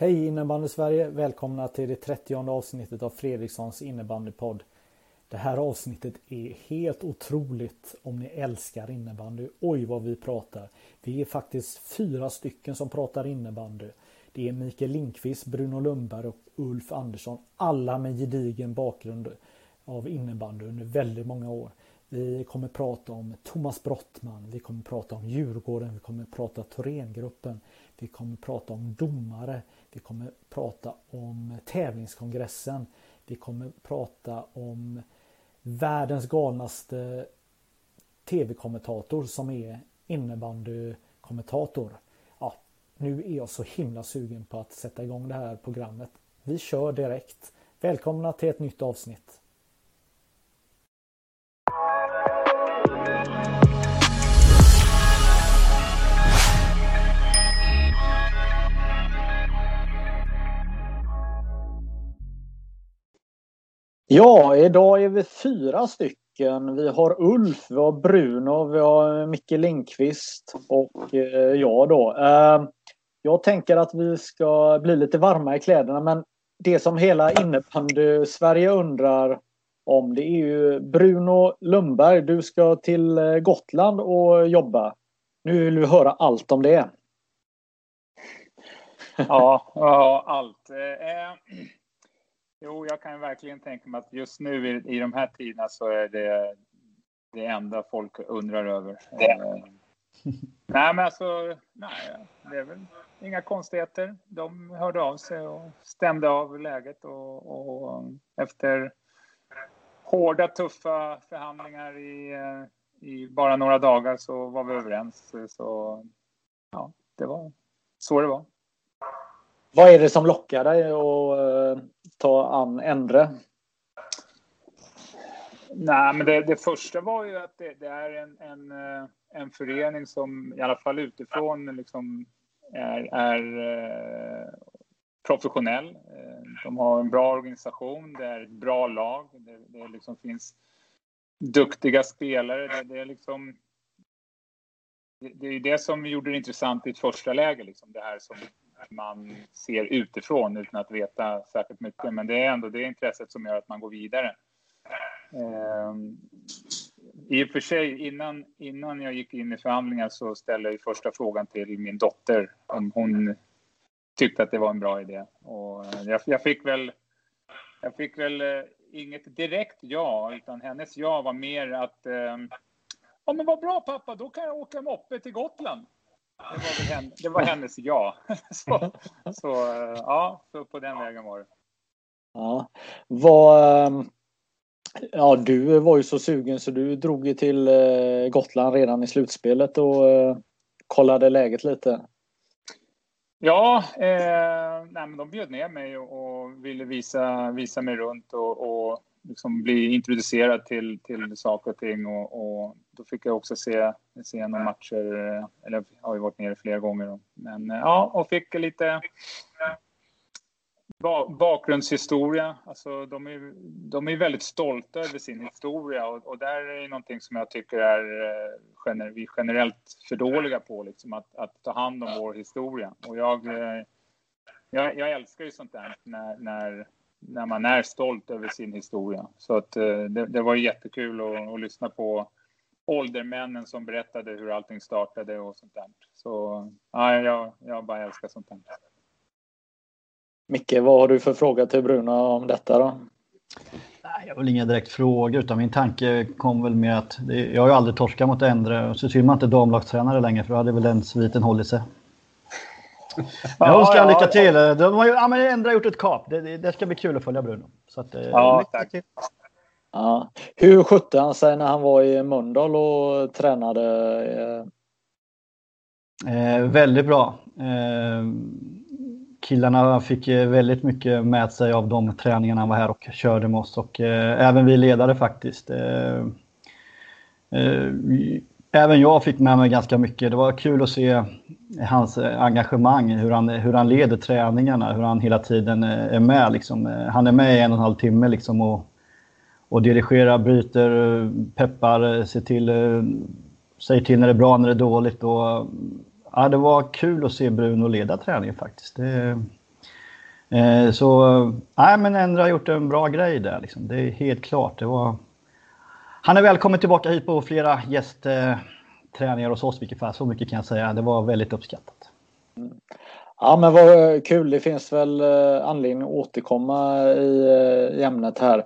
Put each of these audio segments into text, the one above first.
Hej innebandy Sverige! Välkomna till det 30 avsnittet av Fredrikssons innebandypodd. Det här avsnittet är helt otroligt om ni älskar innebandy. Oj vad vi pratar! Vi är faktiskt fyra stycken som pratar innebandy. Det är Mikael Linkvist, Bruno Lundberg och Ulf Andersson. Alla med gedigen bakgrund av innebandy under väldigt många år. Vi kommer prata om Thomas Brottman, vi kommer prata om Djurgården, vi kommer prata Thorengruppen, vi kommer prata om domare, vi kommer prata om tävlingskongressen, vi kommer prata om världens galnaste tv-kommentator som är innebandykommentator. Ja, nu är jag så himla sugen på att sätta igång det här programmet. Vi kör direkt. Välkomna till ett nytt avsnitt. Ja, idag är vi fyra stycken. Vi har Ulf, vi har Bruno, vi har Micke Lindqvist och eh, jag då. Ehm, jag tänker att vi ska bli lite varma i kläderna men det som hela innebandy-Sverige undrar om det är ju Bruno Lundberg. Du ska till eh, Gotland och jobba. Nu vill vi höra allt om det. Ja, ja allt. Eh, Jo, jag kan verkligen tänka mig att just nu i, i de här tiderna så är det det enda folk undrar över. Eh, nej, men alltså, nej, det är väl inga konstigheter. De hörde av sig och stämde av läget och, och efter hårda, tuffa förhandlingar i, eh, i bara några dagar så var vi överens. Så ja, det var så det var. Vad är det som lockar dig att eh, ta an Endre? Nej, men det, det, första var ju att det, det, är en, en, eh, en förening som i alla fall utifrån liksom är, är eh, professionell. De har en bra organisation, det är ett bra lag, det, det liksom finns duktiga spelare. Det, det är liksom det är det som gjorde det intressant i ett första läge, liksom det här som man ser utifrån utan att veta särskilt mycket. Men det är ändå det intresset som gör att man går vidare. Eh, I och för sig, innan, innan jag gick in i förhandlingar så ställde jag första frågan till min dotter om hon tyckte att det var en bra idé. Och eh, jag, jag fick väl, jag fick väl eh, inget direkt ja, utan hennes ja var mer att eh, Ja, men vad bra pappa, då kan jag åka moppe till Gotland. Det var, henne, det var hennes ja. Så, så, ja, så på den vägen var det. Ja, vad, ehm, ja, du var ju så sugen så du drog ju till eh, Gotland redan i slutspelet och eh, kollade läget lite. Ja, eh, nej, men de bjöd ner mig och, och ville visa, visa mig runt och, och liksom bli introducerad till, till saker och ting. Och, och då fick jag också se, se några matcher, eh, eller jag har ju varit nere flera gånger. Då. Men eh, ja, och fick lite bakgrundshistoria. Alltså, de, är, de är väldigt stolta över sin historia och, och där är någonting som jag tycker är eh, gener, vi generellt för dåliga på, liksom, att, att ta hand om vår historia. Och jag, jag, jag älskar ju sånt där när, när när man är stolt över sin historia. Så att, eh, det, det var jättekul att, att lyssna på åldermännen som berättade hur allting startade och sånt där. Så ja, jag, jag bara älskar sånt där. Micke, vad har du för fråga till Bruno om detta då? Nej, jag har väl inga direkt frågor utan min tanke kom väl med att det, jag har ju aldrig torskat mot Endre så synd man inte damlagstränare längre för då hade väl den sviten hållit sig. Jag önskar ja, lycka till. De har ju, ja, men har gjort ett kap. Det, det, det, ska bli kul att följa Bruno. Så att, eh, ja, tack. Till. Ja. Hur skötte han sig när han var i Mölndal och tränade? Eh, väldigt bra. Eh, killarna fick väldigt mycket med sig av de träningarna han var här och körde med oss och eh, även vi ledare faktiskt. Eh, eh, även jag fick med mig ganska mycket. Det var kul att se hans eh, engagemang, hur han, hur han leder träningarna, hur han hela tiden eh, är med. Liksom. Eh, han är med i en och en halv timme liksom, och, och dirigerar, bryter, peppar, ser till, säger till när det är bra, när det är dåligt. Och, ja, det var kul att se Bruno leda träningen faktiskt. Det, eh, så nej, men Endre har gjort en bra grej där. Liksom. Det är helt klart. Det var... Han är välkommen tillbaka hit på flera gästträningar hos oss, vilket fall, så mycket kan jag säga. Det var väldigt uppskattat. Mm. Ja men vad kul, det finns väl eh, anledning att återkomma i, eh, i ämnet här.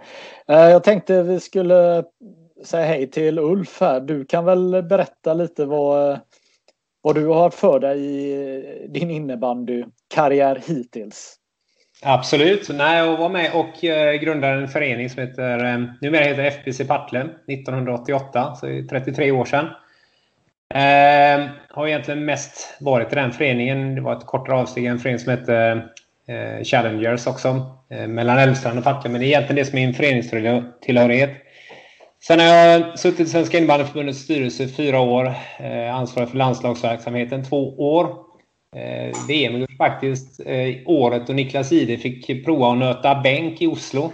Eh, jag tänkte vi skulle säga hej till Ulf här. Du kan väl berätta lite vad, vad du har för dig i din innebandykarriär hittills. Absolut. Nej, jag var med och eh, grundade en förening som heter, eh, numera heter FBC Partille 1988, så det är 33 år sedan. Eh, har egentligen mest varit i den föreningen. Det var ett kortare avsteg i en förening som heter eh, Challengers också. Eh, mellan Älvstrand och Partille. Men det är egentligen det som är min föreningstillhörighet. Sen har jag suttit i Svenska innebandyförbundets styrelse i fyra år. Eh, ansvarig för landslagsverksamheten två år. Eh, VM faktiskt eh, året och Niklas Ide fick prova att nöta bänk i Oslo.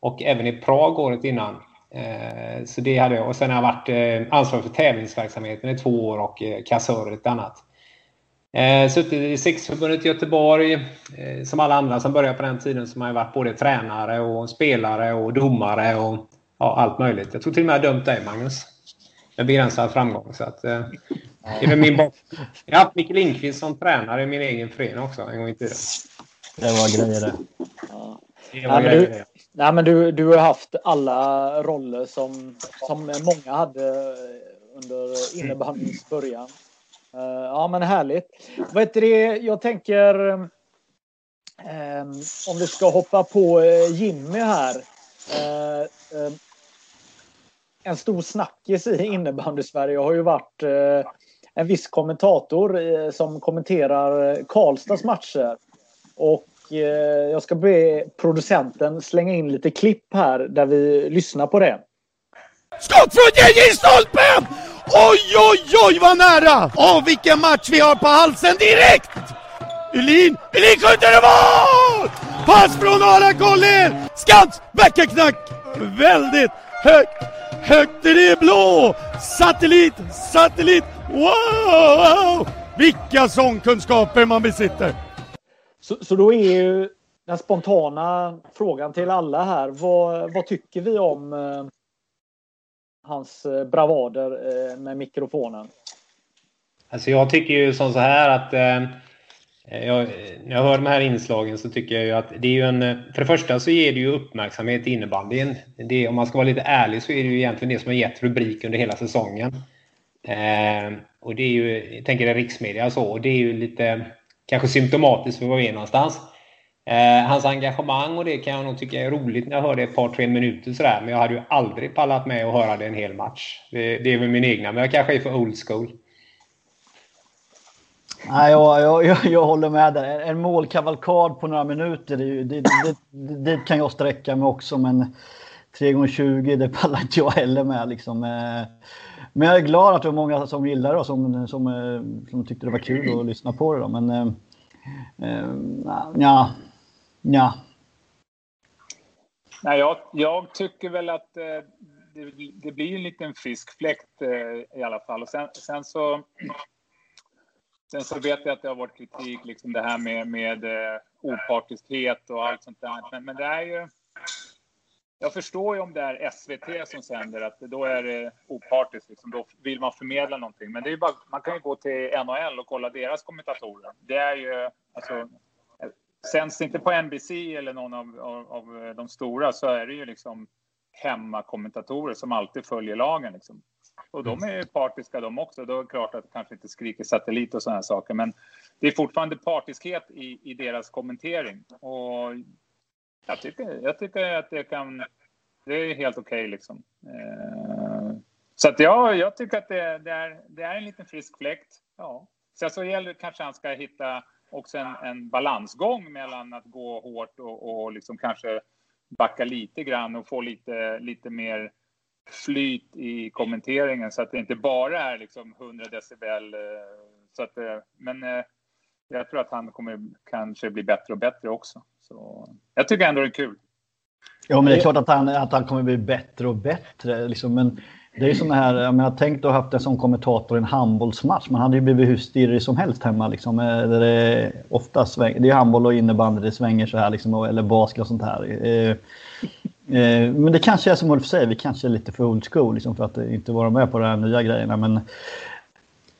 Och även i Prag året innan. Eh, så det hade jag. Och sen har jag varit eh, ansvarig för tävlingsverksamheten i två år och eh, kassör ett annat. Suttit i Sexförbundet i Göteborg. Som alla andra som började på den tiden som har jag varit både tränare och spelare och domare och ja, allt möjligt. Jag tror till och med jag dömt dig, Magnus. Med begränsad framgång. Så att, eh, det är min Jag har haft Micke Lindqvist som tränare i min egen förening också en gång i tiden. Det var grejer det. Ja. Grejer, du, nej, men du, du har haft alla roller som, som många hade under innebandyns början. Uh, ja, men härligt. Vad heter det? Jag tänker um, om vi ska hoppa på Jimmy här. En stor snackis i innebandy-Sverige har ju varit eh, en viss kommentator eh, som kommenterar Karlstads matcher. Och eh, Eh, jag ska be producenten slänga in lite klipp här där vi lyssnar på det. Skott från JJ stolpen! Oj, oj, oj vad nära! Åh, vilken match vi har på halsen direkt! Elin, Elin skjuter i mål! Pass från Ara Collin! Skans, backenknack! Väldigt högt Högt i det blå! Satellit, satellit! Wow! Vilka sångkunskaper man besitter! Så, så då är ju den spontana frågan till alla här. Vad, vad tycker vi om eh, hans eh, bravader eh, med mikrofonen? Alltså jag tycker ju som så här att eh, Eh, jag, när jag hör de här inslagen så tycker jag ju att det är ju en... För det första så ger det ju uppmärksamhet i innebandyn. Det, om man ska vara lite ärlig så är det ju egentligen det som har gett rubrik under hela säsongen. Eh, och det är ju, jag tänker det riksmedia och så, och det är ju lite kanske symptomatiskt för var vi är någonstans. Eh, hans engagemang och det kan jag nog tycka är roligt när jag hör det ett par, tre minuter sådär. Men jag hade ju aldrig pallat med att höra det en hel match. Det, det är väl min egna, men jag kanske är för old school. Nej, jag, jag, jag, jag, håller med där. En målkavalkad på några minuter, det, det, det, det, kan jag sträcka mig också. Men 3 gånger 20 det pallar inte jag heller med. Liksom. Eh, men jag är glad att det var många som gillade det och som, som, eh, som tyckte det var kul att lyssna på det. Då. Men eh, eh, ja, ja. Nej, jag, jag tycker väl att eh, det, det, blir en liten frisk fläkt eh, i alla fall. Och sen, sen så Sen så vet jag att det har varit kritik, liksom det här med, med eh, opartiskhet och allt sånt där. Men, men det är ju... Jag förstår ju om det är SVT som sänder att då är det opartiskt. Liksom. Då vill man förmedla någonting. Men det är bara, man kan ju gå till NHL och kolla deras kommentatorer. Det är ju... Alltså, sänds det inte på NBC eller någon av, av, av de stora så är det ju liksom hemmakommentatorer som alltid följer lagen. Liksom. Och de är ju partiska de också. Då är det klart att det kanske inte skriker satellit och sådana saker. Men det är fortfarande partiskhet i, i deras kommentering. Och jag tycker, jag tycker att det kan... Det är helt okej okay, liksom. Eh, så att ja, jag tycker att det, det, är, det är en liten frisk fläkt. Ja, Sen så gäller det kanske han ska hitta också en, en balansgång mellan att gå hårt och, och liksom kanske backa lite grann och få lite, lite mer flyt i kommenteringen så att det inte bara är liksom 100 decibel. Eh, så att, eh, men eh, jag tror att han kommer kanske bli bättre och bättre också. Så jag tycker ändå det är kul. Ja, men det är klart att han, att han kommer bli bättre och bättre. Liksom, men det är ju sådana här, jag menar, tänk att ha haft en som kommentator i en handbollsmatch. Man hade ju blivit hur stirrig som helst hemma. Liksom, där det, ofta sväng, det är handboll och innebandy, det svänger så här, liksom, eller basket och sånt här. Eh, eh, men det kanske är som Ulf säger, vi kanske är lite för old school liksom, för att inte vara med på de här nya grejerna. Men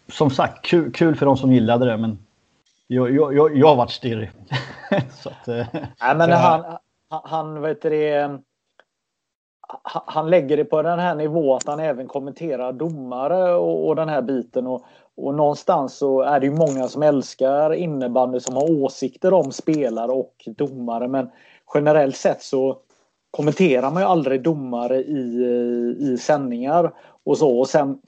som sagt, kul, kul för de som gillade det. Men jag, jag, jag, jag har varit stirrig. så att, eh, Nej, men han, han, vet det, han lägger det på den här nivån att han även kommenterar domare och, och den här biten. Och, och någonstans så är det ju många som älskar innebandy som har åsikter om spelare och domare. Men generellt sett så kommenterar man ju aldrig domare i, i sändningar och så. Och sen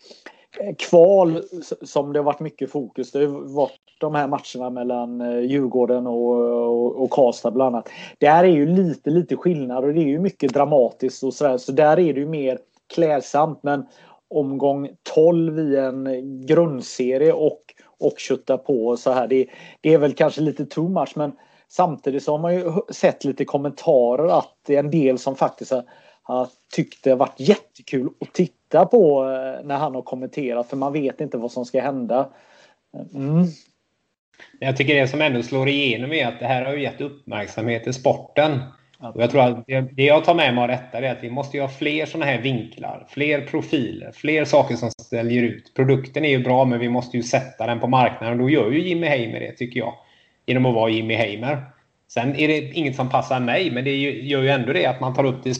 Eh, kval som det har varit mycket fokus. Det har varit de här matcherna mellan eh, Djurgården och, och, och Karlstad bland annat. Där är ju lite, lite skillnad och det är ju mycket dramatiskt och sådär. Så där är det ju mer klädsamt. Men omgång 12 i en grundserie och, och kötta på så här. Det, det är väl kanske lite too much men samtidigt så har man ju sett lite kommentarer att det är en del som faktiskt har, har tyckt det har varit jättekul att titta på eh, när han har kommenterat för man vet inte vad som ska hända. Mm. Jag tycker det som ändå slår igenom är att det här har ju gett uppmärksamhet till sporten. Och jag tror att det, det jag tar med mig av detta är att vi måste ha fler sådana här vinklar, fler profiler, fler saker som ställer ut. Produkten är ju bra, men vi måste ju sätta den på marknaden. Och då gör ju Jimmy Heimer det, tycker jag. Genom att vara Jimmy Heimer. Sen är det inget som passar mig, men det gör ju ändå det att man tar upp det i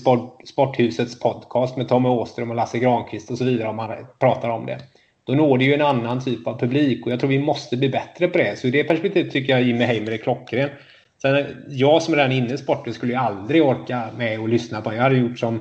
Sporthusets podcast med Tommy Åström och Lasse Granqvist och så vidare om man pratar om det. Då når det ju en annan typ av publik och jag tror vi måste bli bättre på det. Så i det perspektivet tycker jag Jimmy Heimer är klockren. Sen, jag som är redan inne i sporten skulle ju aldrig orka med att lyssna på Jag hade gjort som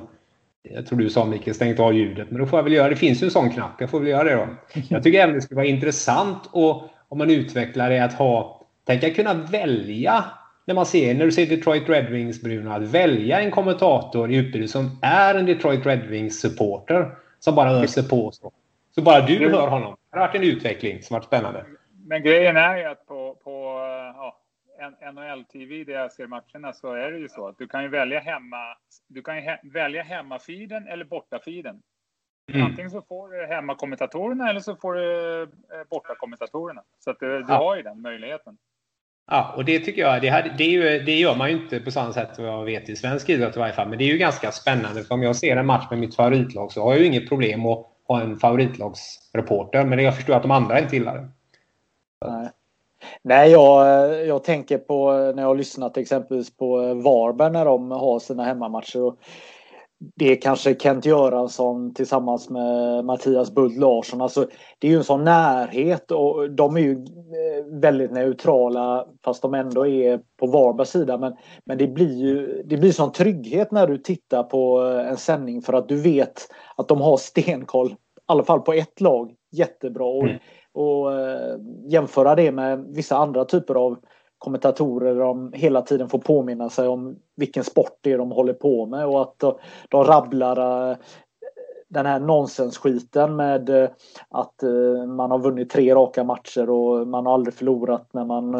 jag tror du sa Mikael, stängt av ljudet. Men då får jag väl göra det. finns ju en sån knapp. Jag får väl göra det då. Jag tycker även det skulle vara intressant och om man utvecklar det att ha Tänk att kunna välja när man ser, när du ser Detroit Red Wings Bruno, att välja en kommentator i utbudet som är en Detroit Red Wings supporter som bara öser på. Så, så bara du hör honom. Det har varit en utveckling som varit spännande. Men grejen är ju att på, på ja, NHL-TV där jag ser matcherna så är det ju så att du kan ju välja hemma. Du kan he, välja hemmafiden eller bortafiden. Mm. Antingen så får du hemmakommentatorerna eller så får du eh, bortakommentatorerna. Så att du, du ja. har ju den möjligheten. Ja, och det tycker jag, det, här, det, ju, det, gör man ju inte på samma sätt vad jag vet i svensk idrott i varje fall. Men det är ju ganska spännande. För om jag ser en match med mitt favoritlag så har jag ju inget problem att ha en favoritlagsreporter. Men jag förstår att de andra inte gillar det. Nej. Nej, jag, jag tänker på när jag har lyssnat exempelvis på Varberg när de har sina hemmamatcher det är kanske Kent Göransson tillsammans med Mattias Bult Larsson. Alltså, det är ju en sån närhet och de är ju eh, väldigt neutrala fast de ändå är på Varbergs sida. Men, men det blir ju det blir sån trygghet när du tittar på en sändning för att du vet att de har stenkoll, i alla fall på ett lag, jättebra. Och, mm och eh, jämföra det med vissa andra typer av kommentatorer de hela tiden får påminna sig om vilken sport det är de håller på med och att de rabblar eh, den här nonsensskiten med eh, att man har vunnit tre raka matcher och man har aldrig förlorat när man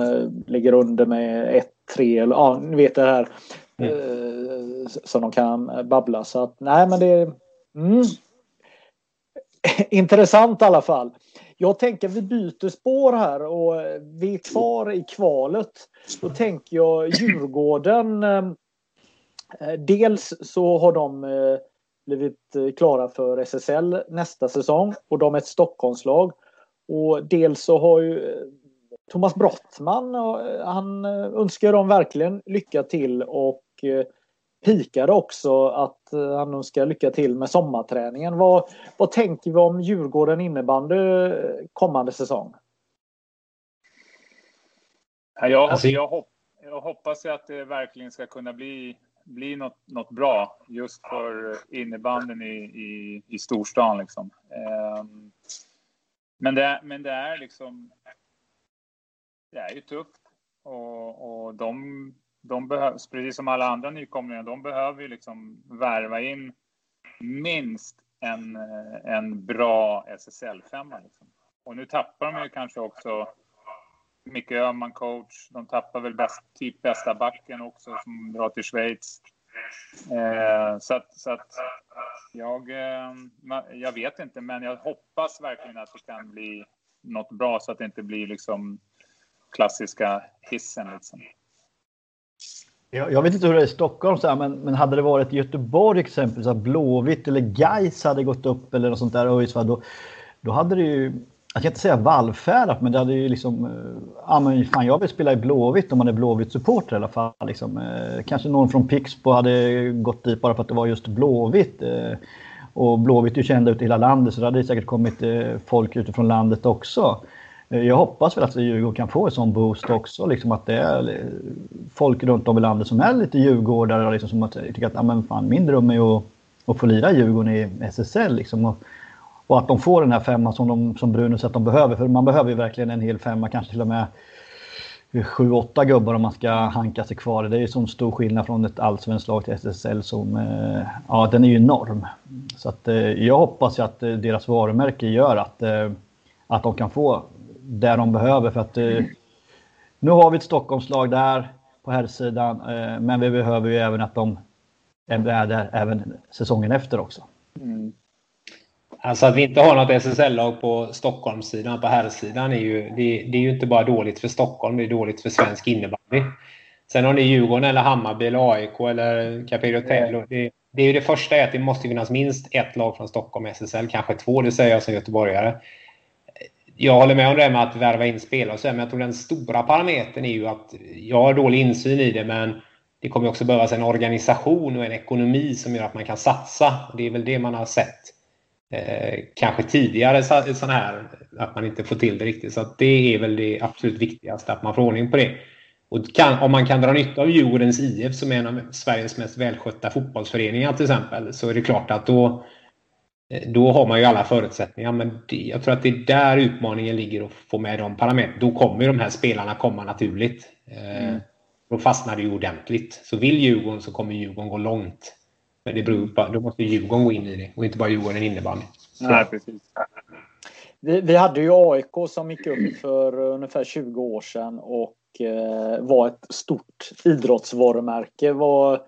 ligger under med 1-3 eller ja, ni vet det här mm. som de kan babbla så att nej men det är mm, intressant i alla fall. Jag tänker vi byter spår här och eh, vi är kvar i kvalet. Då tänker jag Djurgården. Eh, eh, dels så har de blivit klara för SSL nästa säsong och de är ett Stockholmslag. Och dels så har ju Thomas Brottman, han önskar dem verkligen lycka till och pikade också att eh, han önskar lycka till med sommarträningen. Vad, vad tänker vi om Djurgården innebandy kommande säsong? Jag, alltså, jag, hopp, jag hoppas att det verkligen ska kunna bli, bli något, något bra just för innebanden i, i, i storstan. Liksom. Um, men, det, men det är liksom det är ju tufft. Och, och de, de behövs, precis som alla andra nykomlingar, de behöver ju liksom värva in minst en, eh, en bra SSL-femma. Liksom. Och nu tappar de ju kanske också Micke Öhman coach. De tappar väl bäst, typ bästa backen också som drar till Schweiz. Eh, så att, så att jag, eh, jag vet inte, men jag hoppas verkligen att det kan bli något bra så att det inte blir liksom klassiska hissen. Liksom. Jag, jag vet inte hur det är i Stockholm, så här, men, men hade det varit i Göteborg exempelvis, att Blåvitt eller Gais hade gått upp eller något sånt där, då, då hade det ju jag ska inte säga vallfärdat, men det hade ju liksom... Eh, ja, men fan, jag vill spela i Blåvitt om man är Blåvitt-supporter i alla fall. Liksom. Eh, kanske någon från Pixbo hade gått dit bara för att det var just Blåvitt. Eh. Och Blåvitt är ju kända ute i hela landet, så det hade säkert kommit folk utifrån landet också. Eh, jag hoppas väl att Djurgården kan få en sån boost också. Liksom att det är eh, folk runt om i landet som är lite djurgårdare. Liksom, som eh, tycker att ja, men fan, min dröm är att, att få lira Djurgården i SSL. Liksom, och, och att de får den här femman som, de, som Brunus att de behöver. För man behöver ju verkligen en hel femma, kanske till och med sju, åtta gubbar om man ska hanka sig kvar. Det är ju sån stor skillnad från ett allsvenskt lag till SSL som, ja den är ju enorm. Så att jag hoppas ju att deras varumärke gör att, att de kan få det de behöver för att nu har vi ett Stockholmslag där på här sidan men vi behöver ju även att de är där även säsongen efter också. Mm. Alltså att vi inte har något SSL-lag på Stockholmssidan, på herrsidan, är ju, det, det, är ju inte bara dåligt för Stockholm, det är dåligt för svensk innebandy. Sen har ni Djurgården eller Hammarby eller AIK eller Capello Tello. Det, det, är ju det första är att det måste finnas minst ett lag från Stockholm SSL, kanske två, det säger jag som göteborgare. Jag håller med om det med att värva in spelare och så, men jag tror den stora parametern är ju att jag har dålig insyn i det, men det kommer också behövas en organisation och en ekonomi som gör att man kan satsa. Det är väl det man har sett eh, kanske tidigare sån här, att man inte får till det riktigt. Så det är väl det absolut viktigaste, att man får ordning på det. Och kan, om man kan dra nytta av Djurgårdens IF som är en av Sveriges mest välskötta fotbollsföreningar till exempel, så är det klart att då, då har man ju alla förutsättningar. Men det, jag tror att det är där utmaningen ligger att få med de parametrarna. Då kommer de här spelarna komma naturligt. Eh, mm. Då fastnar det ju ordentligt. Så vill Djurgården så kommer Djurgården gå långt. Men det beror på, då måste Djurgården gå in i det och inte bara Djurgården innebandy. Nej, precis. Vi, vi, hade ju AIK som gick upp för ungefär 20 år sedan och eh, var ett stort idrottsvarumärke. Var,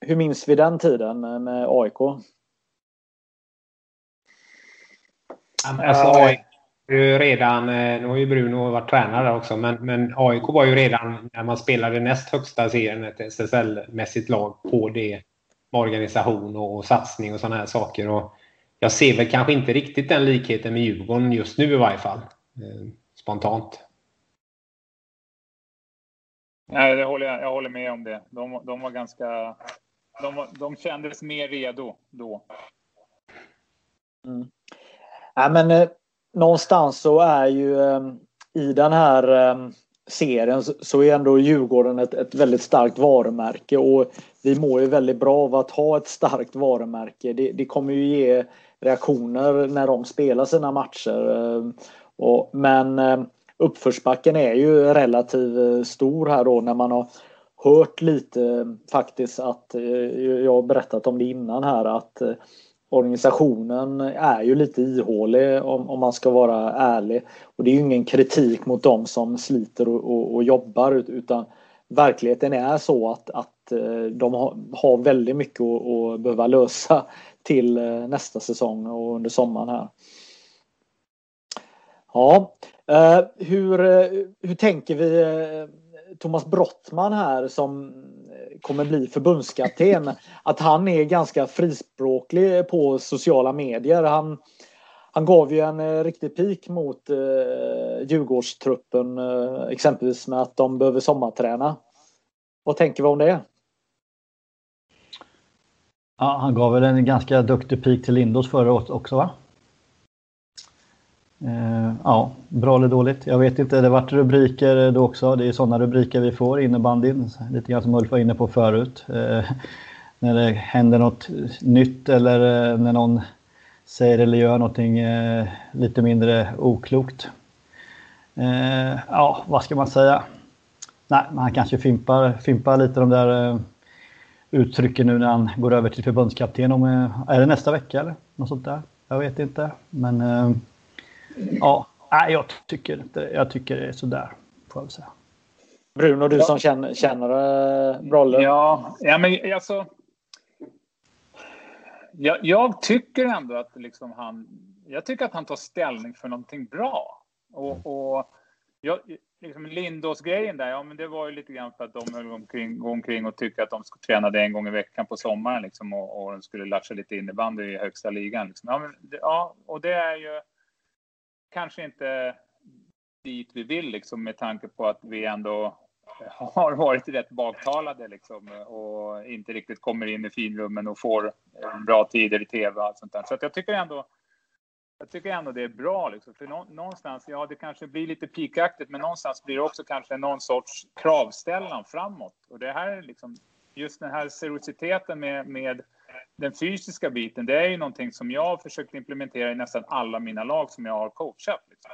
hur minns vi den tiden med AIK? Alltså, AIK redan, eh, nu har ju Bruno varit tränare där också, men, men AIK var ju redan när man spelade näst högsta serien ett SSL-mässigt lag på det organisation och satsning och sådana här saker. Och jag ser väl kanske inte riktigt den likheten med Djurgården just nu i varje fall. Eh, spontant. Nej, det håller jag, jag håller med om det. De, de var ganska... De, de kändes mer redo då. Mm. Ja, men eh, någonstans så är ju eh, i den här eh, serien så är ändå Djurgården ett, ett väldigt starkt varumärke och vi mår ju väldigt bra av att ha ett starkt varumärke. Det, det kommer ju ge reaktioner när de spelar sina matcher. Eh, och, men eh, uppförsbacken är ju relativt eh, stor här då när man har hört lite eh, faktiskt att eh, jag har berättat om det innan här att eh, organisationen är ju lite ihålig om, om man ska vara ärlig. Och det är ju ingen kritik mot dem som sliter och, och, och jobbar utan verkligheten är så att, att eh, de har väldigt mycket att, att behöva lösa till eh, nästa säsong och under sommaren här. Ja, eh, hur, hur tänker vi Thomas Brottman här som kommer bli förbundskapten att han är ganska frispråklig på sociala medier. Han, han gav ju en eh, riktig pik mot eh, Djurgårdstruppen eh, exempelvis med att de behöver sommarträna. Vad tänker vi om det? Ja, han gav väl en ganska duktig pik till Lindos förra året också va? Eh, ja, bra eller dåligt? Jag vet inte. Det vart rubriker då också. Det är sådana rubriker vi får innebandyn. Lite grann som Ulf var inne på förut. Eh, när det händer något nytt eller eh, när någon säger eller gör någonting eh, lite mindre oklokt. Eh, ja, vad ska man säga? Nej, man kanske fimpar, fimpar lite de där eh, uttrycken nu när han går över till förbundskapten. Om, eh, är det nästa vecka eller något sånt där? Jag vet inte. Men eh, ja, nej, jag tycker inte Jag tycker det är sådär, får jag säga. Bruno, du som känner, känner uh, Brolle. Ja, ja, men alltså. Jag, jag tycker ändå att liksom han. Jag tycker att han tar ställning för någonting bra. Och, och jag, liksom Lindås-grejen där, ja men det var ju lite grann för att de höll omkring, omkring och tyckte att de skulle träna det en gång i veckan på sommaren liksom och, och de skulle latcha lite innebandy i högsta ligan. Liksom. Ja, men, ja, och det är ju kanske inte dit vi vill liksom med tanke på att vi ändå har varit rätt baktalade liksom och inte riktigt kommer in i finrummen och får bra tider i tv och allt sånt där. Så att jag tycker ändå jag tycker ändå det är bra. Liksom. För någonstans, ja det kanske blir lite pikaktigt, men någonstans blir det också kanske någon sorts kravställan framåt. Och det här liksom, just den här seriositeten med, med den fysiska biten, det är ju någonting som jag har försökt implementera i nästan alla mina lag som jag har coachat. Liksom.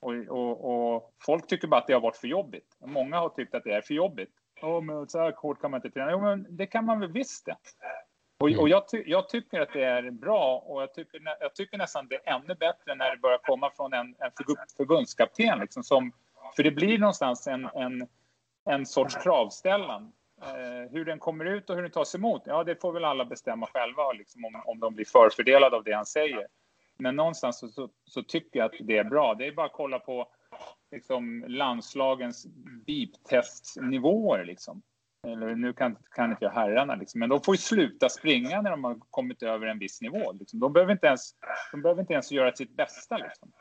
Och, och, och, folk tycker bara att det har varit för jobbigt. Många har tyckt att det är för jobbigt. oh, men så här hårt kan man inte träna. Jo, men det kan man väl visst det. Och, och jag, ty jag, tycker att det är bra och jag tycker, jag tycker nästan det är ännu bättre när det börjar komma från en, en förbundskapten. Liksom, som, för det blir någonstans en, en, en sorts kravställan. Eh, hur den kommer ut och hur den tas emot, ja det får väl alla bestämma själva liksom, om, om de blir förfördelade av det han säger. Men någonstans så, så, så, tycker jag att det är bra. Det är bara att kolla på liksom, landslagens beep-testnivåer. Liksom. Eller nu kan, kan inte jag herrarna, liksom. men de får ju sluta springa när de har kommit över en viss nivå. Liksom. De, behöver inte ens, de behöver inte ens göra sitt bästa. Liksom.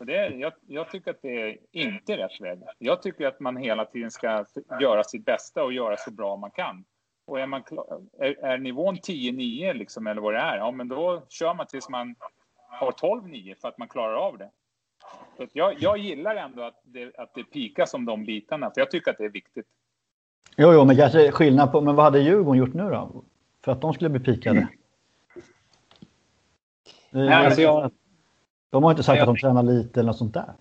Så det, jag, jag tycker att det är inte rätt väg. Jag tycker att man hela tiden ska göra sitt bästa och göra så bra man kan. Och är, man, är, är nivån 10-9 liksom, eller vad det är, ja men då kör man tills man har 12-9 för att man klarar av det. Så jag, jag gillar ändå att det, att det pikas om de bitarna, för jag tycker att det är viktigt. Jo, jo, men kanske skillnad på, men vad hade Djurgården gjort nu då? För att de skulle bli pikade? Mm. Nej, alltså jag, de har inte sagt jag, att de tränar lite eller något sånt där.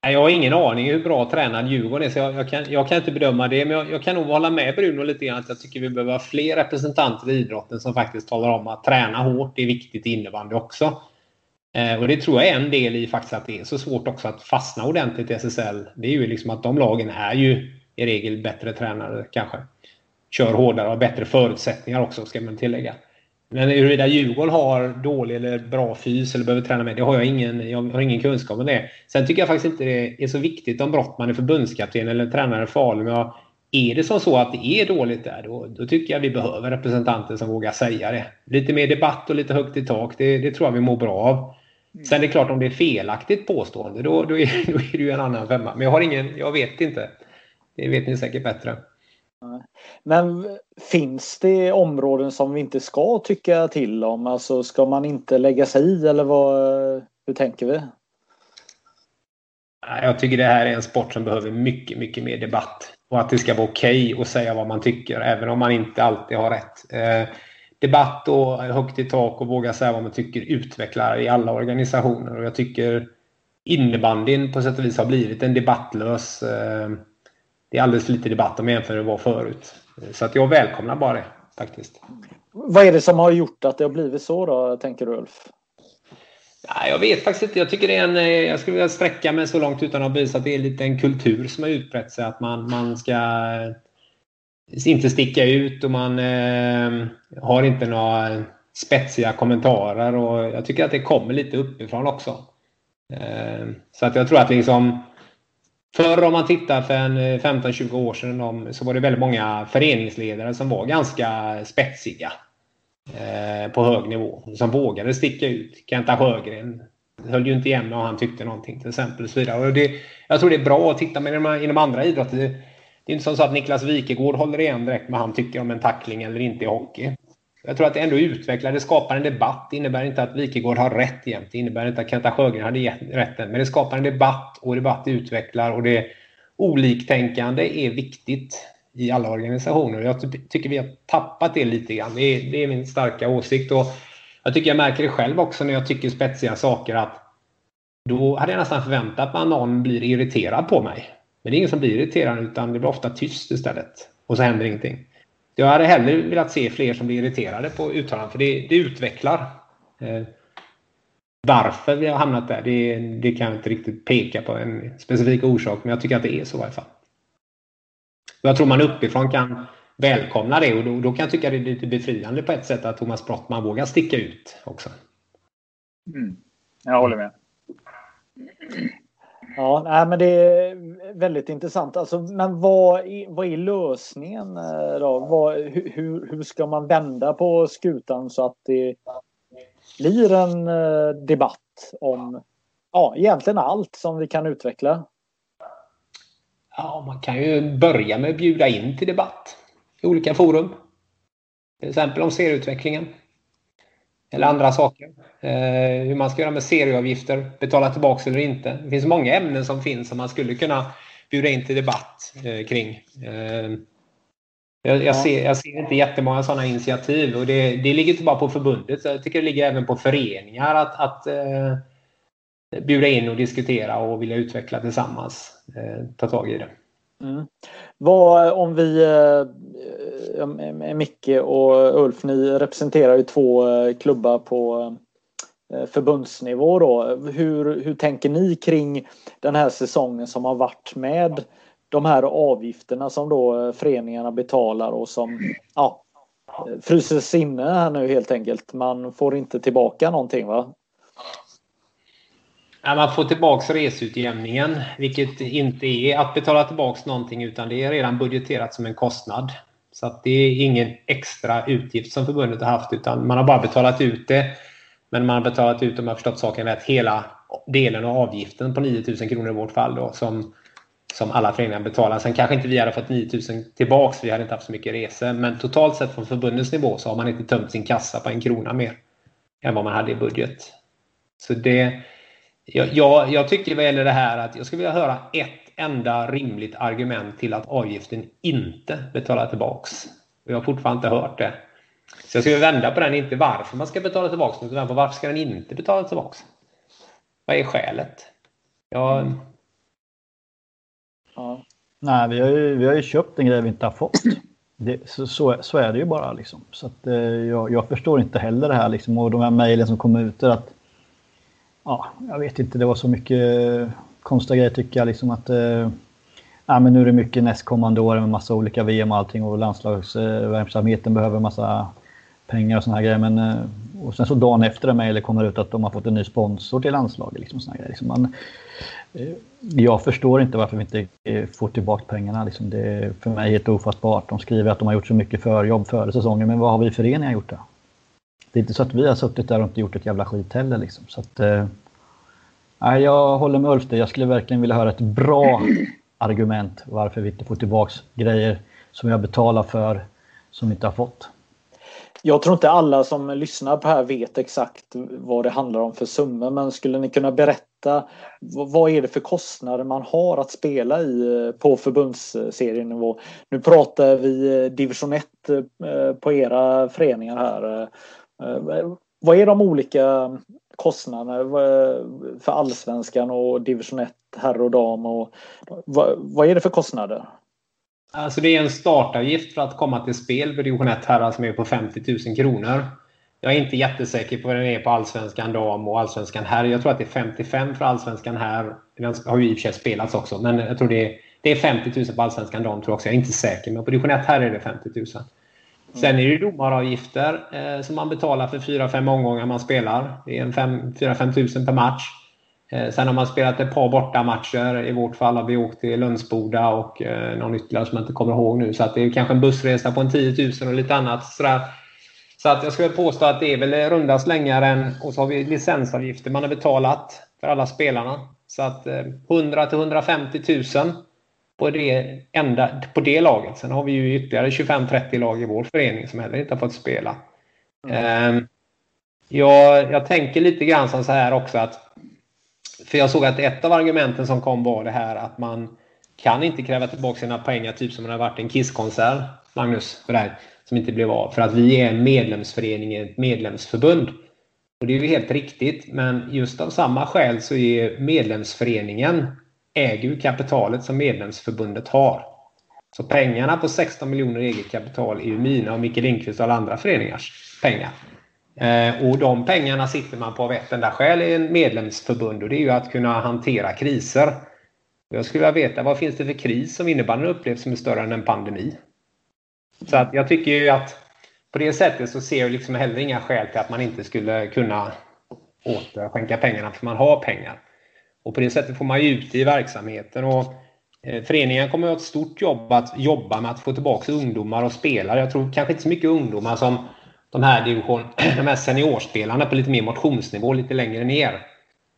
Jag har ingen aning hur bra tränad Djurgården är, så jag, jag, kan, jag kan inte bedöma det. Men jag, jag, kan nog hålla med Bruno lite grann att jag tycker vi behöver ha fler representanter i idrotten som faktiskt talar om att träna hårt är viktigt i innebandy också. Eh, och det tror jag är en del i faktiskt att det är så svårt också att fastna ordentligt i SSL. Det är ju liksom att de lagen är ju i regel bättre tränare kanske. Kör hårdare och har bättre förutsättningar också ska man tillägga. Men huruvida Djurgården har dålig eller bra fys eller behöver träna med, det har jag ingen, jag har ingen kunskap om det. Sen tycker jag faktiskt inte det är så viktigt om Brottman är förbundskapten eller tränare i Falun. Är det som så att det är dåligt där, då, då, tycker jag vi behöver representanter som vågar säga det. Lite mer debatt och lite högt i tak, det, det tror jag vi mår bra av. Sen är det klart om det är felaktigt påstående, då, då, är, då är det ju en annan femma. Men jag har ingen, jag vet inte. Det vet ni säkert bättre. Men finns det områden som vi inte ska tycka till om? Alltså ska man inte lägga sig i eller vad, hur tänker vi? Jag tycker det här är en sport som behöver mycket, mycket mer debatt. Och att det ska vara okej okay att säga vad man tycker, även om man inte alltid har rätt. Eh, debatt och högt i tak och våga säga vad man tycker utvecklar i alla organisationer. Och jag tycker innebandyn på sätt och vis har blivit en debattlös eh, det är alldeles för lite debatt om jämfört med vad förut. Så att jag välkomnar bara det faktiskt. Vad är det som har gjort att det har blivit så då, tänker du Ulf? Ja, jag vet faktiskt inte. Jag tycker det är en, eh, jag skulle vilja sträcka mig så långt utan att visa att det är lite en kultur som har utbrett sig. Att man, man ska inte sticka ut och man eh, har inte några spetsiga kommentarer. Och jag tycker att det kommer lite uppifrån också. Eh, så att jag tror att liksom Förr om man tittar för en eh, 15-20 år sedan så var det väldigt många föreningsledare som var ganska spetsiga. Eh, på hög nivå. Som vågade sticka ut. Kenta Sjögren höll ju inte igen om han tyckte någonting till exempel. Och så vidare. Och det, jag tror det är bra att titta med inom andra idrotter. Det, är inte som så att Niklas Wikegård håller igen direkt med vad han tycker om en tackling eller inte i hockey. Jag tror att det ändå utvecklar, det skapar en debatt. Det innebär inte att Wikegård har rätt jämt. Det innebär inte att Kenta Sjögren hade rätten. Men det skapar en debatt och debatt utvecklar och det oliktänkande är viktigt i alla organisationer. Jag tycker vi har tappat det lite grann. Det är, det är min starka åsikt. Och jag tycker jag märker det själv också när jag tycker spetsiga saker att då hade jag nästan förväntat mig att någon blir irriterad på mig. Men det är ingen som blir irriterad utan det blir ofta tyst istället. Och så händer ingenting. Jag hade hellre velat se fler som blir irriterade på uttalanden för det, det utvecklar. Eh, varför vi har hamnat där, det, det kan jag inte riktigt peka på en specifik orsak men jag tycker att det är så i alla fall. Jag tror man uppifrån kan välkomna det och då, då kan jag tycka det är lite befriande på ett sätt att Thomas Brottman vågar sticka ut också. Mm. Jag håller med. Ja, nej, men det är väldigt intressant. Alltså, men vad, vad är lösningen eh, då? Vad, hur, hur ska man vända på skutan så att det blir en eh, debatt om ja, egentligen allt som vi kan utveckla? Ja, man kan ju börja med att bjuda in till debatt i olika forum. Till exempel om serieutvecklingen. Eller andra saker. Eh, hur man ska göra med serieavgifter, betala tillbaka eller inte. Det finns många ämnen som finns som man skulle kunna bjuda in till debatt eh, kring. Eh, jag, jag, ser, jag ser inte jättemånga sådana initiativ och det, det ligger inte bara på förbundet. Jag tycker det ligger även på föreningar att, att eh, bjuda in och diskutera och vilja utveckla tillsammans. Eh, ta tag i det. Mm. Vad eh, om vi, eh, eh Micke och Ulf, ni representerar ju två eh, klubbar på eh, förbundsnivå då. Hur, hur tänker ni kring den här säsongen som har varit med de här avgifterna som då eh, föreningarna betalar och som ja, fryses inne här nu helt enkelt. Man får inte tillbaka någonting va? Man får tillbaka resutjämningen, vilket inte är att betala tillbaka någonting utan det är redan budgeterat som en kostnad. Så att det är ingen extra utgift som förbundet har haft utan man har bara betalat ut det. Men man har betalat ut, om jag förstått saken rätt, hela delen av avgiften på 9000 kronor i vårt fall då, som, som alla föreningar betalar. Sen kanske inte vi hade fått 9000 tillbaks, vi hade inte haft så mycket resor. Men totalt sett från förbundets nivå så har man inte tömt sin kassa på en krona mer än vad man hade i budget. Så det, jag, jag, jag tycker vad gäller det här att jag skulle vilja höra ett enda rimligt argument till att avgiften inte betalar tillbaks. Och jag har fortfarande inte hört det. Så jag skulle vända på den, inte varför man ska betala tillbaks utan varför ska den inte betala tillbaks? Vad är skälet? Jag... Ja. Nej, vi har, ju, vi har ju köpt en grej vi inte har fått. Det, så, så, så, är det ju bara. Liksom. Så att, eh, jag, jag, förstår inte heller det här. Liksom, och de här mejlen som kommer ut. Att ja, jag vet inte, det var så mycket eh, konstiga grejer tycker jag. Liksom att, eh, ja, men nu är det mycket nästkommande år med massa olika VM och allting och landslagsverksamheten behöver massa pengar och såna här grejer. Men, eh, och sen så dagen efter det mejlet kommer ut att de har fått en ny sponsor till landslaget. Liksom, såna grejer. Liksom man, eh, jag förstår inte varför vi inte eh, får tillbaka pengarna. Liksom. Det är för mig helt ofattbart. De skriver att de har gjort så mycket förjobb före säsongen, men vad har vi föreningar gjort då? Det är inte så att vi har suttit där och inte gjort ett jävla skit heller. Liksom. Så att, eh, jag håller med Ulf där. Jag skulle verkligen vilja höra ett bra argument varför vi inte får tillbaka grejer som vi har betalat för som vi inte har fått. Jag tror inte alla som lyssnar på här vet exakt vad det handlar om för summor men skulle ni kunna berätta vad är det för kostnader man har att spela i på förbundsserienivå? Nu pratar vi division 1 eh, på era föreningar här. Eh, vad är de olika kostnaderna för allsvenskan och division 1 herr och dam? Och vad, är det för kostnader? Alltså det är en startavgift för att komma till spel för division 1 herrar som är på 50 000 kronor. Jag är inte jättesäker på vad den är på allsvenskan dam och allsvenskan herr. Jag tror att det är 55 för allsvenskan herr. Den har ju i och för sig spelats också, men jag tror det är, det är 50 000 på allsvenskan dam tror jag också. Jag är inte säker, men på division 1 herr är det 50 000. Sen är det domaravgifter eh, som man betalar för 4-5 omgångar man spelar. Det är 4-5 tusen per match. Eh, sen har man spelat ett par bortamatcher. I vårt fall har vi åkt till Lönsboda och eh, någon ytterligare som jag inte kommer ihåg nu. Så att det är kanske en bussresa på en 10 000 och lite annat. Sådär. Så att jag skulle påstå att det är väl runda slängar än... Och så har vi licensavgifter man har betalat för alla spelarna. Så att 100 eh, till 150 000 på det, enda, på det laget. Sen har vi ju ytterligare 25-30 lag i vår förening som heller inte har fått spela. Mm. Um, jag, jag tänker lite grann som så här också att för jag såg att ett av argumenten som kom var det här att man kan inte kräva tillbaka sina pengar typ som om det har varit en Kisskonsert, Magnus, för det här, som inte blev av. För att vi är en medlemsförening, ett medlemsförbund. Och det är ju helt riktigt, men just av samma skäl så är medlemsföreningen äger ju kapitalet som medlemsförbundet har. Så pengarna på 16 miljoner eget kapital är ju mina och Micke Lindqvist och alla andra föreningars pengar. Eh, och de pengarna sitter man på av ett enda skäl i en medlemsförbund och det är ju att kunna hantera kriser. Jag skulle vilja veta vad finns det för kris som innebandyn upplevs som är större än en pandemi? Så att jag tycker ju att på det sättet så ser jag liksom heller inga skäl till att man inte skulle kunna återskänka pengarna för man har pengar. Och på det sättet får man ju ut i verksamheten. Och eh, Föreningen kommer att ha ett stort jobb att jobba med att få tillbaka ungdomar och spelare. Jag tror kanske inte så mycket ungdomar som de här, division, de här seniorspelarna på lite mer motionsnivå, lite längre ner.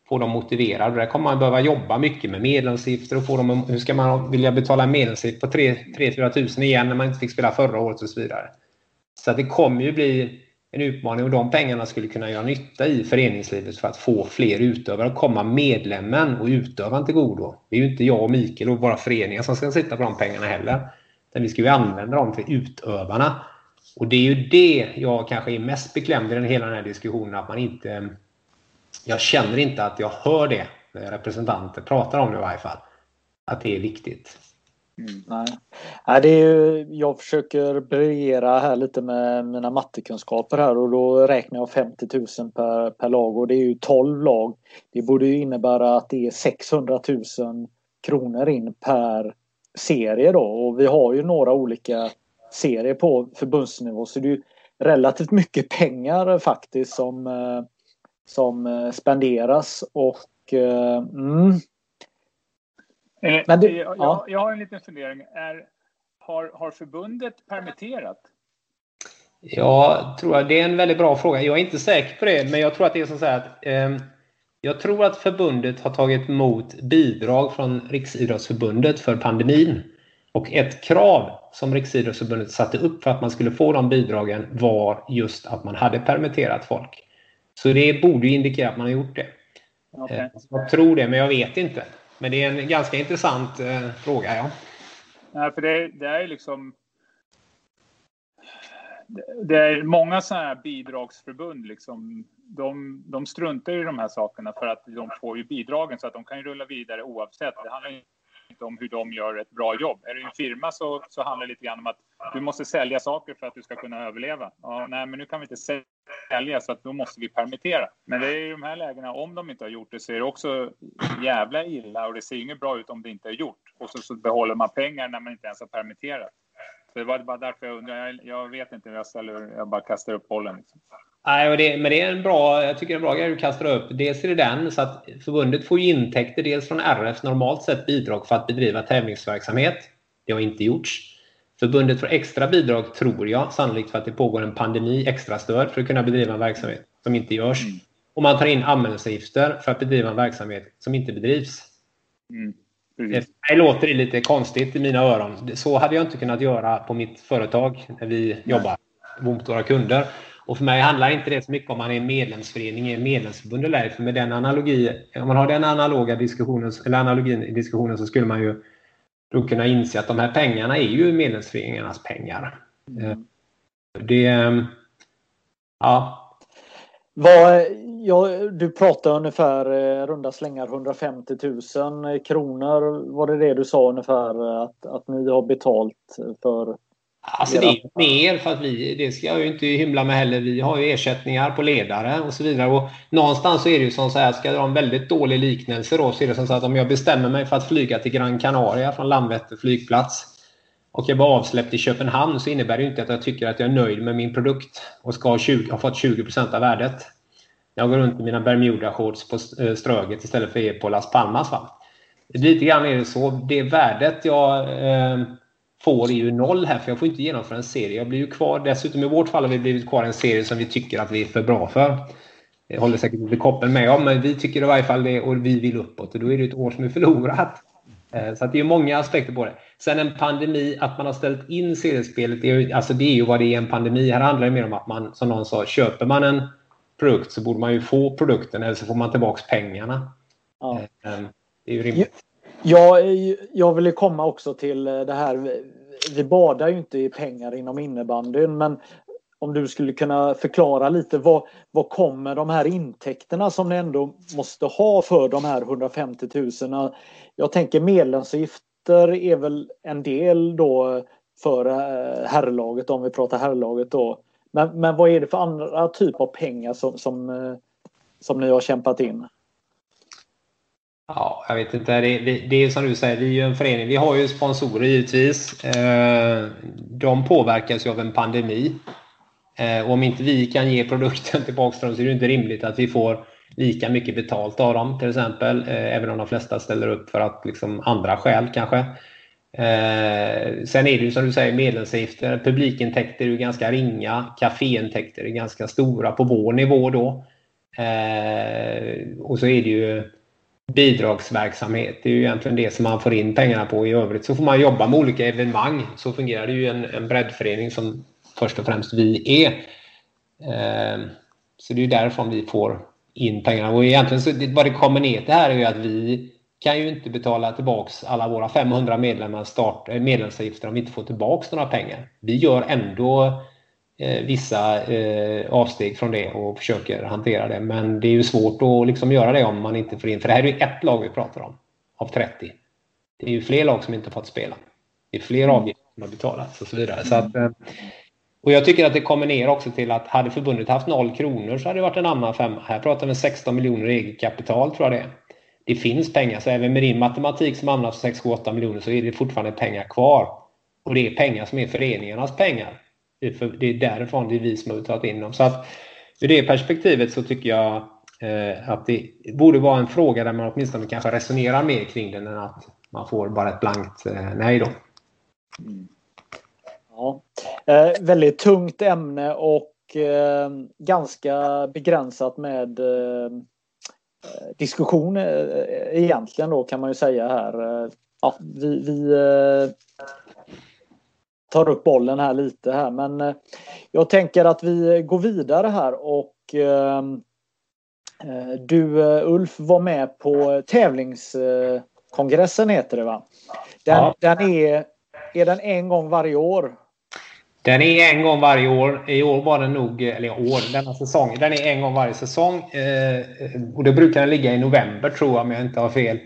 Få dem motiverade. Där kommer man behöva jobba mycket med medlemsavgifter och få dem, hur ska man vilja betala en medlemsavgift på 3-4 tusen igen när man inte fick spela förra året och så vidare. Så att det kommer ju bli en utmaning och de pengarna skulle kunna göra nytta i föreningslivet för att få fler utövare att komma medlemmen och utövaren till godo. Det är ju inte jag och Mikael och våra föreningar som ska sitta på de pengarna heller. Utan vi ska ju använda dem för utövarna. Och det är ju det jag kanske är mest beklämd i den hela den här diskussionen att man inte... Jag känner inte att jag hör det när representanter pratar om det i varje fall. Att det är viktigt. Mm, nej. nej, det är ju, jag försöker briljera här lite med mina mattekunskaper här och då räknar jag 50 000 per, per lag och det är ju 12 lag. Det borde ju innebära att det är 600 000 kronor in per serie då och vi har ju några olika serier på förbundsnivå så det är ju relativt mycket pengar faktiskt som, eh, som eh, spenderas och eh, mm, men det, jag, ja. jag, har en liten fundering. Är, har, har förbundet permitterat? Ja, tror jag. Det är en väldigt bra fråga. Jag är inte säker på det, men jag tror att det är så att eh, jag tror att förbundet har tagit emot bidrag från Riksidrottsförbundet för pandemin. Och ett krav som Riksidrottsförbundet satte upp för att man skulle få de bidragen var just att man hade permitterat folk. Så det borde indikera att man har gjort det. Okay. Eh, jag tror det, men jag vet inte. Men det är en ganska intressant eh, fråga, ja. Nej, för det, det är liksom... Det är många sådana här bidragsförbund liksom. De, de struntar i de här sakerna för att de får ju bidragen så att de kan ju rulla vidare oavsett. Det handlar om hur de gör ett bra jobb. Är du en firma så, så handlar det lite grann om att du måste sälja saker för att du ska kunna överleva. Ja, nej, men nu kan vi inte sälja så att då måste vi permittera. Men det är i de här lägena, om de inte har gjort det så är det också jävla illa och det ser inget bra ut om det inte är gjort. Och så, så behåller man pengar när man inte ens har permitterat. Så det var bara därför jag undrar. Jag, jag vet inte, jag, ställer, jag bara kastar upp bollen. Liksom. Nej, det, men det är en bra, jag tycker det är en bra grej du kastar upp. Dels är det den, så att förbundet får ju intäkter dels från RF, normalt sett bidrag för att bedriva tävlingsverksamhet. Det har inte gjorts. Förbundet får extra bidrag, tror jag, sannolikt för att det pågår en pandemi, extra stöd för att kunna bedriva en verksamhet som inte görs. Mm. Och man tar in anmälningsavgifter för att bedriva en verksamhet som inte bedrivs. Mm. För mig låter det lite konstigt i mina öron. Så hade jag inte kunnat göra på mitt företag när vi jobbar mot våra kunder. Och för mig handlar inte det så mycket om man är en medlemsförening, en medlemsförbund eller ej. För med den analogi, om man har den analoga diskussionen, eller analogin i diskussionen så skulle man ju då kunna inse att de här pengarna är ju medlemsföreningarnas pengar. Mm. Det... Ehm, ja. Vad, ja, du pratar ungefär eh, runda slängar 150 000 kronor. Var det det du sa ungefär eh, att, att ni har betalt för Alltså det är mer för att vi, det ska jag ju inte hymla med heller. Vi har ju ersättningar på ledare och så vidare. Och någonstans så är det ju som så här, ska jag dra en väldigt dålig liknelse då, så är det som så att om jag bestämmer mig för att flyga till Gran Canaria från Landvetter flygplats och jag blir avsläppt i Köpenhamn så innebär det inte att jag tycker att jag är nöjd med min produkt och ska ha, 20, ha fått 20% av värdet. Jag går runt i mina Bermuda-shorts på eh, Ströget istället för på Las Palmas. Va? Lite grann är det så. Det värdet jag eh, får är ju noll här för jag får inte genomföra en serie. Jag blir ju kvar, dessutom i vårt fall har vi blivit kvar en serie som vi tycker att vi är för bra för. Det håller säkert inte koppeln med om, men vi tycker i varje fall det och vi vill uppåt och då är det ett år som är förlorat. Eh, så det är många aspekter på det. Sen en pandemi, att man har ställt in seriespelet, det är, alltså det är ju vad det är en pandemi. Här handlar det mer om att man, som någon sa, köper man en produkt så borde man ju få produkten eller så får man tillbaka pengarna. Ja. Eh, eh, det är ju rimligt. Ja, jag vill komma också till eh, det här. Vi badar ju inte i pengar inom innebandyn men om du skulle kunna förklara lite vad, vad kommer de här intäkterna som ni ändå måste ha för de här 150 000? Jag tänker medlemsavgifter är väl en del då för eh, herrlaget om vi pratar herrlaget då. Men, men vad är det för andra typer av pengar som, som, eh, som ni har kämpat in? Ja, jag vet inte. Det, det, det är som du säger, vi är ju en förening. Vi har ju sponsorer givetvis. Eh, de påverkas ju av en pandemi. Eh, och om inte vi kan ge produkten tillbaka till dem så är det inte rimligt att vi får lika mycket betalt av dem till exempel. Eh, även om de flesta ställer upp för att liksom andra skäl kanske. Eh, sen är det ju som du säger medlemsavgifter, publikintäkter är ju ganska ringa, kaféintäkter är ganska stora på vår nivå då. Eh, och så är det ju bidragsverksamhet, det är ju egentligen det som man får in pengarna på. I övrigt så får man jobba med olika evenemang. Så fungerar det ju en, en breddförening som först och främst vi är. Eh, så det är ju därifrån vi får in pengarna. Och egentligen så, vad det kommer ner till här är ju att vi kan ju inte betala tillbaks alla våra 500 medlemmar start, medlemsavgifter om vi inte får tillbaks några pengar. Vi gör ändå vissa eh, avsteg från det och försöker hantera det. Men det är ju svårt att liksom göra det om man inte får in, för det här är ju ett lag vi pratar om av 30. Det är ju fler lag som inte fått spela. Det är fler avgifter som har betalats och så vidare. Så att, eh, och jag tycker att det kommer ner också till att hade förbundet haft noll kronor så hade det varit en annan femma. Här pratar vi 16 miljoner eget kapital tror jag det är det finns pengar. Så även med din matematik som hamnar på 6-8 miljoner så är det fortfarande pengar kvar. Och det är pengar som är föreningarnas pengar. Det är, därifrån det är vi som har tagit in dem. Så att ur det perspektivet så tycker jag eh, att det borde vara en fråga där man åtminstone kanske resonerar mer kring den än att man får bara ett blankt eh, nej då. Mm. Ja, eh, väldigt tungt ämne och eh, ganska begränsat med eh, diskussion eh, egentligen då kan man ju säga här. Ja, vi, vi tar upp bollen här lite här men jag tänker att vi går vidare här och du Ulf var med på tävlingskongressen heter det va? Den, ja. den är, är den en gång varje år? Den är en gång varje år. I år var den nog, eller år, denna säsong. Den är en gång varje säsong. Eh, och då brukar den ligga i november tror jag om jag inte har fel.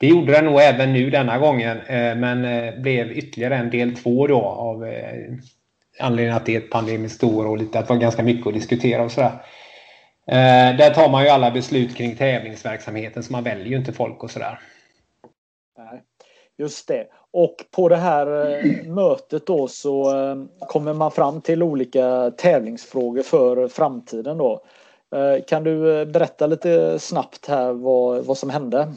Det gjorde den nog även nu denna gången. Eh, men eh, blev ytterligare en del två då av eh, anledningen att det är ett pandemiskt år och lite att det var ganska mycket att diskutera och sådär. Där tar man ju alla beslut kring tävlingsverksamheten så man väljer ju inte folk och sådär. Just det. Och på det här mötet då så kommer man fram till olika tävlingsfrågor för framtiden då. Kan du berätta lite snabbt här vad, vad som hände?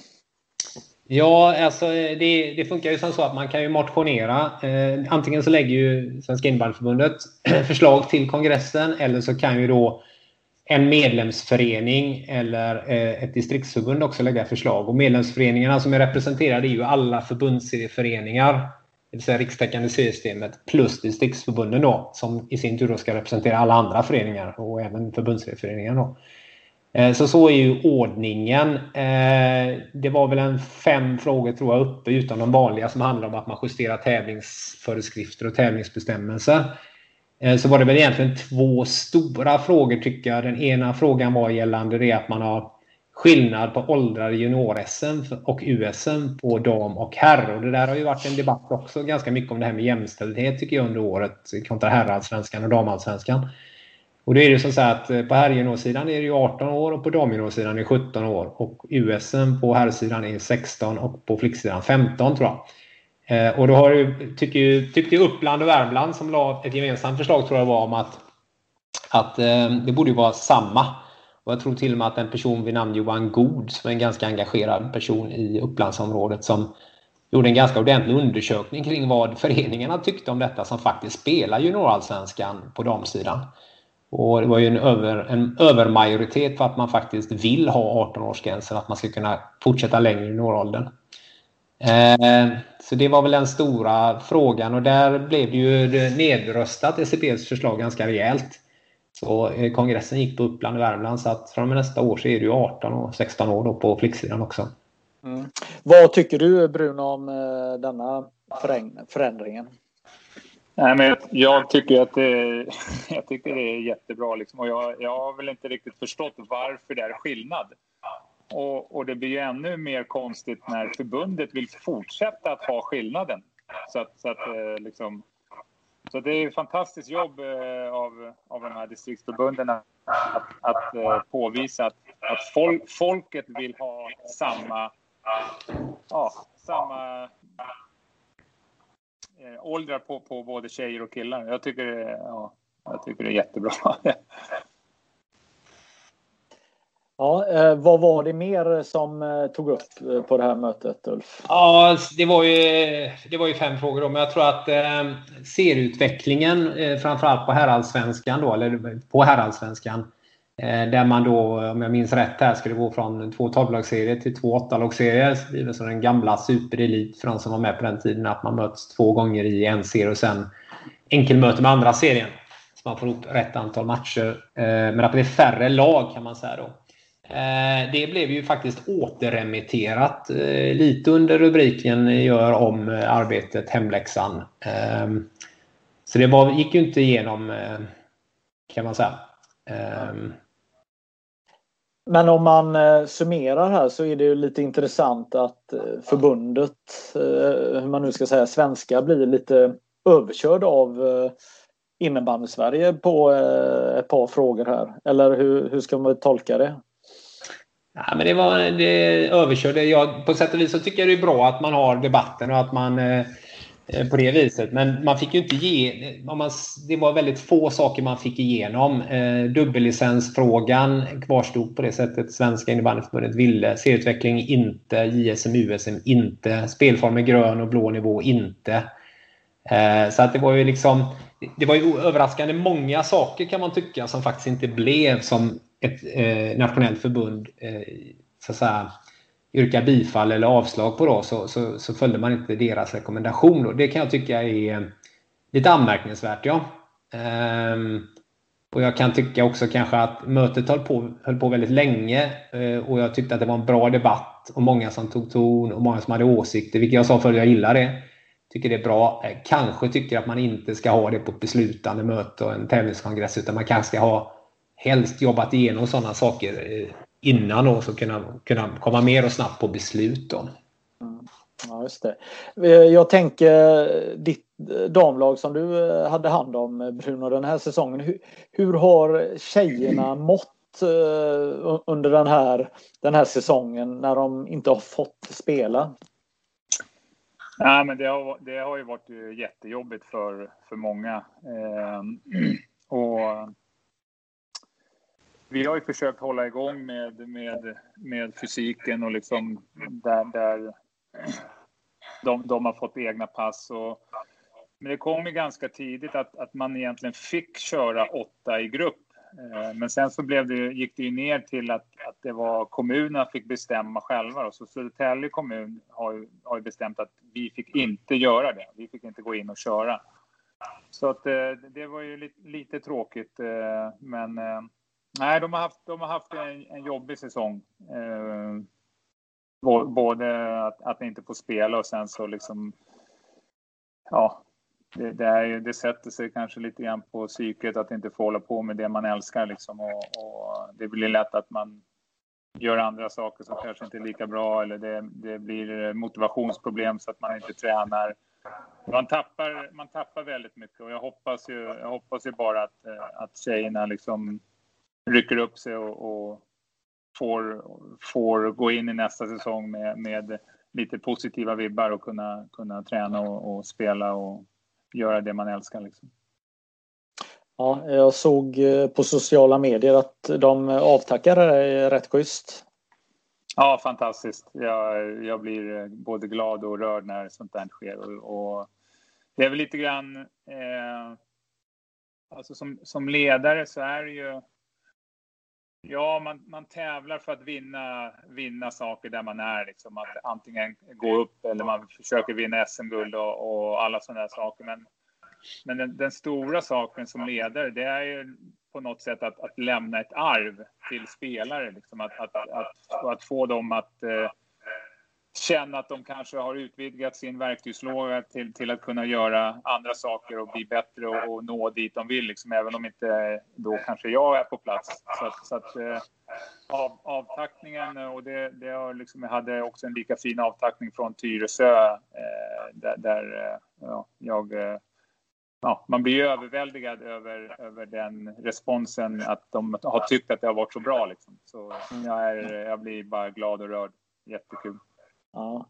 Ja, alltså det, det, funkar ju som så att man kan ju motionera. Eh, antingen så lägger ju Svenska innebandyförbundet förslag till kongressen eller så kan ju då en medlemsförening eller eh, ett distriktsförbund också lägga förslag. Och medlemsföreningarna som är representerade är ju alla förbundsföreningar, det vill säga rikstäckande systemet plus distriktsförbunden då, som i sin tur då ska representera alla andra föreningar och även förbundsföreningar. då. Eh, så så är ju ordningen. Eh, det var väl en fem frågor tror jag uppe, utan de vanliga som handlar om att man justerar tävlingsföreskrifter och tävlingsbestämmelser. Eh, så var det väl egentligen två stora frågor tycker jag. Den ena frågan var gällande det att man har skillnad på åldrar i junior-SM och USM på dam och herr. Och det där har ju varit en debatt också ganska mycket om det här med jämställdhet tycker jag under året kontra herrallsvenskan och damallsvenskan. Och det är ju som så att eh, på herrjuniorsidan är det ju 18 år och på damjuniorsidan är det 17 år. Och USM på herrsidan är 16 och på flicksidan 15 tror jag. Eh, och då har du, tycker, tyckte Uppland och Värmland som la ett gemensamt förslag tror jag var om att, att eh, det borde vara samma. Och jag tror till och med att en person vid namn Johan God som är en ganska engagerad person i Upplandsområdet som gjorde en ganska ordentlig undersökning kring vad föreningarna tyckte om detta som faktiskt spelar juniorallsvenskan på damsidan. Och det var ju en, över, en övermajoritet för att man faktiskt vill ha 18-årsgränsen, att man ska kunna fortsätta längre i åldern. Eh, så det var väl den stora frågan och där blev det ju eh, nedröstat ECBs förslag ganska rejält. Så eh, kongressen gick på Uppland och Värmland så att från och med nästa år så är det ju 18 och 16 år då på flicksidan också. Mm. Vad tycker du Bruno om eh, denna förändringen? Nej, men jag, tycker att det, jag tycker det är jättebra. Liksom. Och jag, jag har väl inte riktigt förstått varför det är skillnad. Och, och, det blir ju ännu mer konstigt när förbundet vill fortsätta att ha skillnaden. Så att, så att eh, liksom, så det är ett fantastiskt jobb eh, av, av de här distriktsförbunden att, att eh, påvisa att, att folk, folket vill ha samma, ja, samma eh, åldrar på, på både tjejer och killar. Jag tycker, ja, jag tycker det är jättebra. Ja, eh, vad var det mer som eh, tog upp eh, på det här mötet, Ulf? Ja, det var ju, det var ju fem frågor då, men jag tror att eh, serieutvecklingen, eh, framförallt på herrallsvenskan då, eller på herrallsvenskan, eh, Eh, där man då, om jag minns rätt här, skulle gå från två 12-lagsserier till två 8-lagsserier. Det är som den gamla superelit för de som var med på den tiden, att man möts två gånger i en serie och sen enkelmöte med andra serien. Så man får ihop rätt antal matcher. Eh, men att det är färre lag kan man säga då. Eh, det blev ju faktiskt återremitterat lite under rubriken Gör om arbetet hemläxan. Ehm, så det var, gick ju inte igenom kan man säga. Ehm, men om man eh, summerar här så är det ju lite intressant att eh, förbundet, eh, hur man nu ska säga, svenska blir lite överkörd av innebandy-Sverige på ett par frågor här. Eller hur, hur ska man tolka det? Ja, men det var det överkörde. Jag, på sätt och vis så tycker jag det är bra att man har debatten och att man eh, Eh, på det viset. Men man fick ju inte ge... Man, det var väldigt få saker man fick igenom. Eh, dubbellicensfrågan kvarstod på det sättet Svenska innebandyförbundet ville. Serieutveckling inte. JSM, USM inte. Spelformer, grön och blå nivå inte. Eh, så att det var ju liksom... Det var ju överraskande många saker kan man tycka som faktiskt inte blev som ett eh, nationellt förbund eh, så att säga, yrka bifall eller avslag på då, så, så, så följde man inte deras rekommendation. Då. Det kan jag tycka är eh, lite anmärkningsvärt. Ja. Ehm, och jag kan tycka också kanske att mötet höll på, höll på väldigt länge ehm, och jag tyckte att det var en bra debatt och många som tog ton och många som hade åsikter, vilket jag sa förut, jag gillar det. Tycker det är bra. Ehm, kanske tycker att man inte ska ha det på ett beslutande möte och en tävlingskongress utan man kanske ska ha helst jobbat igenom sådana saker eh, innan och så kunna, kunna komma mer och snabbt på beslut. Då. Ja, just det. Eh, jag tänker ditt damlag som du eh, hade hand om Bruno den här säsongen. Hur, hur har tjejerna mått under den här, den här säsongen när de inte har fått spela? Ja, men det, har, det har ju varit jättejobbigt för, för många. Eh, och vi har ju försökt hålla igång med, med, med fysiken och liksom där, där de, de har fått egna pass. Och, men det kom ju ganska tidigt att, att man egentligen fick köra åtta i grupp. Eh, men sen så blev det, gick det ju ner till att, att det var kommunerna fick bestämma själva. Så Södertälje kommun har ju, har ju bestämt att vi fick inte göra det. Vi fick inte gå in och köra. Så att, eh, det var ju lite, lite tråkigt. Eh, men Nej, de har haft, de har haft en, en jobbig säsong. Eh, både att, att inte få spela och sen så liksom... Ja, det, det, är, det sätter sig kanske lite grann på psyket att inte få hålla på med det man älskar. Liksom, och, och det blir lätt att man gör andra saker som kanske inte är lika bra eller det, det blir motivationsproblem så att man inte tränar. Man tappar, man tappar väldigt mycket och jag hoppas ju, jag hoppas ju bara att, att tjejerna liksom rycker upp sig och, och får, får gå in i nästa säsong med, med lite positiva vibbar och kunna, kunna träna och, och, spela och göra det man älskar. Liksom. Ja, jag såg eh, på sociala medier att de avtackade dig rätt schysst. Ja, fantastiskt. Jag, jag blir både glad och rörd när sånt där sker. Och, och det är väl lite grann... Eh, alltså som, som ledare så är det ju Ja, man, man tävlar för att vinna, vinna saker där man är. Liksom, att antingen gå upp eller man försöker vinna SM-guld och, och, alla sådana saker. Men, men den, den, stora saken som ledare, det är ju på något sätt att, att lämna ett arv till spelare. Liksom, att, att, att, att få dem att, eh, känna att de kanske har utvidgat sin verktygslåda till, till att kunna göra andra saker och bli bättre och, och nå dit de vill, liksom, även om inte då kanske jag är på plats. Så att, så att eh, av, avtackningen, eh, och det, det har liksom, jag hade också en lika fin avtackning från Tyresö eh, där, där eh, ja, jag eh, ja, man blir ju överväldigad över, över den responsen att de har tyckt att det har varit så bra. Liksom. Så jag, är, jag blir bara glad och rörd. Jättekul. Ja.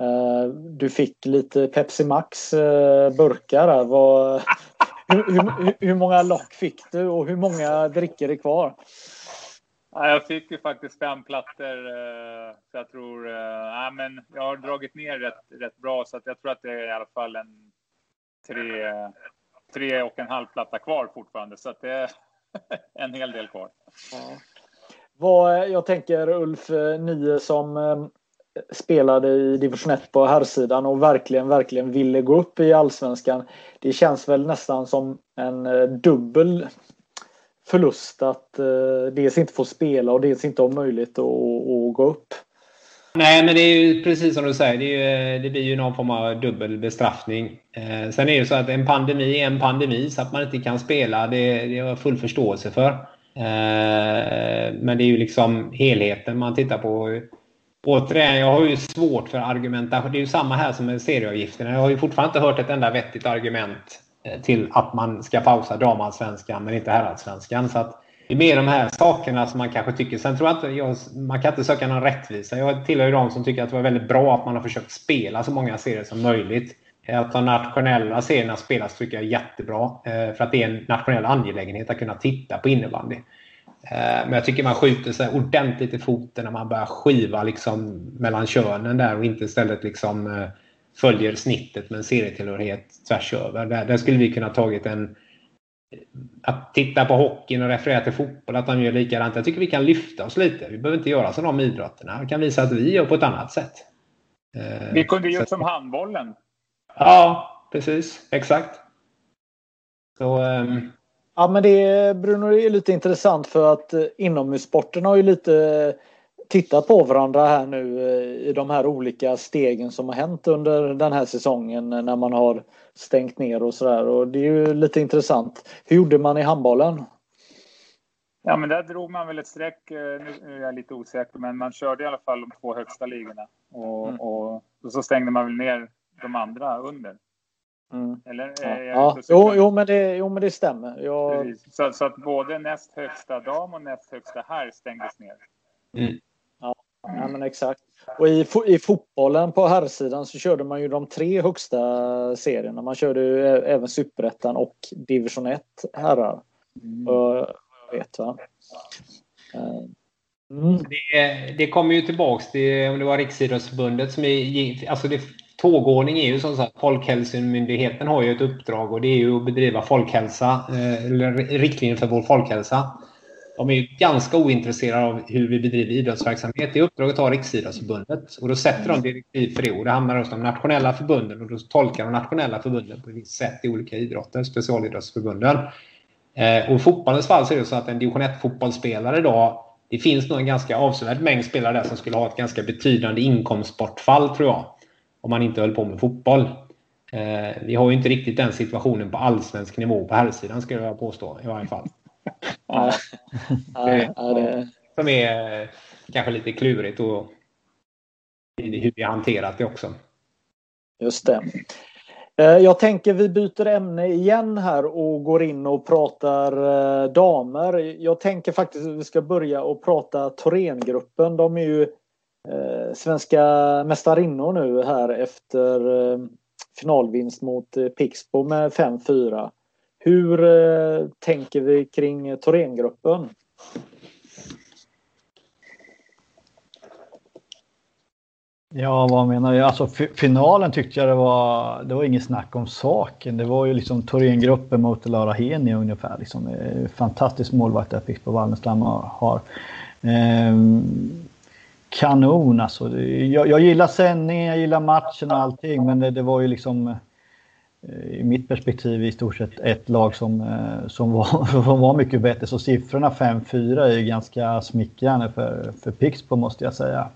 Uh, du fick lite Pepsi Max uh, burkar hur, hur, hur, många lock fick du och hur många dricker är kvar? Ja, jag fick ju faktiskt fem plattor. Uh, så jag tror... Uh, men jag har dragit ner rätt, rätt bra så att jag tror att det är i alla fall en tre, tre och en halv platta kvar fortfarande. Så det är en hel del kvar. Ja. Vad, jag tänker Ulf, ni som spelade i division 1 på herrsidan och verkligen, verkligen ville gå upp i allsvenskan. Det känns väl nästan som en eh, dubbel förlust att eh, dels inte få spela och dels inte ha möjlighet att, att gå upp. Nej, men det är ju precis som du säger. Det, ju, eh, det blir ju någon form av dubbel bestraffning. Eh, sen är det ju så att en pandemi är en pandemi, så att man inte kan spela, det, det har jag full förståelse för. Eh, men det är ju liksom helheten man tittar på återigen, jag har ju svårt för argumentation. Det är ju samma här som med serieavgifterna. Jag har ju fortfarande inte hört ett enda vettigt argument eh, till att man ska pausa damallsvenskan men inte herrallsvenskan. Så att det är mer de här sakerna som man kanske tycker. Sen tror jag inte jag, man kan inte söka någon rättvisa. Jag tillhör ju de som tycker att det var väldigt bra att man har försökt spela så många serier som möjligt. Eh, att de nationella serierna spelas tycker jag är jättebra. Eh, för att det är en nationell angelägenhet att kunna titta på innebandy. Eh, men jag tycker man skjuter sig ordentligt i foten när man börjar skiva liksom mellan könen där och inte istället liksom eh, följer snittet med en serietillhörighet tvärs över. Där, där skulle vi kunna tagit en... Att titta på hockeyn och referera till fotboll, att de gör likadant. Jag tycker vi kan lyfta oss lite. Vi behöver inte göra som de idrotterna. Vi kan visa att vi gör på ett annat sätt. Eh, vi kunde gjort som handbollen. Ja, precis. Exakt. Så, um, Ja men det Bruno är lite intressant för att eh, inomhussporten har ju lite tittat på varandra här nu eh, i de här olika stegen som har hänt under den här säsongen när man har stängt ner och sådär och det är ju lite intressant. Hur gjorde man i handbollen? Ja men där drog man väl ett streck, eh, nu är jag lite osäker, men man körde i alla fall de två högsta ligorna och, mm. och, och så stängde man väl ner de andra under. Mm. Eller, ja. ja. Jo, jo, men det, jo, men det stämmer. Jag... Så, så, att både näst högsta dam och näst högsta herr stängdes ner. Mm. Ja, ja, men exakt. Och i, i fotbollen på herrsidan så körde man ju de tre högsta serierna. Man körde ju även superettan och division 1 herrar. Mm. Och, jag vet va. Eh, mm. Det, det kommer ju tillbaks till om det var Riksidrottsförbundet som är, alltså det tågordning är ju som sagt Folkhälsomyndigheten har ju ett uppdrag och det är ju att bedriva folkhälsa, eh, eller riktlinjer för vår folkhälsa. De är ju ganska ointresserade av hur vi bedriver idrottsverksamhet. Det uppdraget har Riksidrottsförbundet och då sätter de direktiv för det och det hamnar hos de nationella förbunden och då tolkar de nationella förbunden på ett visst sätt i olika idrotter, specialidrottsförbunden. Eh, och i fotbollens fall så är det så att en division 1-fotbollsspelare idag det finns nog en ganska avsevärd mängd spelare där som skulle ha ett ganska betydande inkomstbortfall tror jag om man inte höll på med fotboll. Eh, vi har ju inte riktigt den situationen på allsvensk nivå på herrsidan skulle jag påstå i varje fall. ja. ja, det... Som är eh, kanske lite klurigt och hur vi har hanterat det också. Just det. Eh, jag tänker vi byter ämne igen här och går in och pratar eh, damer. Jag tänker faktiskt att vi ska börja och prata Thorengruppen. De är ju eh, svenska mästarinnor nu här efter eh, finalvinst mot eh, Pixbo med 5-4. Hur eh, tänker vi kring Thorengruppen? Ja, vad menar jag? Alltså finalen tyckte jag det var, det var inget snack om saken. Det var ju liksom Thorengruppen mot Lara Heni ungefär. Liksom, eh, fantastisk målvakt där Pixbo Wallenstam har. Ehm, kanon alltså. Jag, jag gillar sändningen, jag gillar matchen och allting men det, det, var ju liksom eh, i mitt perspektiv i stort sett ett lag som, eh, som, var, som var mycket bättre. Så siffrorna 5-4 är ju ganska smickrande för, för Pixbo måste jag säga.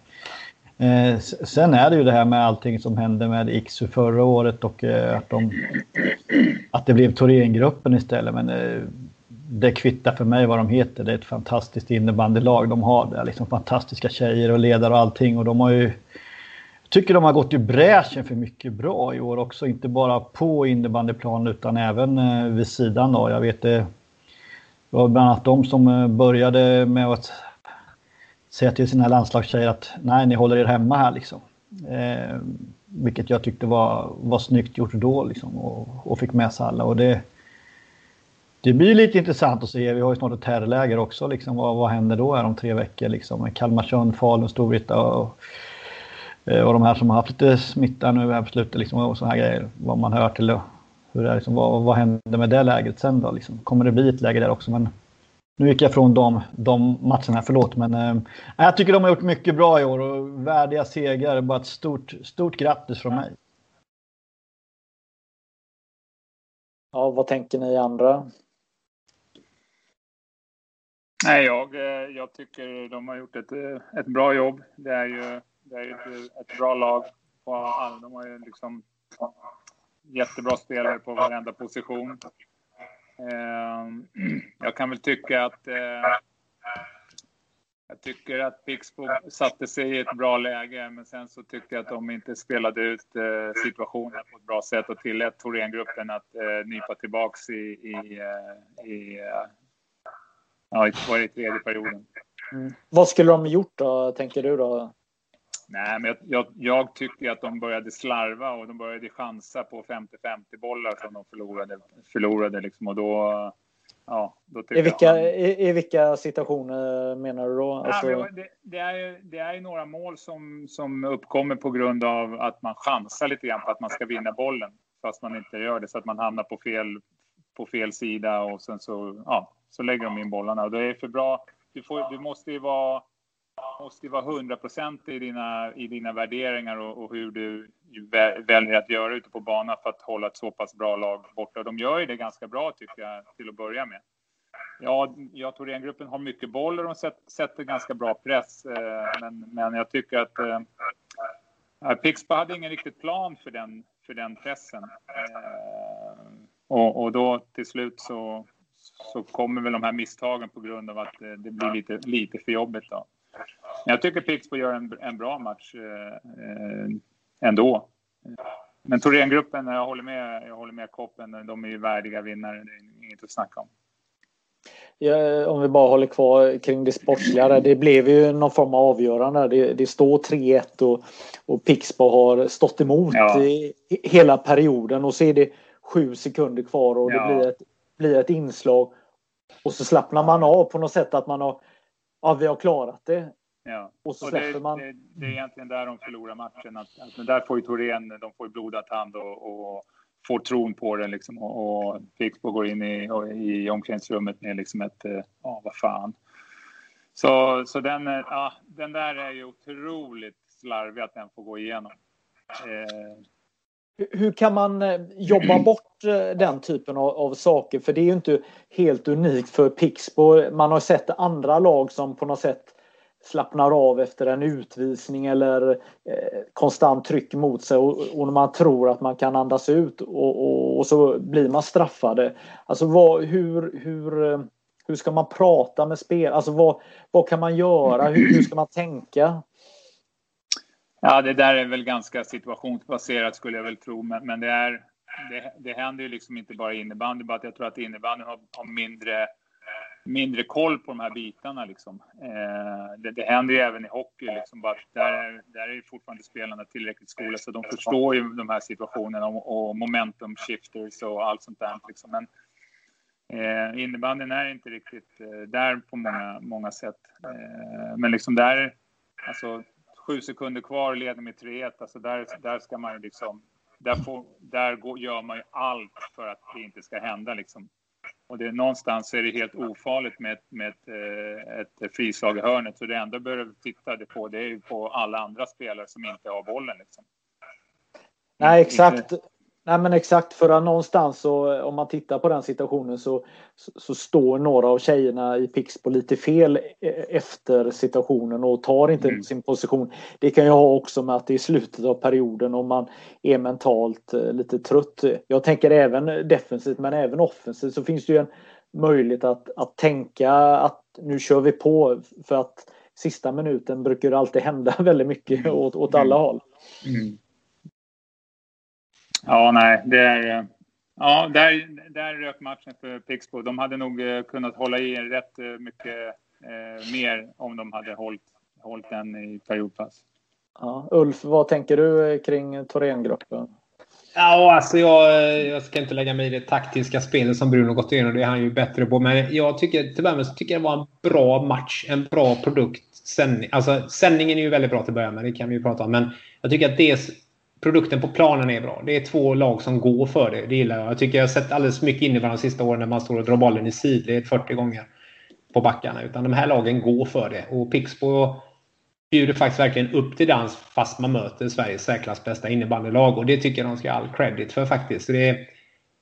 Eh, sen är det ju det här med allting som hände med Iksu förra året och eh, att, de, att det blev Thorengruppen istället. Men eh, det kvittar för mig vad de heter. Det är ett fantastiskt innebandylag de har. Det är liksom fantastiska tjejer och ledare och allting. Och de har ju... Jag tycker de har gått i bräschen för mycket bra i år också. Inte bara på innebandyplan utan även eh, vid sidan. Då. Jag vet eh, det var bland annat de som eh, började med att säga till sina landslagstjejer att nej, ni håller er hemma här liksom. Eh, vilket jag tyckte var, var snyggt gjort då liksom och, och fick med sig alla. Och det, det blir lite intressant att se. Vi har ju snart ett herrläger också. Liksom. Vad, vad händer då här om tre veckor? Liksom? Kalmarsund, Falun, Storvreta och, eh, och de här som har haft lite smitta nu här på slutet. Liksom, och såna här grejer. Vad man hör till och hur det är, liksom, vad, vad händer med det läget sen då? Liksom? Kommer det bli ett läge där också? Men nu gick jag från de, de matcherna, förlåt. Men äh, jag tycker de har gjort mycket bra i år och värdiga segrar. Bara ett stort, stort grattis från mig. Ja, vad tänker ni andra? Nej, jag, eh, jag tycker de har gjort ett, eh, ett bra jobb. Det är ju det är ett, ett bra lag. På de har ju liksom jättebra spelare på varenda position. Ehm, jag kan väl tycka att eh, jag tycker att Pixbo satte sig i ett bra läge, men sen så tycker jag att de inte spelade ut situationen på ett bra sätt och tillät Thorengruppen att nypa tillbaks i, i, i Ja, var i tredje perioden. Mm. Vad skulle de gjort då, tänker du då? Nej, men jag, jag, jag, tycker att de började slarva och de började chansa på 50-50 bollar som de förlorade. förlorade liksom, och då, ja, då I, vilka, jag, i, I vilka situationer menar du då? Alltså... Ja, det, det, är, det är några mål som, som uppkommer på grund av att man chansar lite grann på att man ska vinna bollen fast man inte gör det så att man hamnar på fel, på fel sida och sen så, ja, så lägger de in bollarna. Och det är för bra. Du, får, du måste ju vara måste vara hundraprocentig i dina, i dina värderingar och, och, hur du väljer att göra ute på banan för att hålla ett så pass bra lag borta. De gör ju det ganska bra tycker jag till att börja med. Ja, jag tror gruppen har mycket boll och de sätter ganska bra press. Eh, men, men jag tycker att eh, Pixbo hade ingen riktigt plan för den, för den pressen. Eh, och, och då till slut så, så kommer väl de här misstagen på grund av att eh, det blir lite, lite för jobbigt. Då. Men jag tycker Pixbo gör en, en bra match eh, ändå. Men Thorengruppen, jag håller med, jag håller med Koppen, de är ju värdiga vinnare, det är inget att snacka om. Ja, om vi bara håller kvar kring det sportsliga. Det blev ju någon form av avgörande. Det, det står 3-1 och, och Pixbo har stått emot ja. hela perioden och så är det sju sekunder kvar och ja. det blir ett blir ett inslag och så slappnar man av på något sätt att man har, ja vi har klarat det. Ja. Och så släpper det, man. Det, det, är egentligen där de förlorar matchen. Att, att, där får ju Thorén, de får ju blodad hand och, och får tron på det liksom. Och, och Pixbo går in i, i omklädningsrummet med liksom ett, eh, ja vad fan. Så, så den, eh, ja, den där är ju otroligt slarvig att den får gå igenom. Eh, hur kan man eh, jobba bort eh, den typen av, av, saker? För det är ju inte helt unikt för Pixbo. Man har sett andra lag som på något sätt slappnar av efter en utvisning eller eh, konstant tryck mot sig och, och, när man tror att man kan andas ut och, och, och så blir man straffade. Alltså vad, hur, hur, eh, hur ska man prata med spel? Alltså vad, vad kan man göra? Hur, hur ska man tänka? Ja, det där är väl ganska situationsbaserat skulle jag väl tro, men, men det, är, det, det händer ju liksom inte bara i innebandy, bara att jag tror att innebandy har, har mindre, mindre koll på de här bitarna. Liksom. Eh, det, det händer ju även i hockey, liksom, bara där, är, där är fortfarande spelarna tillräckligt skolade så de förstår ju de här situationerna och, och momentum shifters och allt sånt där. Liksom. Men, Eh, innebandyn är inte riktigt eh, där på många, många sätt. Eh, men liksom där, alltså sju sekunder kvar, leder med 3-1. Alltså där, där ska man ju liksom... Där, får, där går, gör man ju allt för att det inte ska hända liksom. Och det, någonstans är det helt ofarligt med, ett, med ett, eh, ett eh, frislag i hörnet. Så det enda du behöver titta på det är ju på alla andra spelare som inte har bollen. Liksom. Nej, exakt. Nej men exakt för att någonstans så om man tittar på den situationen så, så, så står några av tjejerna i Pixbo lite fel e, efter situationen och tar inte mm. sin position. Det kan ju ha också med att det är slutet av perioden och man är mentalt eh, lite trött. Jag tänker även defensivt men även offensivt så finns det ju en möjlighet att, att tänka att nu kör vi på för att sista minuten brukar det alltid hända väldigt mycket åt, åt alla mm. håll. Mm. Ja, nej, det är... Ja, där, där rök matchen för Pixbo. De hade nog eh, kunnat hålla i rätt eh, mycket eh, mer om de hade hållit, hållit den i periodpass. Ja, Ulf, vad tänker du eh, kring Thorengruppen? Ja, alltså jag, jag ska inte lägga mig i det taktiska spelet som Bruno gått igenom. Det är han ju bättre på. Men jag tycker till början tycker det var en bra match. En bra produkt. Sändning. Alltså, sändningen är ju väldigt bra till början med. Det kan vi ju prata om. Men jag tycker att det produkten på planen är bra. Det är två lag som går för det. Det gillar jag. Jag tycker jag har sett alldeles mycket innebandy de sista åren när man står och drar bollen i sidled 40 gånger på backarna. Utan de här lagen går för det. Och Pixbo bjuder faktiskt verkligen upp till dans fast man möter Sveriges säkrast bästa innebandylag. Och det tycker jag de ska ha all credit för faktiskt. det är,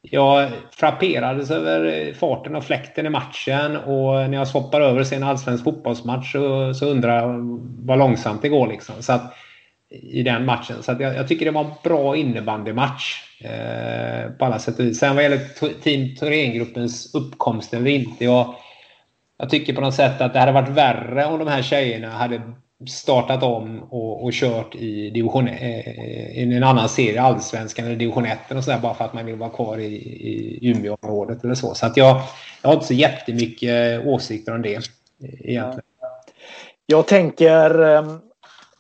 jag frapperades över farten och fläkten i matchen och när jag swappar över och ser en allsvensk fotbollsmatch så, så undrar jag vad långsamt det går. Liksom. Så att, i den matchen. Så jag, jag, tycker det var en bra innebandymatch eh, på alla sätt och vis. Sen vad gäller Team Thorengruppens uppkomst eller inte. Jag, jag tycker på något sätt att det hade varit värre om de här tjejerna hade startat om och, och kört i, division, eh, eh i en annan serie, Allsvenskan eller division 1 och sådär bara för att man vill vara kvar i, i Umeåområdet eller så. Så att jag, jag har inte så jättemycket åsikter om det egentligen. Jag tänker ehm,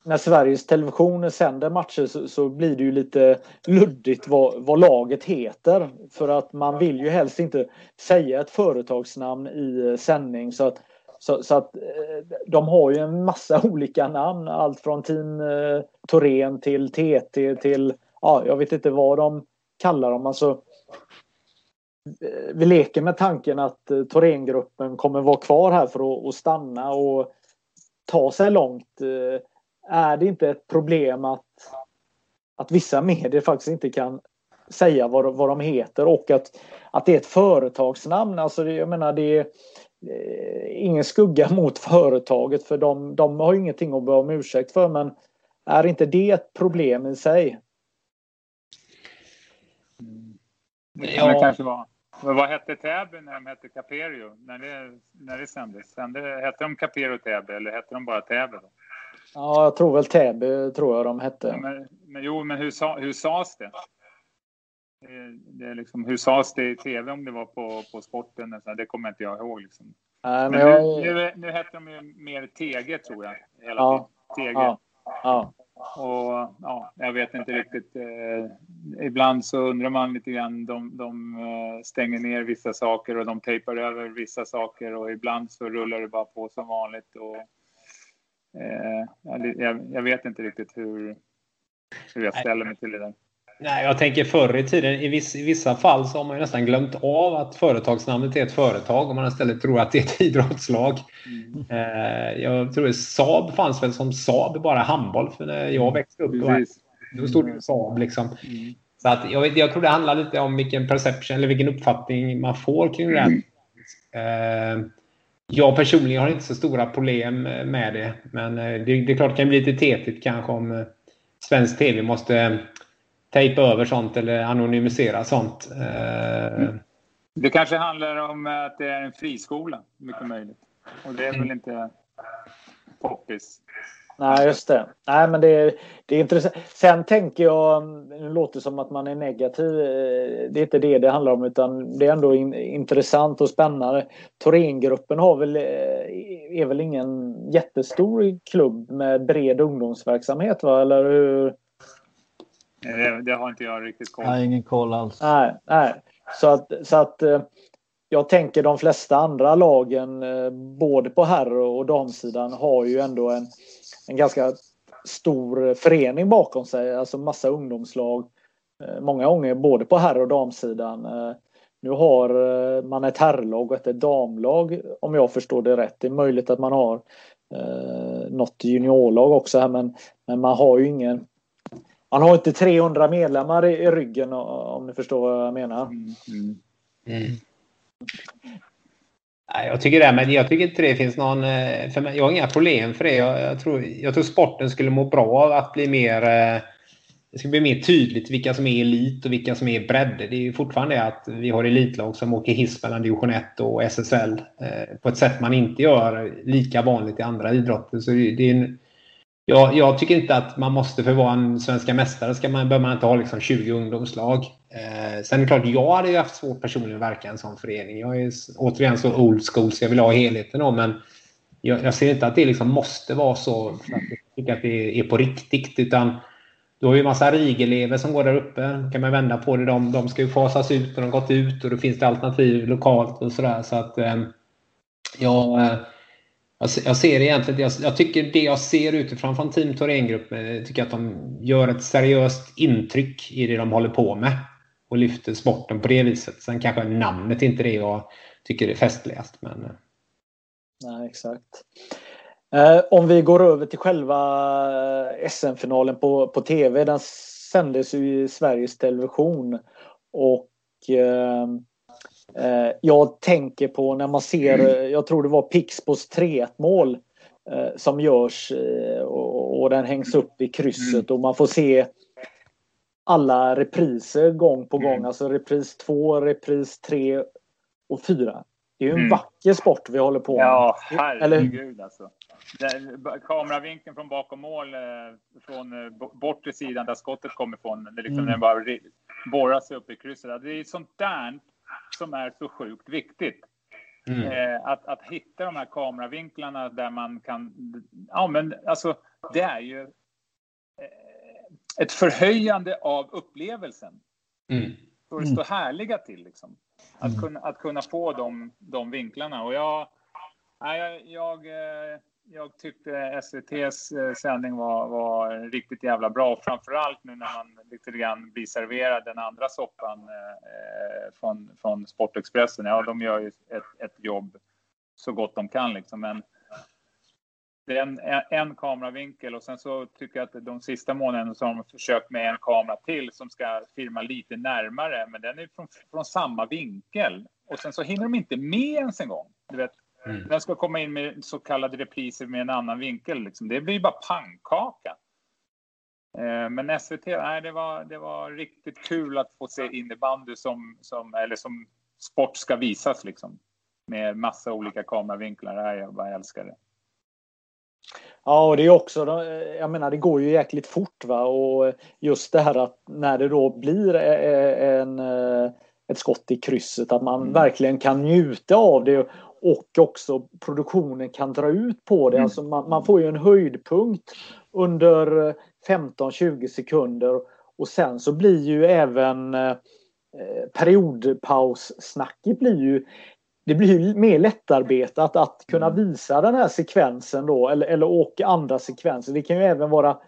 när Sveriges Television sänder matcher så, så, blir det ju lite luddigt vad, vad, laget heter. För att man vill ju helst inte säga ett företagsnamn i eh, sändning. Så att, så, så att eh, de har ju en massa olika namn. Allt från Team eh, Torén till TT till ja, jag vet inte vad de kallar dem. Alltså, eh, vi leker med tanken att eh, Thorengruppen kommer vara kvar här för att, att stanna och ta sig långt. Eh, är det inte ett problem att, att vissa medier faktiskt inte kan säga vad, vad de heter och att, att det är ett företagsnamn. Alltså jag menar det är eh, ingen skugga mot företaget för de, de har ingenting att be om ursäkt för men är inte det ett problem i sig? Det kan det kanske vara. Men vad hette Täby när de hette Caperio? När det, när det sändes? Sände, hette de Caperio Täby eller hette de bara Täby? Då? Ja, jag tror väl Täby tror jag de hette. Ja, men, men, jo, men hur, sa, hur sades det? Det, är liksom, hur sades det i tv om det var på, på sporten? Det kommer inte jag ihåg. Liksom. Nej, men, men jag... nu, nu, nu hette de ju mer TG tror jag. Hela ja, tiden. TG. Ja, ja. Och ja, jag vet inte riktigt. Eh, ibland så undrar man lite grann. De, de eh, stänger ner vissa saker och de tejpar över vissa saker och ibland så rullar det bara på som vanligt. Och, jag, jag, vet inte riktigt hur, hur jag ställer mig till det där. Nej, jag tänker förr i tiden, i, viss, i vissa fall så har man ju nästan glömt av att företagsnamnet är ett företag och man istället tror att det är ett idrottslag. Mm. Eh, jag tror att Saab fanns väl som Saab, bara handboll, för när jag växte upp då, då stod det Saab liksom. Mm. Så att jag, jag tror det handlar lite om vilken perception eller vilken uppfattning man får kring det. Mm. Eh, jag personligen har inte så stora problem med det. Men eh, det, det är klart det kan bli lite tetigt kanske om eh, svensk tv måste eh, tejpa över sånt eller anonymisera sånt. Mm. Det kanske handlar om att det är en friskola, mycket möjligt. Och det är väl inte poppis. Nej, just det. Nej, men det är, det är intressant. Sen tänker jag, nu låter det som att man är negativ. Eh, det är inte det det handlar om, utan det är ändå in, intressant och spännande. Thorengruppen har väl, eh, är väl ingen jättestor klubb med bred ungdomsverksamhet, va? Eller hur? Det, det har inte jag riktigt koll på. Nej, ingen koll alls. Nej, nej. Så att, så att eh, jag tänker de flesta andra lagen, både på herr och damsidan, har ju ändå en en ganska stor förening bakom sig, alltså massa ungdomslag. Eh, många gånger både på herr och damsidan. Eh, nu har eh, man ett herrlag och ett damlag om jag förstår det rätt. Det är möjligt att man har något juniorlag också här men, men man har ju ingen han har inte 300 medlemmar i, i ryggen om ni förstår vad jag menar. Mm. Mm. Jag tycker det, men jag tycker inte det finns någon... Eh, för mig, jag har inga problem för det. Jag, jag, tror, jag tror sporten skulle må bra av att bli mer... Eh, det ska bli mer tydligt vilka som är elit och vilka som är bredd. Det är ju fortfarande det att vi har elitlag som åker hiss mellan division 1 och SSL eh, på ett sätt man inte gör lika vanligt i andra idrotter. Så det är en, jag, jag, tycker inte att man måste för att vara en svenska mästare ska man, behöver man inte ha liksom 20 ungdomslag. Eh, sen är det klart, jag hade ju haft svårt personligen att verka i en sån förening. Jag är återigen så old school så jag vill ha helheten då, men jag, jag ser inte att det liksom måste vara så för att jag tycker att det är på riktigt. Utan du har ju en massa RIG-elever som går där uppe. kan man vända på det. De, de ska ju fasas ut och de har gått ut och då finns det alternativ lokalt och sådär. Så att ehm, eh, jag, jag ser egentligen, jag, jag tycker det jag ser utifrån från Team Thorengruppen, eh, tycker att de gör ett seriöst intryck i det de håller på med och lyfter sporten på det viset. Sen kanske namnet inte är det jag tycker är festligast. Men... Eh. Nej, exakt. Eh, om vi går över till själva eh, SM-finalen på, på tv. Den sändes ju i Sveriges Television. Och eh, eh jag tänker på när man ser, mm. jag tror det var Pixbos 3-1 mål eh, som görs och, och, den hängs upp i krysset mm. och man får se alla repriser gång på gång. Mm. Alltså repris 2, repris 3 och 4. Det är ju en mm. vacker sport vi håller på med. Ja, herregud alltså. kameravinkeln från bakom mål, eh, från eh, bortre sidan där skottet kommer ifrån, det liksom mm. den bara borrar sig upp i krysset. Det är sånt där som är så sjukt viktigt. Mm. Eh, att, att hitta de här kameravinklarna där man kan... Ja, men alltså, det är ju ett förhöjande av upplevelsen. Mm. Så det står härliga till liksom. Att, mm. kunna, att kunna få de, de vinklarna. Och jag, jag, jag, eh, jag tyckte SVTs eh, sändning var, var riktigt jävla bra. Framförallt nu när man lite grann blir serverad den andra soppan eh, från, från Sportexpressen. Ja, de gör ju ett, ett jobb så gott de kan liksom. Men det är en, en kameravinkel och sen så tycker jag att de sista månaderna så har de försökt med en kamera till som ska filma lite närmare, men den är från, från samma vinkel. Och sen så hinner de inte med ens en gång. Du vet, mm. Den ska komma in med så kallade repriser med en annan vinkel. Liksom. Det blir bara pannkaka. Eh, men SVT, nej, det var, det var riktigt kul att få se innebandy som, som, eller som sport ska visas liksom. Med massa olika kameravinklar. Jag bara älskar det. Ja, och det är också, jag menar det går ju jäkligt fort va och just det här att när det då blir en, ett skott i krysset att man mm. verkligen kan njuta av det och också produktionen kan dra ut på det. Mm. Alltså man, man, får ju en höjdpunkt under 15-20 sekunder och sen så blir ju även eh, periodpaussnacket blir ju det blir mer lättarbetat att kunna mm. visa den här sekvensen då eller, eller och andra sekvenser. Det kan ju även vara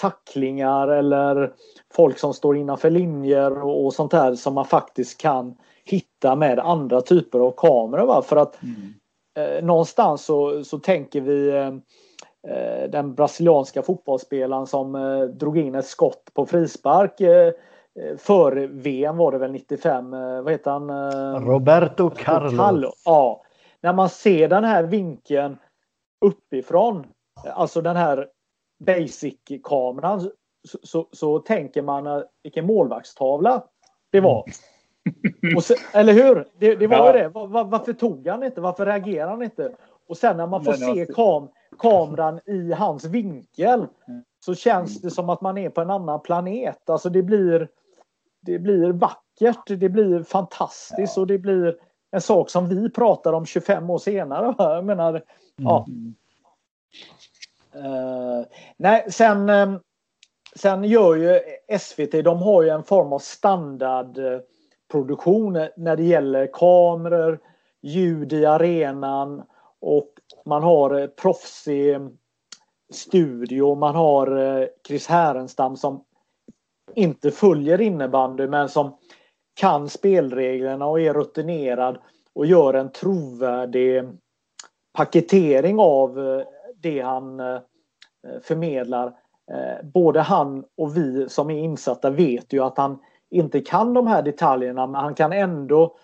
tacklingar eller folk som står innanför linjer och, och sånt där som man faktiskt kan hitta med andra typer av kameror. Va? För att mm. eh, någonstans så, så tänker vi eh, eh den brasilianska fotbollsspelaren som eh, drog in ett skott på frispark eh, Eh, före VM var det väl 95. Eh, vad heter han? Roberto Carlos. Carlo. Ja. När man ser den här vinkeln uppifrån, alltså den här basic-kameran, så, så, så, tänker man vilken målvaktstavla det var. Så, eller hur? Det, det var ja. det. Var, varför tog han inte? Varför reagerar han inte? Och sen när man får se kam, kameran i hans vinkel så känns det som att man är på en annan planet. Alltså det blir det blir vackert, det blir fantastiskt ja. och det blir en sak som vi pratar om 25 år senare. Jag menar, mm. ja. Uh, nej, sen, um, sen gör ju SVT, de har ju en form av produktion när det gäller kameror, ljud i arenan och man har eh, proffsig studio. Man har eh, Chris Härenstam som inte följer innebandy men som kan spelreglerna och är rutinerad och gör en trovärdig paketering av eh, det han förmedlar. både han och vi som är insatta vet ju att han inte kan de här detaljerna men han kan ändå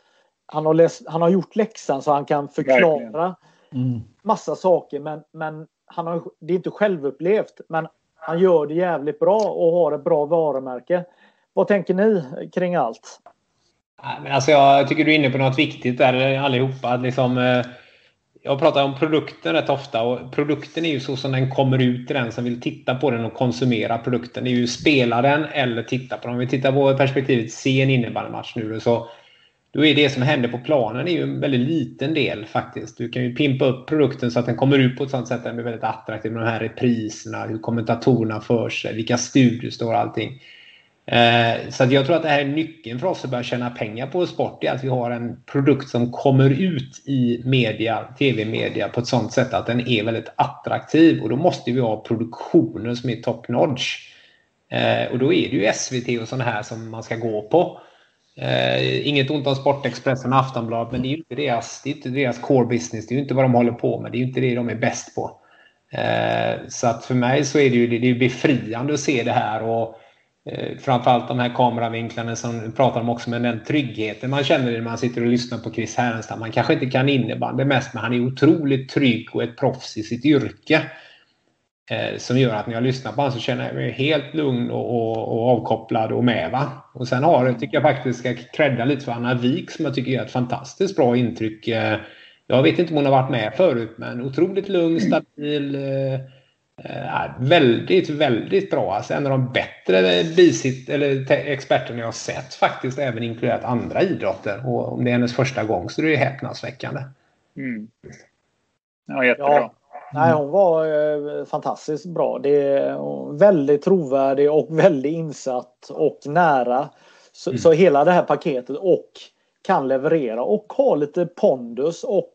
han har, läst, han har gjort läxan så han kan förklara mm. massa saker men, men han har, det är inte självupplevt men han gör det jävligt bra och har ett bra varumärke. Vad tänker ni kring allt? Alltså jag tycker du är inne på något viktigt där allihopa. Liksom, eh, jag pratar om produkten rätt ofta och produkten är ju så som den kommer ut till den som vill titta på den och konsumera produkten. Det är ju spela den eller titta på den. Om vi tittar på perspektivet se en innebandymatch nu så då är det som händer på planen är ju en väldigt liten del faktiskt. Du kan ju pimpa upp produkten så att den kommer ut på ett sånt sätt att den blir väldigt attraktiv med de här repriserna, hur kommentatorerna för sig, vilka studier står allting. Eh, så jag tror att det här är nyckeln för oss att börja tjäna pengar på sport. är att vi har en produkt som kommer ut i media, tv-media på ett sånt sätt att den är väldigt attraktiv. Och då måste vi ha produktioner som är top notch. Eh, och då är det ju SVT och sådana här som man ska gå på. Eh, inget ont om Sportexpressen och Aftonbladet, men det är ju inte deras, det är inte deras core business. Det är ju inte vad de håller på med. Det är ju inte det de är bäst på. Eh, så att för mig så är det ju det är befriande att se det här. och eh, Framförallt de här kameravinklarna som du pratar om också, men den tryggheten man känner när man sitter och lyssnar på Chris Härenstam. Man kanske inte kan innebandy mest, men han är otroligt trygg och ett proffs i sitt yrke. Eh, som gör att när jag lyssnar på honom så känner jag mig helt lugn och, och, och avkopplad och med. Va? Och sen har jag, tycker jag faktiskt ska credda lite för Anna Wik som jag tycker gör ett fantastiskt bra intryck. Eh, jag vet inte om hon har varit med förut men otroligt lugn, stabil. Eh, eh väldigt, väldigt bra. Alltså en av de bättre bisit, eller experterna jag har sett faktiskt, även inkluderat andra idrotter. Och om det är hennes första gång så är det häpnadsväckande. Mm. Ja, jättebra. Ja. Nej, hon var eh, fantastiskt bra. Det är väldigt trovärdig och väldigt insatt och nära. Så, mm. så, hela det här paketet och kan leverera och ha lite pondus och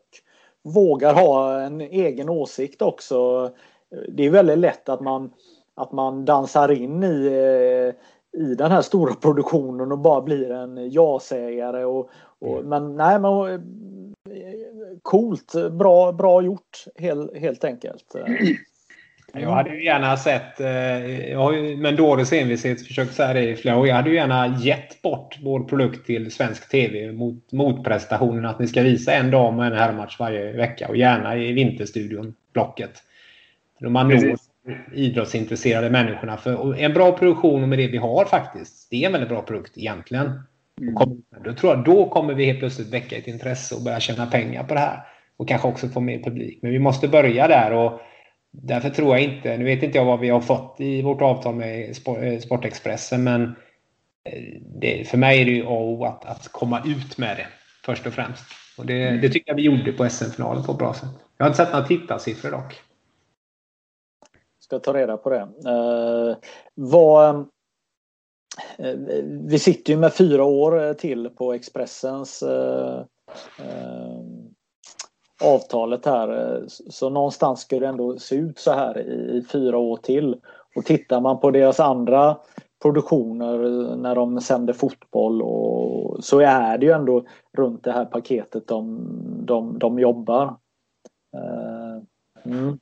vågar ha en egen åsikt också. Det är väldigt lätt att man, att man dansar in i, eh, i den här stora produktionen och bara blir en ja-sägare. Och, och, mm. Men nej, men coolt, bra, bra gjort helt, helt enkelt. Jag hade ju gärna sett, eh, jag har ju med en dåres envishet försökt säga det i flera år. Jag hade ju gärna gett bort vår produkt till svensk TV mot motprestationen att ni ska visa en dam och en herrmatch varje vecka och gärna i Vinterstudion, blocket. Man når idrottsintresserade människorna. För en bra produktion med det vi har faktiskt, det är en väldigt bra produkt egentligen. Mm. Då, tror jag, då kommer vi helt plötsligt väcka ett intresse och börja tjäna pengar på det här. Och kanske också få mer publik. Men vi måste börja där. och Därför tror jag inte, nu vet inte jag vad vi har fått i vårt avtal med eh, Sportexpressen, men eh, det, för mig är det ju A och O att, att komma ut med det först och främst. Och det, mm. det tycker jag vi gjorde på SM-finalen på ett bra sätt. Jag har inte sett några tittarsiffror dock. Ska ta reda på det. Eh, vad, Eh, vi sitter ju med fyra år eh, till på Expressens eh, eh, avtalet här. Så någonstans ska det ändå se ut så här i, i fyra år till. Och tittar man på deras andra produktioner eh, när de sänder fotboll och så är det ju ändå runt det här paketet de, de, de jobbar. Mm.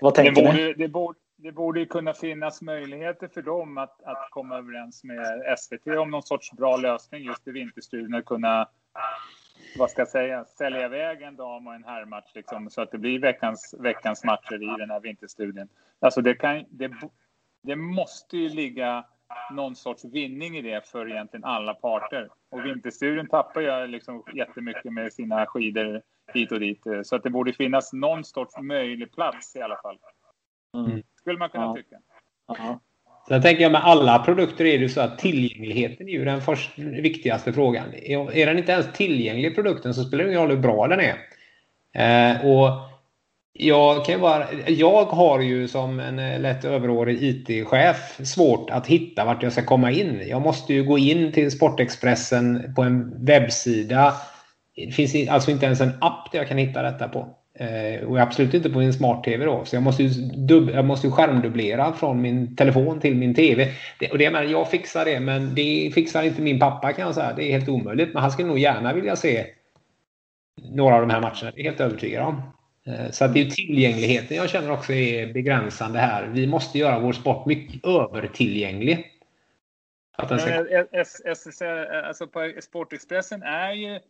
Vad tänker det borde, ni? Det borde, det borde kunna finnas möjligheter för dem att, att komma överens med SVT om någon sorts bra lösning just i vinterstudien. Att kunna, vad ska jag säga, sälja iväg en dam och en herrmatch liksom, så att det blir veckans, veckans matcher i den här vinterstudien. Alltså det, kan, det, det måste ju ligga någon sorts vinning i det för egentligen alla parter. Och vinterstudien tappar ju liksom jättemycket med sina skidor hit och dit. Så att det borde finnas någon sorts möjlig plats i alla fall. Mm. Skulle man kunna ja. tycka. Ja. Sen tänker jag med alla produkter är det så att tillgängligheten är ju den första, viktigaste frågan. Är den inte ens tillgänglig produkten så spelar det ingen roll hur bra den är. Eh, och jag, kan vara, jag har ju som en eh, lätt överårig IT-chef svårt att hitta vart jag ska komma in. Jag måste ju gå in till Sportexpressen på en webbsida. Det finns alltså inte ens en app där jag kan hitta detta på. Eh, och absolut inte på min smart-tv då. Så jag måste, ju dub- jag måste ju skärmdubblera från min telefon till min tv. Det, och det, jag, jag fixar det, men det fixar inte min pappa kan jag säga. Det är helt omöjligt. Men han skulle nog gärna vilja se några av de här matcherna. Det är helt övertygad om. Eh, så att det är tillgängligheten jag känner också är begränsande här. Vi måste göra vår sport mycket övertillgänglig. Att den ska... Eh, eh, eh, alltså på Sportexpressen är ju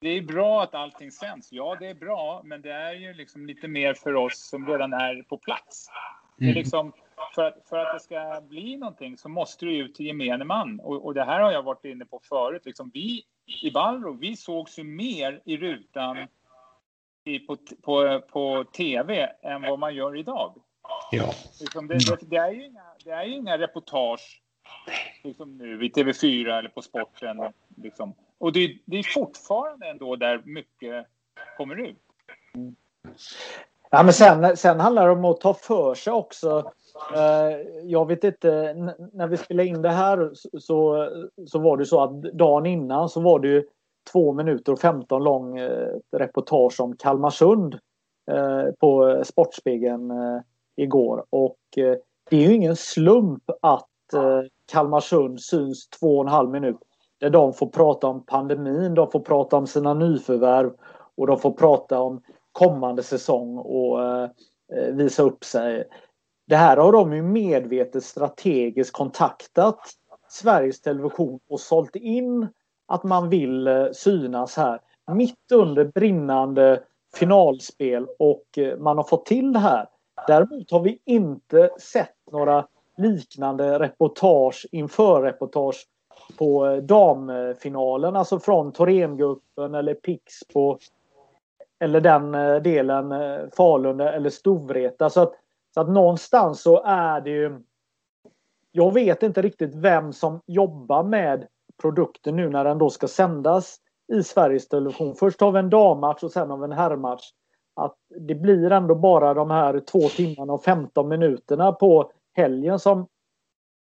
det är bra att allting sänds. Ja, det är bra, men det är ju liksom lite mer för oss som redan är på plats. Det är mm. liksom, för, att, för att det ska bli någonting så måste det ut till gemene man. Och, och det här har jag varit inne på förut. Liksom, vi i Balro, vi sågs ju mer i rutan i, på, på, på tv än vad man gör idag. Ja. Liksom det, det, det, är ju inga, det är ju inga reportage liksom nu i TV4 eller på sporten. Liksom. Och det, det är fortfarande ändå där mycket kommer ut. Mm. Ja, men sen, sen handlar det om att ta för sig också. Eh, jag vet inte, när vi spelade in det här så, så var det så att dagen innan så var det ju två minuter och 15 lång eh, reportage om Kalmarsund eh, på Sportspegeln igår. Och det är ju ingen slump att Kalmarsund syns två och en halv minut där de får prata om pandemin, de får prata om sina nyförvärv och de får prata om kommande säsong och eh, visa upp sig. Det här har de ju medvetet strategiskt kontaktat Sveriges Television och sålt in att man vill eh, synas här mitt under brinnande finalspel och eh, man har fått till det här. Däremot har vi inte sett några liknande reportage inför reportage på eh, damfinalen, alltså från Thorengruppen eller Pixbo eller den eh, delen eh, Falun eller Storvreta. Så att, så att någonstans så är det ju... Jag vet inte riktigt vem som jobbar med produkten nu när den då ska sändas i Sveriges Television. Först har vi en dammatch och sen har vi en herrmatch. Att det blir ändå bara de här två timmarna och 15 minuterna på helgen som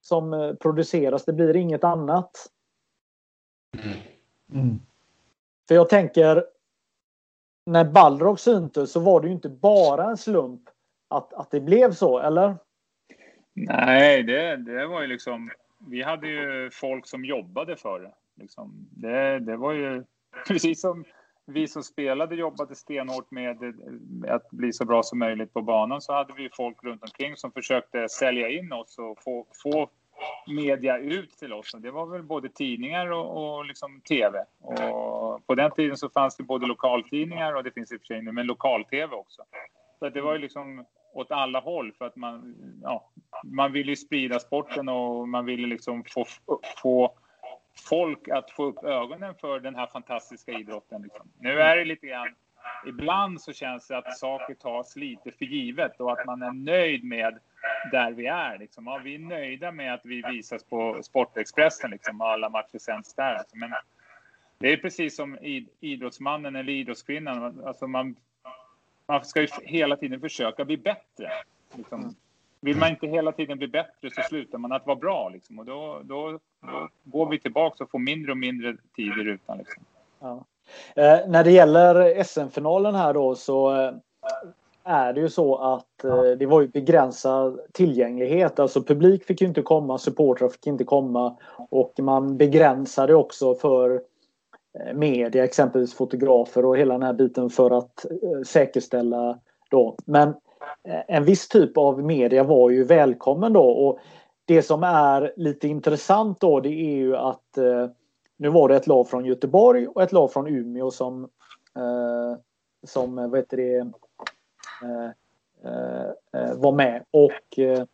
som eh, produceras. Det blir inget annat. Mm. mm. För jag tänker när Balrog syntes så var det ju inte bara en slump att, att det blev så, eller? Nej, det, det var ju liksom... Vi hade ju folk som jobbade för det. Liksom. Det, det var ju precis som vi som spelade jobbade stenhårt med eh, att bli så bra som möjligt på banan så hade vi folk runt omkring som försökte sälja in oss och få, få media ut till oss. Det var väl både tidningar och, och liksom tv. Och på den tiden så fanns det både lokaltidningar och det finns i och för sig nu, men lokal-tv också. Så det var ju liksom åt alla håll för att man, ja, man ville sprida sporten och man ville liksom få, få folk att få upp ögonen för den här fantastiska idrotten. Liksom. Nu är det lite grann, ibland så känns det att saker tas lite för givet och att man är nöjd med där vi är. Liksom. Ja, vi är nöjda med att vi visas på Sportexpressen liksom, och alla matcher sänds där. Alltså. Men det är precis som idrottsmannen eller idrottskvinnan. Alltså man, man ska ju hela tiden försöka bli bättre. Liksom. Vill man inte hela tiden bli bättre så slutar man att vara bra. Liksom. Och då, då, då går vi tillbaka och får mindre och mindre tid i rutan. Liksom. Ja. Eh, när det gäller SM-finalen här då så eh, är det ju så att eh, det var ju begränsad tillgänglighet. Alltså publik fick ju inte komma, supportrar fick inte komma och man begränsade också för eh, media, exempelvis fotografer och hela den här biten för att eh, säkerställa då. Men Eh, en viss typ av media var ju välkommen då och det som är lite intressant då det är ju att eh, nu var det ett lag från Göteborg och ett lag från Umeå som eh, som eh, vad heter det eh, eh, eh, var med. Och eh,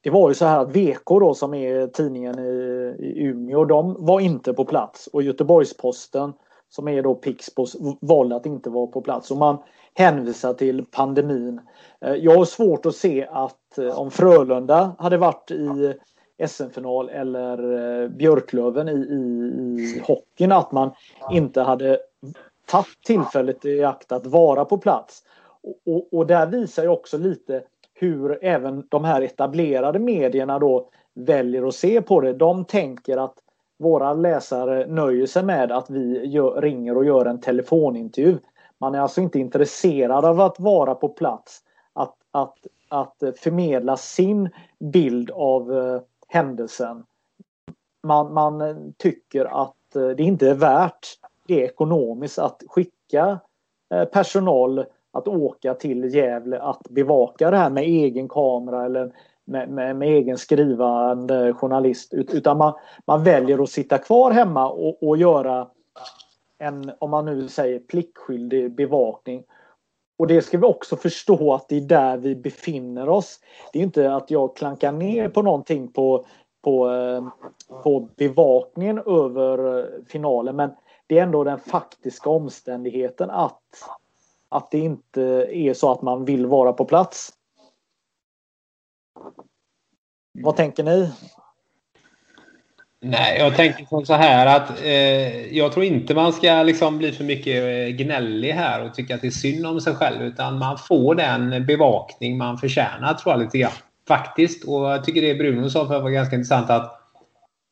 det var ju så här att VK då som är tidningen i, i Umeå, de var inte på plats. Och Göteborgsposten som är då Pixbos valde att inte vara på plats. Och man hänvisar till pandemin. Eh, jag har svårt att se att eh, om Frölunda hade varit i SM-final eller eh, Björklöven i, i, i hockeyn att man inte hade tagit tillfället i akt att vara på plats. Och, och där visar ju också lite hur även de här etablerade medierna då väljer att se på det. De tänker att våra läsare nöjer sig med att vi gör, ringer och gör en telefonintervju. Man är alltså inte intresserad av att vara på plats, att, att, att förmedla sin bild av eh, händelsen. Man, man tycker att eh, det inte är värt det ekonomiskt att skicka eh, personal att åka till Gävle att bevaka det här med egen kamera eller med, med, med egen skrivande journalist. Utan man, man väljer att sitta kvar hemma och, och göra en, om man nu säger pliktskyldig bevakning. Och det ska vi också förstå att det är där vi befinner oss. Det är inte att jag klankar ner på någonting på, på, eh, på bevakningen över eh, finalen men det är ändå den faktiska omständigheten att, att det inte är så att man vill vara på plats. Vad tänker ni? Nej, jag tänker så här att eh, jag tror inte man ska liksom bli för mycket eh, gnällig här och tycka att det är synd om sig själv utan man får den bevakning man förtjänar tror jag lite grann. Faktiskt. Och jag tycker det Bruno sa för var ganska intressant att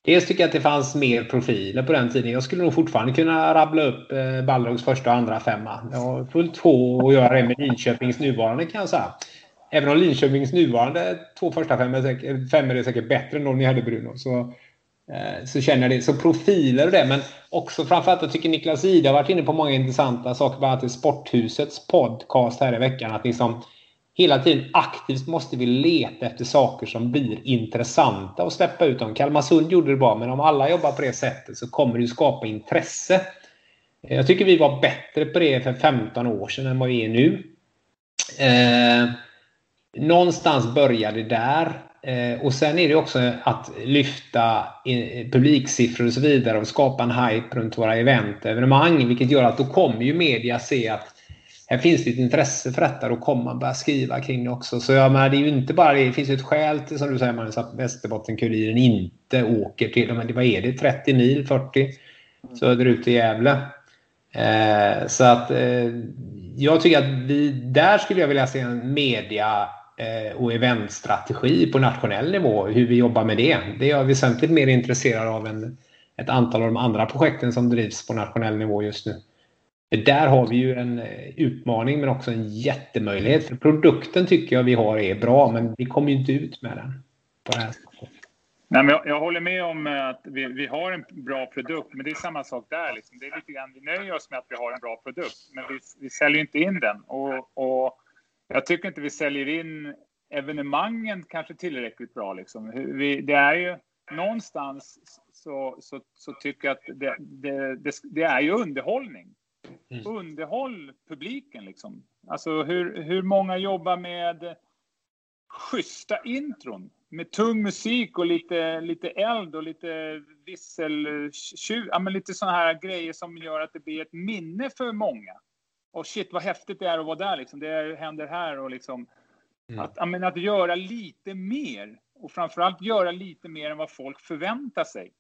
Dels tycker jag att det fanns mer profiler på den tiden. Jag skulle nog fortfarande kunna rabbla upp eh, Balrogs första och andra femma. Jag har fullt sjå att göra det med Linköpings nuvarande kan jag säga. Även om Linköpings nuvarande två första femmor är, fem är säkert bättre än de ni hade Bruno. Så, eh, så känner jag det. Så profiler och det. Men också framförallt jag tycker Niklas Ida har varit inne på många intressanta saker. Bland annat i Sporthusets podcast här i veckan. Att liksom, hela tiden aktivt måste vi leta efter saker som blir intressanta och släppa ut dem. Kalmarsund gjorde det bra, men om alla jobbar på det sättet så kommer det skapa intresse. Eh, jag tycker vi var bättre på det för 15 år sedan än vad vi är nu. Eh, Någonstans börjar det där. Eh, och sen är det också att lyfta eh, publiksiffror och så vidare och skapa en hype runt våra event och evenemang. Vilket gör att då kommer ju media se att här finns det ett intresse för detta. Då kommer man börja skriva kring det också. Så jag menar, det är ju inte bara det. Det finns ju ett skäl till, som du säger Magnus, att Västerbottenkuriren inte åker till, vad är det, 30 mil, 40 söderut till Gävle. Eh, så att eh, jag tycker att vi, där skulle jag vilja se en media Eh, och eventstrategi på nationell nivå. Hur vi jobbar med det. Det är jag väsentligt mer intresserad av än ett antal av de andra projekten som drivs på nationell nivå just nu. Där har vi ju en eh, utmaning men också en jättemöjlighet. För produkten tycker jag vi har är bra men vi kommer ju inte ut med den. På det här Nej, men jag, jag, håller med om eh, att vi, vi, har en bra produkt, men det är samma sak där. Liksom. Det är lite grann, vi nöjer oss med att vi har en bra produkt, men vi, vi säljer inte in den. Och, och, jag tycker inte vi säljer in evenemangen kanske tillräckligt bra. Liksom. Vi, det är ju någonstans så, så, så tycker jag att det, det, det, det är ju underhållning. Mm. Underhåll publiken liksom. Alltså hur, hur många jobbar med schyssta intron? Med tung musik och lite, lite eld och lite vissel, ja, men lite sådana här grejer som gör att det blir ett minne för många. Och shit vad häftigt det är att vara där liksom. Det händer här och liksom. Mm. Att, men att göra lite mer. Och framförallt göra lite mer än vad folk förväntar sig.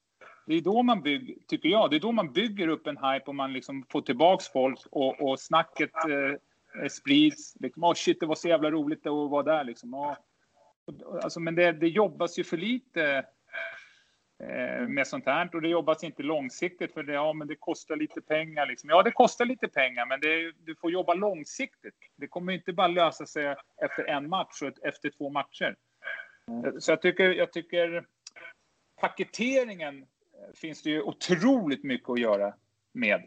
Det är då man bygger, tycker jag, det är då man bygger upp en hype och man liksom får tillbaks folk och, och snacket eh, sprids. Liksom, oh shit, det var så jävla roligt att vara där liksom. Oh. Alltså, men det, det jobbas ju för lite med sånt här och det jobbas inte långsiktigt för det, ja, men det kostar lite pengar. Liksom. Ja, det kostar lite pengar, men det, du får jobba långsiktigt. Det kommer inte bara lösa sig efter en match och efter två matcher. Så jag tycker, jag tycker paketeringen finns det ju otroligt mycket att göra med.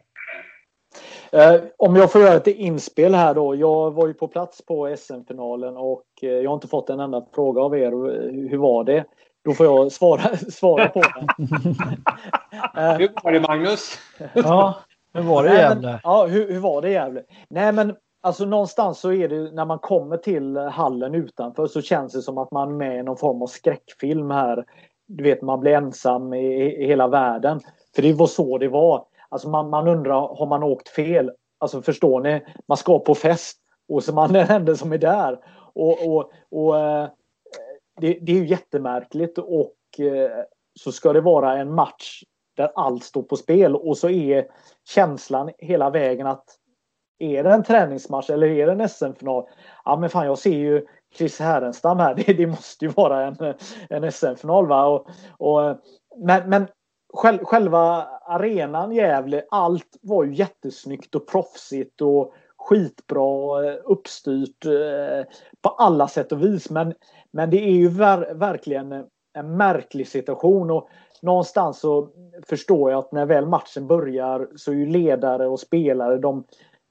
Eh, om jag får göra ett inspel här då. Jag var ju på plats på SM-finalen och eh, jag har inte fått en enda fråga av er. Hur var det? Då får jag svara, svara på den. hur var det Magnus? ja, hur var det i Gävle? Ja, hur, hur var det i Gävle? Nej men alltså någonstans så är det när man kommer till hallen utanför så känns det som att man är med i någon form av skräckfilm här du vet, man blir ensam i, i hela världen. För det var så det var. Alltså man, man undrar, har man åkt fel? Alltså förstår ni? Man ska på fest och så man är den enda som är där. Och, och, och eh, det, det, är ju jättemärkligt och eh, så ska det vara en match där allt står på spel och så är känslan hela vägen att är det en träningsmatch eller är det en SM-final? Ja men fan jag ser ju Chris Härenstam här. Det, det måste ju vara en, en SM-final. Va? Och, och, men, men själva arenan Gävle, allt var ju jättesnyggt och proffsigt och skitbra uppstyrt eh, på alla sätt och vis. Men, men det är ju ver verkligen en märklig situation och någonstans så förstår jag att när väl matchen börjar så är ju ledare och spelare de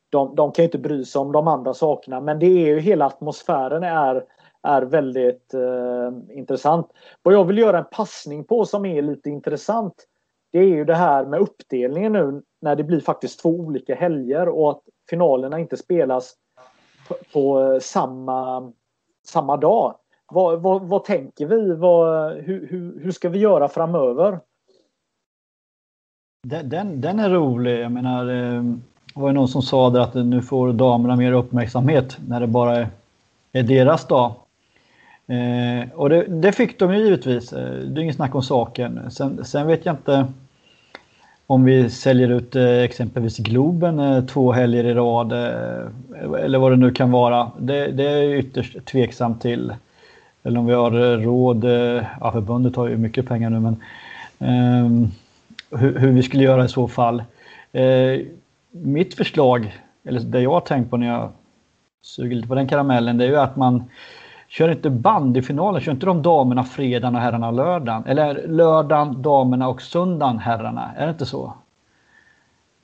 de, de kan ju inte bry sig om de andra sakerna men det är ju hela atmosfären är, är väldigt eh, intressant. Vad jag vill göra en passning på som är lite intressant det är ju det här med uppdelningen nu när det blir faktiskt två olika helger och att finalerna inte spelas på, på eh, samma, samma dag. Vad, vad, vad tänker vi? Vad, hur, hur, hur ska vi göra framöver? Den, den, den är rolig. Jag menar, eh, det var ju någon som sa där att nu får damerna mer uppmärksamhet när det bara är, är deras dag. Eh, och det, det, fick de ju givetvis. Eh, det är inget snack om saken. Sen, sen vet jag inte om vi säljer ut eh, exempelvis Globen eh, två helger i rad eh, eller vad det nu kan vara. Det, det är ytterst tveksamt till. Eller om vi har råd. Ja, förbundet har ju mycket pengar nu men ehm, um, hur, hur, vi skulle göra i så fall. mitt förslag, eller det jag har tänkt på när jag suger lite på den karamellen, det är ju att man Kör inte bandyfinalen, kör inte de damerna fredagen och herrarna lördagen? Eller lördagen, damerna och söndagen, herrarna? Är det inte så?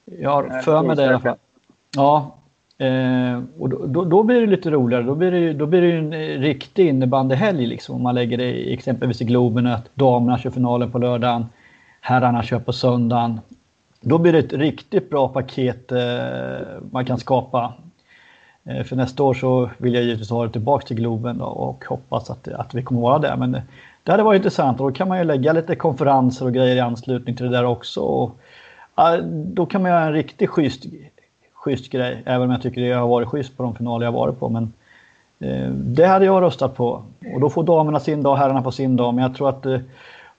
Jag har för mig det i alla fall. Ja, eh, och då, då, då, blir det lite roligare. Då blir det, då blir det en riktig innebandyhelg liksom. Om man lägger det exempelvis i Globen att damerna kör finalen på lördagen, herrarna kör på söndagen. Då blir det ett riktigt bra paket eh, man kan skapa Eh, Eh, för nästa år så vill jag givetvis ha det tillbaka till Globen och hoppas att, att vi kommer vara där. Men eh, det hade varit intressant och då kan man ju lägga lite konferenser och grejer i anslutning till det där också. Och, då kan man göra en riktigt schysst, schysst grej, även om jag tycker det har varit schysst på de finaler jag varit på. Men eh, det hade jag röstat på. Och då får damerna sin dag, herrarna på sin dag. Men jag tror att eh,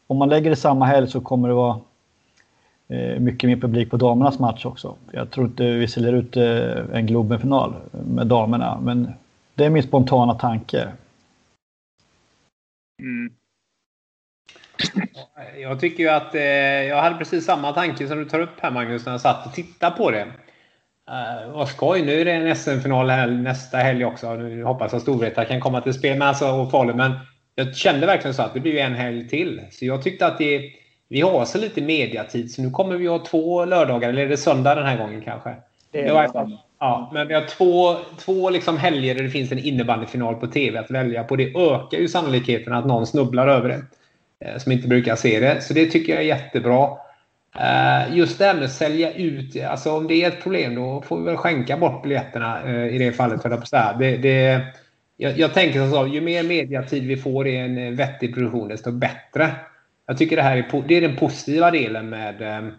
om man lägger det samma helg så kommer det vara Eh, mycket mer publik på damernas match också. Jag tror inte vi säljer ut en en Globenfinal med damerna, men det är min spontana tanke. Mm. Jag tycker ju att eh, jag hade precis samma tanke som du tar upp här Magnus när jag satt och tittade på det. Uh, vad skoj, nu är det en SM-final nästa helg också. Nu hoppas jag Storvreta kan komma till spel med alltså, och Falun. Men jag kände verkligen så att det blir en helg till. Så jag tyckte att det vi har så lite mediatid så nu kommer vi ha två lördagar, eller är det söndag den här gången kanske? Det är det. Ja, men vi har två, två liksom helger där det finns en innebandyfinal på TV att välja på. Det ökar ju sannolikheten att någon snubblar över det. Eh, som inte brukar se det. Så det tycker jag är jättebra. Eh, just det här med att sälja ut. Alltså om det är ett problem då får vi väl skänka bort biljetterna eh, i det fallet. För att det, det, jag, jag tänker så ju mer mediatid vi får i en vettig produktion desto bättre. Jag tycker det här är, det är den positiva delen med, eh,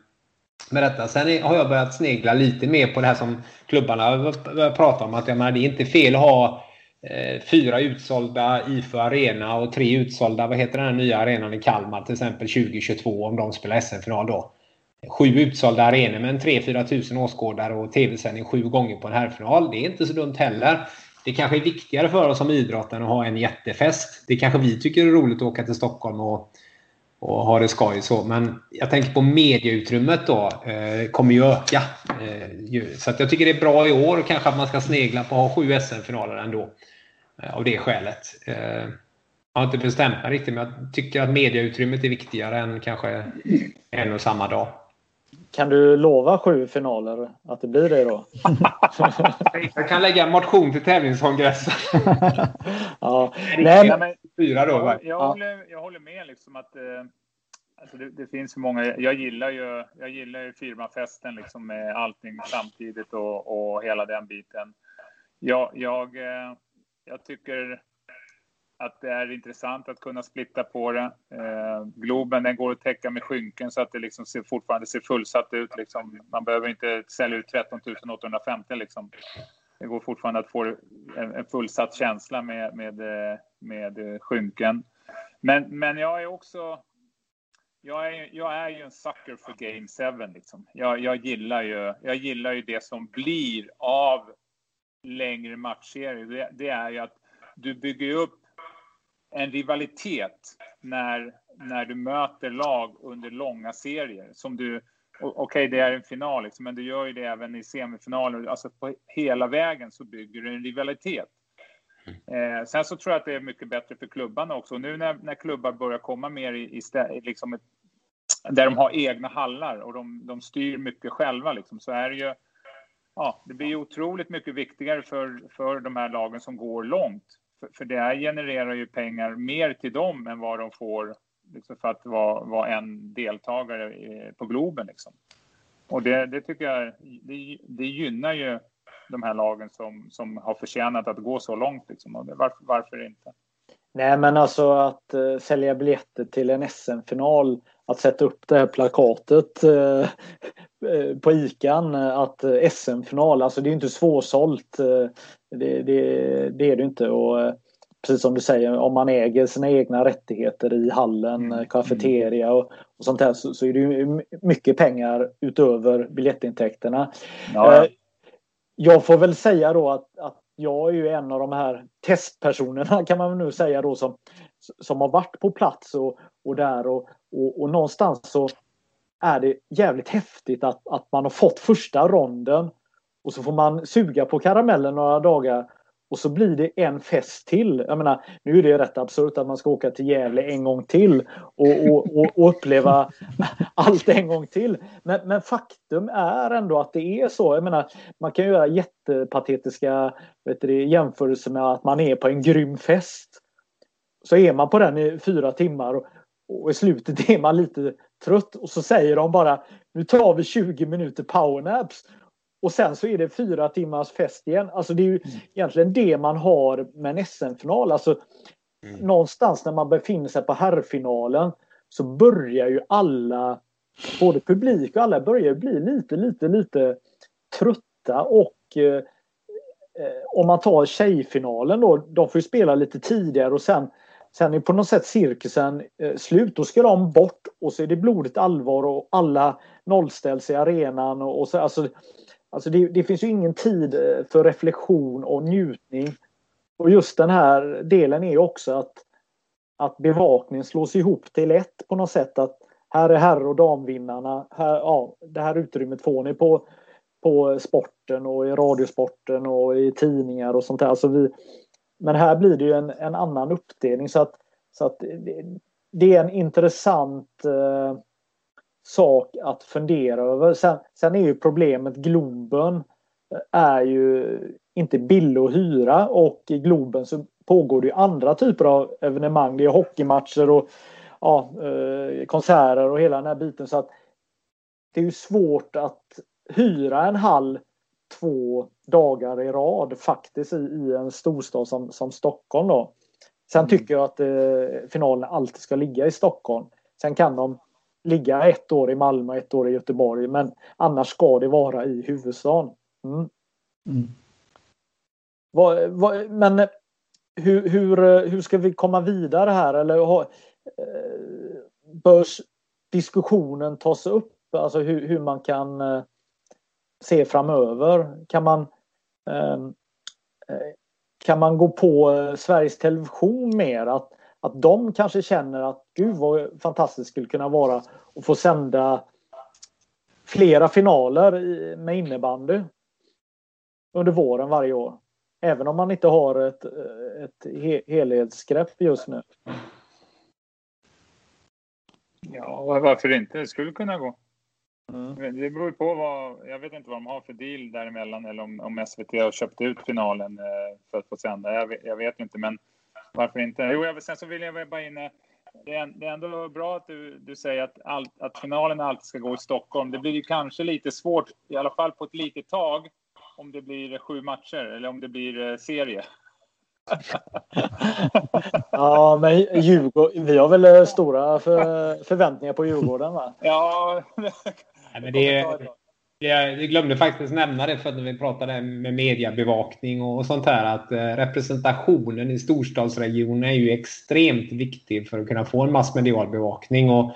med detta. Sen har jag börjat snegla lite mer på det här som klubbarna pratar om. Att jag menar, det är inte fel att ha eh, fyra utsålda IFÖ Arena och tre utsålda, vad heter den här nya arenan i Kalmar till exempel 2022 om de spelar SM-final då. Sju utsålda arenor med 3-4 tusen åskådare och tv-sändning sju gånger på en herrfinal. Det är inte så dumt heller. Det kanske är viktigare för oss som idrott än att ha en jättefest. Det kanske vi tycker är roligt att åka till Stockholm och och ha det skoj så. Men jag tänker på medieutrymmet då eh, kommer ju öka. Eh, så att jag tycker det är bra i år och kanske att man ska snegla på att ha sju SM-finaler ändå. Eh, av det skälet. Eh, jag har inte bestämt mig riktigt men jag tycker att medieutrymmet är viktigare än kanske en och samma dag. Kan du lova sju finaler? Att det blir det då? jag kan lägga en motion till tävlingskongressen. ja. Nej, men, fyra då. Jag, jag, håller, jag håller med liksom att eh, alltså det, det, finns många. Jag gillar ju, jag gillar ju firmafesten liksom med allting samtidigt och, och hela den biten. Jag, jag, eh, jag tycker att det är intressant att kunna splitta på det. Eh, Globen den går att täcka med skynken så att det liksom ser, fortfarande ser fullsatt ut. Liksom. Man behöver inte sälja ut 13 850. Liksom. Det går fortfarande att få en, en fullsatt känsla med, med, eh, med eh, skynken. Men, men jag är också... Jag är, jag är ju en sucker för Game 7. Liksom. Jag, jag, gillar ju, jag gillar ju det som blir av längre matchserier. Det, det är ju att du bygger upp en rivalitet när, när du möter lag under långa serier. Som du, Okej, okay, det är en final, liksom, men du gör ju det även i semifinaler. Alltså på hela vägen så bygger du en rivalitet. Eh, sen så tror jag att det är mycket bättre för klubbarna också. Nu när, när klubbar börjar komma mer i, i liksom ett, där de har egna hallar och de, de styr mycket själva, liksom, så är det ju ja, det blir otroligt mycket viktigare för, för de här lagen som går långt. För, för det här genererar ju pengar mer till dem än vad de får liksom för att vara, vara en deltagare på Globen. Liksom. Och det, det tycker jag det, det gynnar ju de här lagen som, som har förtjänat att gå så långt. Liksom. Och varför, varför inte? Nej, men alltså att uh, sälja biljetter till en SM-final, att sätta upp det här plakatet uh, på ICAn, att uh, SM-final, alltså det är inte svårsålt. Det, det, det, är det inte. Och, precis som du säger, om man äger sina egna rättigheter i hallen, mm. kafeteria och, och sånt där så, så, är det ju mycket pengar utöver biljettintäkterna. Ja. Jag får väl säga då att, att jag är ju en av de här testpersonerna kan man nu säga då som, som har varit på plats och, och där och, och, och någonstans så är det jävligt häftigt att, att man har fått första ronden och så får man suga på karamellen några dagar och så blir det en fest till. Jag menar, nu är det rätt absurt att man ska åka till Gävle en gång till och, och, och, och uppleva allt en gång till. Men, men, faktum är ändå att det är så. Jag menar, man kan göra jättepatetiska vet du, jämförelser med att man är på en grym fest. Så är man på den i fyra timmar och, och i slutet är man lite trött och så säger de bara nu tar vi 20 minuter powernaps och sen så är det fyra timmars fest igen. Alltså det är ju mm. egentligen det man har med en SM-final. Alltså, mm. Någonstans när man befinner sig på herrfinalen så börjar ju alla, både publik och alla, börjar bli lite, lite, lite trötta och eh, eh, om man tar tjejfinalen då, de får ju spela lite tidigare och sen Sen är på något sätt cirkusen eh, slut. Då ska de bort och så är det blodigt allvar och alla nollställs i arenan. Och, och så, alltså, Alltså det, det, finns ju ingen tid eh, för reflektion och njutning. Och just den här delen är också att, att bevakningen slås ihop till ett på något sätt. Att här är herr och damvinnarna. Här, ja, det här utrymmet får ni på, på sporten och i radiosporten och i tidningar och sånt där. Alltså vi, men här blir det ju en, en annan uppdelning så att, så att det, det är en intressant eh, sak att fundera över. Sen, sen är ju problemet Globen eh, är ju inte billig att hyra och i Globen så pågår det ju andra typer av evenemang. Det är hockeymatcher och ja, eh, konserter och hela den här biten. Så att det är ju svårt att hyra en hall två dagar i rad faktiskt i, i en storstad som, som Stockholm. Då. Sen mm. tycker jag att eh, finalen alltid ska ligga i Stockholm. Sen kan de ligga ett år i Malmö ett år i Göteborg. Men annars ska det vara i huvudstaden. Mm. Mm. Vad, vad, men hur, hur, hur ska vi komma vidare här? Eller ha, eh, bör diskussionen tas upp? Alltså hur, hur man kan eh, se framöver? Kan man ehm, eh, kan man gå på eh, Sveriges Television mer? Att att de kanske känner att gud vad fantastiskt skulle kunna vara att få sända flera finaler med innebandy under våren varje år. Även om man inte har ett, ett helhetsgrepp just nu. Ja, varför inte? Det skulle kunna gå. Mm. Det beror på vad, jag vet inte vad de har för deal däremellan eller om, om SVT har köpt ut finalen eh, för att få sända. Jag, jag vet inte, men varför inte? Jo, jag, sen så vill jag bara in... Det är, det är ändå bra att du, du säger att, all, att finalen alltid ska gå i Stockholm. Det blir ju kanske lite svårt, i alla fall på ett litet tag, om det blir sju matcher eller om det blir eh, serie. ja, men Djurgården, vi har väl eh, stora för, förväntningar på Djurgården va? Ja. Nej, men det, jag glömde faktiskt nämna det för att vi pratade med mediebevakning och sånt här att eh, representationen i storstadsregionen är ju extremt viktig för att kunna få en massmedial bevakning. Och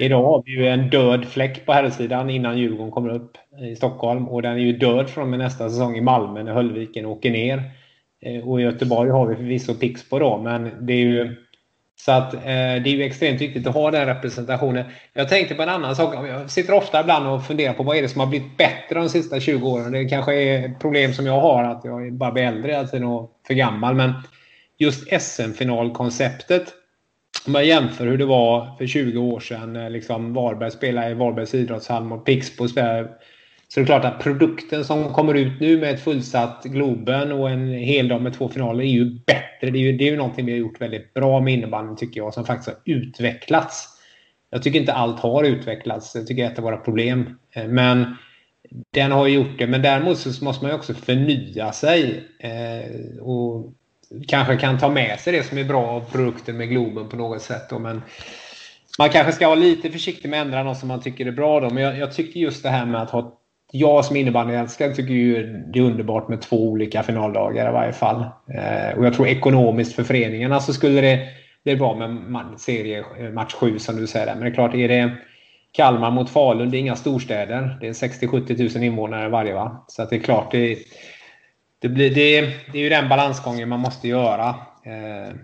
idag har vi ju en död fläck på herrsidan innan Djurgården kommer upp i Stockholm och den är ju död från med nästa säsong i Malmö när Höllviken åker ner. Eh, och i Göteborg har vi förvisso Pixbo då men det är ju så att eh, det är ju extremt viktigt att ha den representationen. Jag tänkte på en annan sak. Jag sitter ofta ibland och funderar på vad är det som har blivit bättre de sista 20 åren. Det kanske är problem som jag har, att jag bara blir äldre alltså, och för gammal. Men just SM-finalkonceptet. Om jag jämför hur det var för 20 år sedan när liksom Varberg spelade i Varbergs idrottshall mot Pixbo spelade så det är klart att produkten som kommer ut nu med ett fullsatt Globen och en hel dag med två finaler är ju bättre. Det är ju, det är ju någonting vi har gjort väldigt bra med innebandyn tycker jag, som faktiskt har utvecklats. Jag tycker inte allt har utvecklats. Det tycker jag är ett av våra problem. Eh, men den har gjort det. Men däremot så måste man ju också förnya sig. Eh, och kanske kan ta med sig det som är bra av produkten med Globen på något sätt. Då. Men man kanske ska vara lite försiktig med att ändra något som man tycker är bra. Då. Men jag, jag tycker just det här med att ha jag som innebandyälskare tycker ju det är underbart med två olika finaldagar i varje fall. Eh, och jag tror ekonomiskt för föreningarna så skulle det, det bra med serie eh, match 7 som du säger. Men det är klart, är det Kalmar mot Falun, det är inga storstäder. Det är 60-70 000 invånare varje. Va? Så att det är klart, det, det, blir, det, det är ju den balansgången man måste göra. Eh,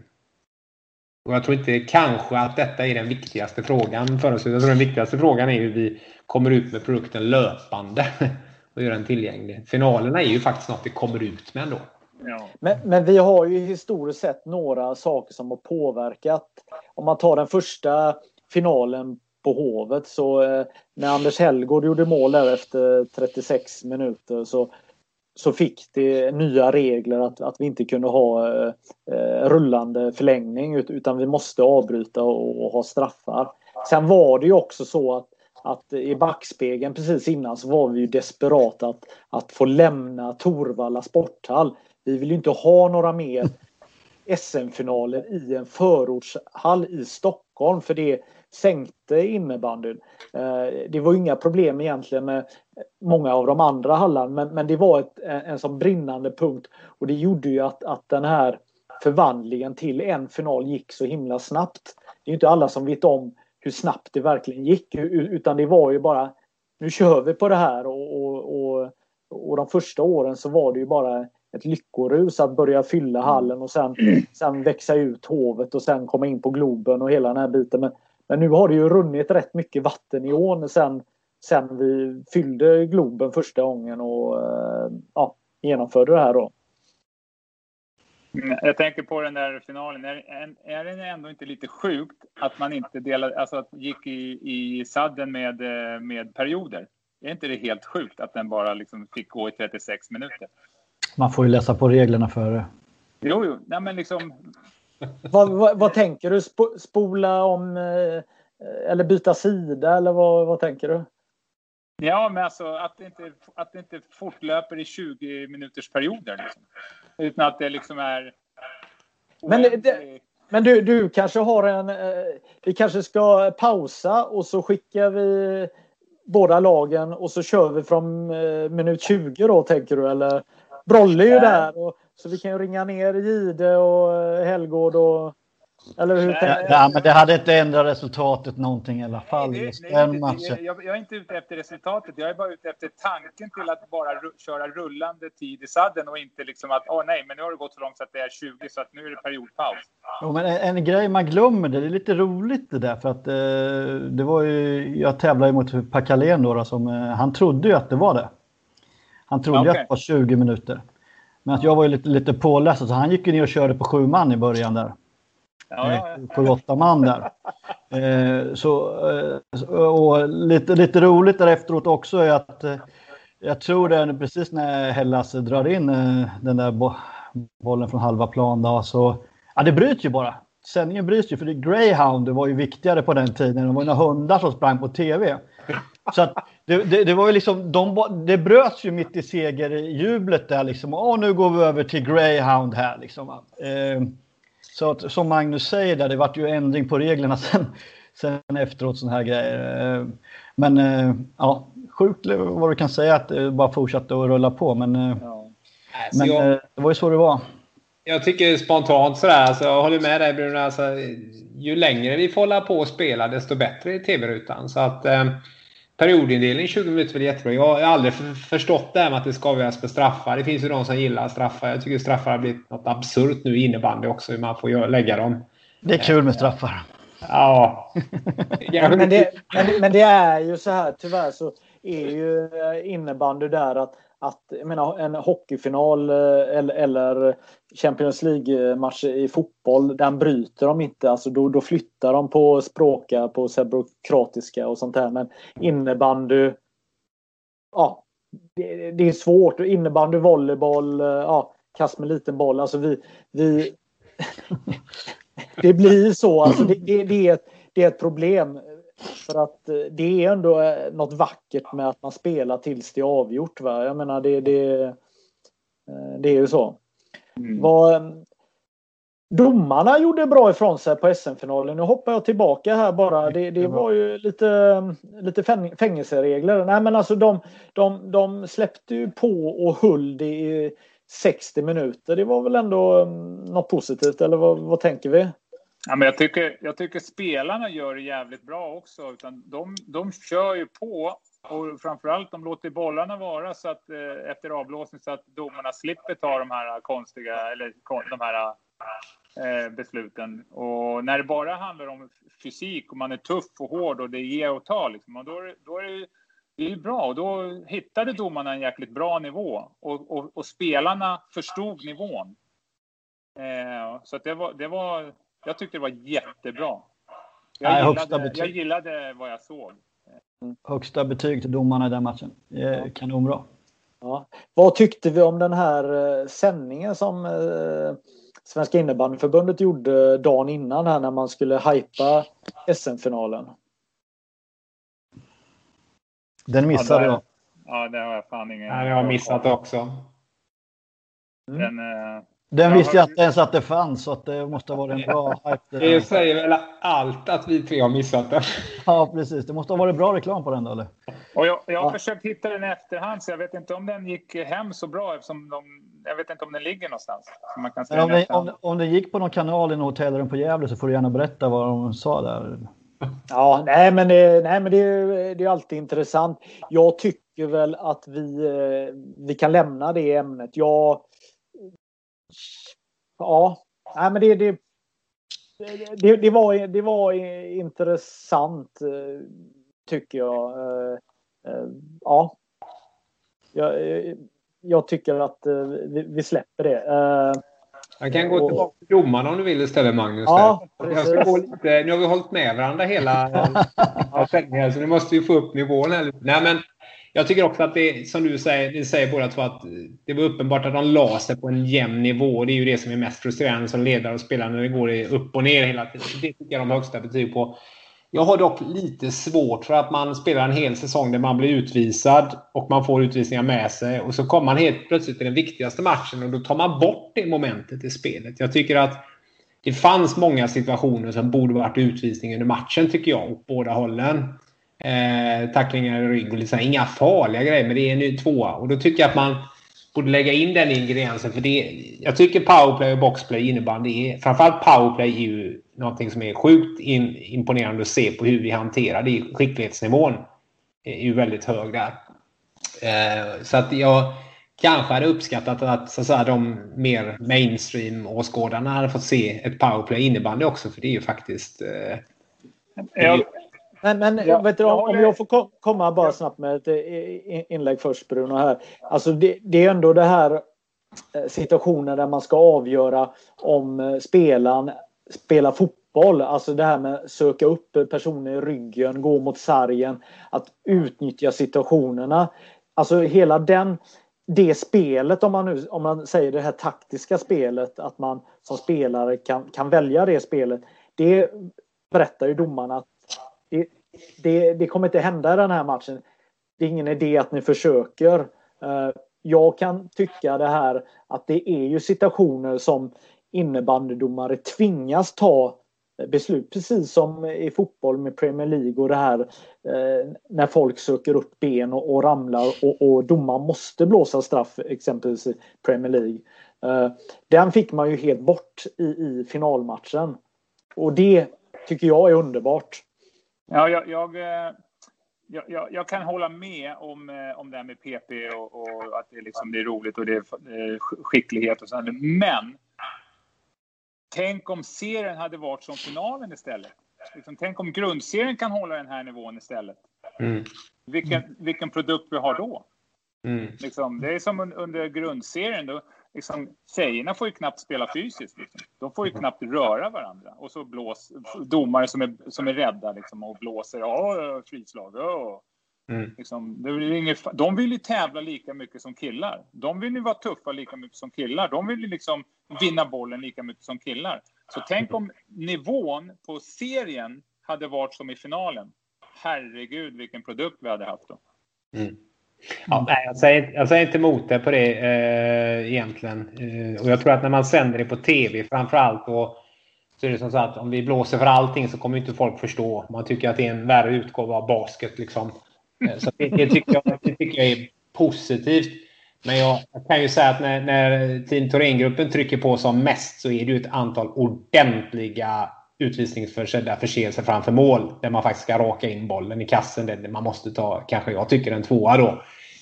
och jag tror inte kanske att detta är den viktigaste frågan för oss. Jag tror den viktigaste frågan är hur vi kommer ut med produkten löpande och gör den tillgänglig. Finalerna är ju faktiskt något vi kommer ut med ändå. Ja. Men, men vi har ju historiskt sett några saker som har påverkat. Om man tar den första finalen på Hovet så eh, när Anders Hellgård gjorde mål där efter 36 minuter så så fick det nya regler att, att vi inte kunde ha eh, eh rullande förlängning utan vi måste avbryta och, och, ha straffar. Sen var det ju också så att, att i backspegeln precis innan så var vi ju desperata att, att få lämna Torvalla sporthall. Vi vill ju inte ha några mer SM-finaler i en förortshall i Stockholm för det sänkte innebandyn. Eh, det var inga problem egentligen med många av de andra hallarna men, men det var ett, en sån brinnande punkt och det gjorde ju att, att den här förvandlingen till en final gick så himla snabbt. Det är inte alla som vet om hur snabbt det verkligen gick utan det var ju bara nu kör vi på det här och, och, och, och de första åren så var det ju bara ett lyckorus att börja fylla hallen och sen, sen växa ut hovet och sen komma in på Globen och hela den här biten. Men, men nu har det ju runnit rätt mycket vatten i ån sen, sen vi fyllde Globen första gången och eh, ja, genomförde det här då. Jag tänker på den där finalen. Är, är det ändå inte lite sjukt att man inte delade, alltså att gick i, i sadden med, eh, med perioder? Är inte det helt sjukt att den bara liksom fick gå i 36 minuter? Man får ju läsa på reglerna före. Jo, jo. Nej, men liksom, vad, vad, vad, tänker du? Spola om eh, eller byta sida eller vad, vad tänker du? Ja, men alltså att det inte, att det inte fortlöper i 20 minuters perioder. Liksom. Utan att det liksom är... Men, det, men du, du kanske har en... Eh, vi kanske ska pausa och så skickar vi båda lagen och så kör vi från eh, minut 20 då tänker du eller? Brolle är ju där och så vi kan ju ringa ner Gide och eh, Helgård och... Eller hur? Ja, ja, men det hade inte ändrat resultatet någonting i alla fall. Nej, nej, nej, matchen. Jag, jag, är inte ute efter resultatet. Jag är bara ute efter tanken till att bara köra rullande tid i sadden och inte liksom att åh oh, nej, men nu har det gått så långt så att det är 20 så att nu är det periodpaus. Jo, men en, en grej man glömmer det, det är lite roligt det där för att eh, det var ju, jag tävlade mot Pakalén då, då som, eh, han trodde ju att det var det. Han trodde okay. att det var 20 minuter. Men att jag var ju lite, lite påläst så han gick ju ner och körde på sju man i början där. Ja, ja, ja. På åtta man där. Eh, så, eh, och lite, lite roligt där efteråt också är att eh, jag tror det är precis när Hellas drar in eh, den där bo bollen från halva plan då, så ja, det bryts ju bara. Sändningen bryts ju för det Greyhound var ju viktigare på den tiden. Det var några hundar som sprang på tv. Så att det, det, det, var ju liksom, de, det bröts ju mitt i segerjublet där liksom. Åh, nu går vi över till Greyhound här liksom. Eh, så att, som Magnus säger där, det vart ju ändring på reglerna sen, sen efteråt sådana här grejer. Eh, men eh, ja, sjukt vad du kan säga att det bara fortsatte att rulla på. Men, eh, ja. men jag, eh, det var ju så det var. Jag tycker spontant sådär, alltså, jag håller med dig Bruno. Alltså, ju längre vi får hålla på och spela desto bättre i tv-rutan. Så att eh, periodindelning 20 minuter är väl jättebra. Jag har aldrig förstått det här med att det ska avgöras på straffar. Det finns ju de som gillar straffar. Jag tycker straffar har blivit något absurt nu i innebandy också, hur man får lägga dem. Det är kul med straffar. Ja. men, det, men, men, det, är ju så här, tyvärr så är ju innebandy där att att jag menar, en hockeyfinal eh, eller, eller Champions League-match i fotboll, den bryter de inte. Alltså då, då flyttar de på språka, på sebrokratiska och sånt där. Men innebandy, ja, det, det är svårt. Innebandy, volleyboll, ja, kast med liten boll. Alltså vi, vi det blir så. Alltså det, det, det, är ett, det är ett problem. För att eh, det är ändå eh, något vackert med att man spelar tills det är avgjort. Va? Jag menar det, det, eh, det är ju så. Mm. Vad, Domarna gjorde bra ifrån sig på SM-finalen. Nu hoppar jag tillbaka här bara. Det, det var ju lite, lite fängelseregler. Nej men alltså de, de, de släppte ju på och höll det i 60 minuter. Det var väl ändå mm, något positivt eller vad, vad tänker vi? Ja, men jag, tycker, jag tycker spelarna gör det jävligt bra också. Utan de, de kör ju på och framförallt de låter bollarna vara så att eh, efter avblåsning så att domarna slipper ta de här konstiga eller de här eh, besluten. Och när det bara handlar om fysik och man är tuff och hård och det ger och tar liksom, och då, då är det, det är bra. Och då hittade domarna en jäkligt bra nivå och, och, och spelarna förstod nivån. Eh, så det var, det var, jag tyckte det var jättebra. Jag, Nej, gillade, jag gillade vad jag såg. Högsta betyg till domarna i den matchen. Eh, kanonbra. Ja. Vad tyckte vi om den här eh, sändningen som eh, Svenska innebandyförbundet gjorde dagen innan här när man skulle hypa SM-finalen? Den missade jag. Ja, det har jag fan ingen... Ja, jag har missat också. Mm. Den, eh, den visste jag inte ens att det fanns, så att det måste ha varit en bra hype. Det säger väl allt att vi tre har missat den. Ja, precis. Det måste ha varit bra reklam på den då, eller? Och jag, jag har ja. försökt hitta den i efterhand, så jag vet inte om den gick hem så bra eftersom de, jag vet inte om den ligger någonstans. man kan om, det, om, om den gick på någon kanal i något hotellrum på Gävle så får du gärna berätta vad de sa där. Ja, nej men, det, nej, men det, det är alltid intressant. Jag tycker väl att vi, eh, vi kan lämna det ämnet. Jag ja, nej, men det, det, det, det, var, det var intressant eh, tycker jag. Eh, eh, ja. Jag, jag tycker att vi släpper det. Jag kan gå tillbaka till domaren om du vill istället Magnus. Ja, jag ska gå lite, nu har vi hållit med varandra hela sändningen så nu måste vi få upp nivån. Här. Nej, men jag tycker också att det som du säger, ni säger båda två att det var uppenbart att de la sig på en jämn nivå. Det är ju det som är mest frustrerande som ledare och spelare när det går upp och ner hela tiden. Det tycker jag de har högsta betyg på. Jag har dock lite svårt för att man spelar en hel säsong där man blir utvisad och man får utvisningar med sig och så kommer man helt plötsligt till den viktigaste matchen och då tar man bort det momentet i spelet. Jag tycker att det fanns många situationer som borde varit utvisning under matchen tycker jag, åt båda hållen. Eh, tacklingar i rygg och liksom, inga farliga grejer, men det är en tvåa. Och då tycker jag att man borde lägga in den ingrediensen. För det, jag tycker powerplay och boxplay innebandy är... Framförallt powerplay är ju någonting som är sjukt in, imponerande att se på hur vi hanterar det. Skicklighetsnivån är ju väldigt hög där. Eh, så att jag kanske hade uppskattat att, så att säga, de mer mainstream-åskådarna hade fått se ett powerplay innebandy också. För det är ju faktiskt... Eh, jag, men, men ja, vet du, om, jag får komma bara snabbt med ett eh, inlägg först Bruno här. Alltså det, det är ändå det här eh, situationen där man ska avgöra om eh, spelaren spelar fotboll. Alltså det här med att söka upp personer i ryggen, gå mot sargen, att utnyttja situationerna. Alltså hela den det spelet, om man, nu, om man säger det här taktiska spelet, att man som spelare kan, kan välja det spelet. Det berättar ju domarna att det, det, kommer inte hända i den här matchen. Det är ingen idé att ni försöker. Eh, jag kan tycka det här att det är ju situationer som innebandydomare tvingas ta beslut. Precis som i fotboll med Premier League och det här eh, när folk söker upp ben och, och ramlar och, och domaren måste blåsa straff exempelvis i Premier League. Eh, den fick man ju helt bort i, i finalmatchen. Och det tycker jag är underbart. Ja, jag, jag, eh, jag, jag, kan hålla med om, eh, om det här med PP och, och att det, liksom, det är roligt och det är skicklighet och sånt. Men tänk om serien hade varit som finalen istället. Liksom, tänk om grundserien kan hålla den här nivån istället. Mm. Vilken, vilken produkt vi har då. Mm. Liksom, det är som under grundserien. Då, liksom, tjejerna får ju knappt spela fysiskt. Liksom. De får ju knappt röra varandra. Och så blås domare som är, som är rädda liksom, och blåser. Ja, frislag. Ja. Mm. Liksom, det är inget, de vill ju tävla lika mycket som killar. De vill ju vara tuffa lika mycket som killar. De vill ju liksom vinna bollen lika mycket som killar. Så tänk om nivån på serien hade varit som i finalen. Herregud vilken produkt vi hade haft då. Mm. Ja, nej, jag, säger, jag säger inte emot det på det eh, egentligen. Eh, och jag tror att när man sänder det på tv framför allt och så är det som så att om vi blåser för allting så kommer inte folk förstå. Man tycker att det är en värre utgåva av basket. Liksom. Eh, så det, det, tycker jag, det tycker jag är positivt. Men jag, jag kan ju säga att när, när Team Thorengruppen trycker på som mest så är det ju ett antal ordentliga utvisningsförsedda förseelser framför mål. Där man faktiskt ska raka in bollen i kassen. Där man måste ta, kanske jag tycker, en tvåa då.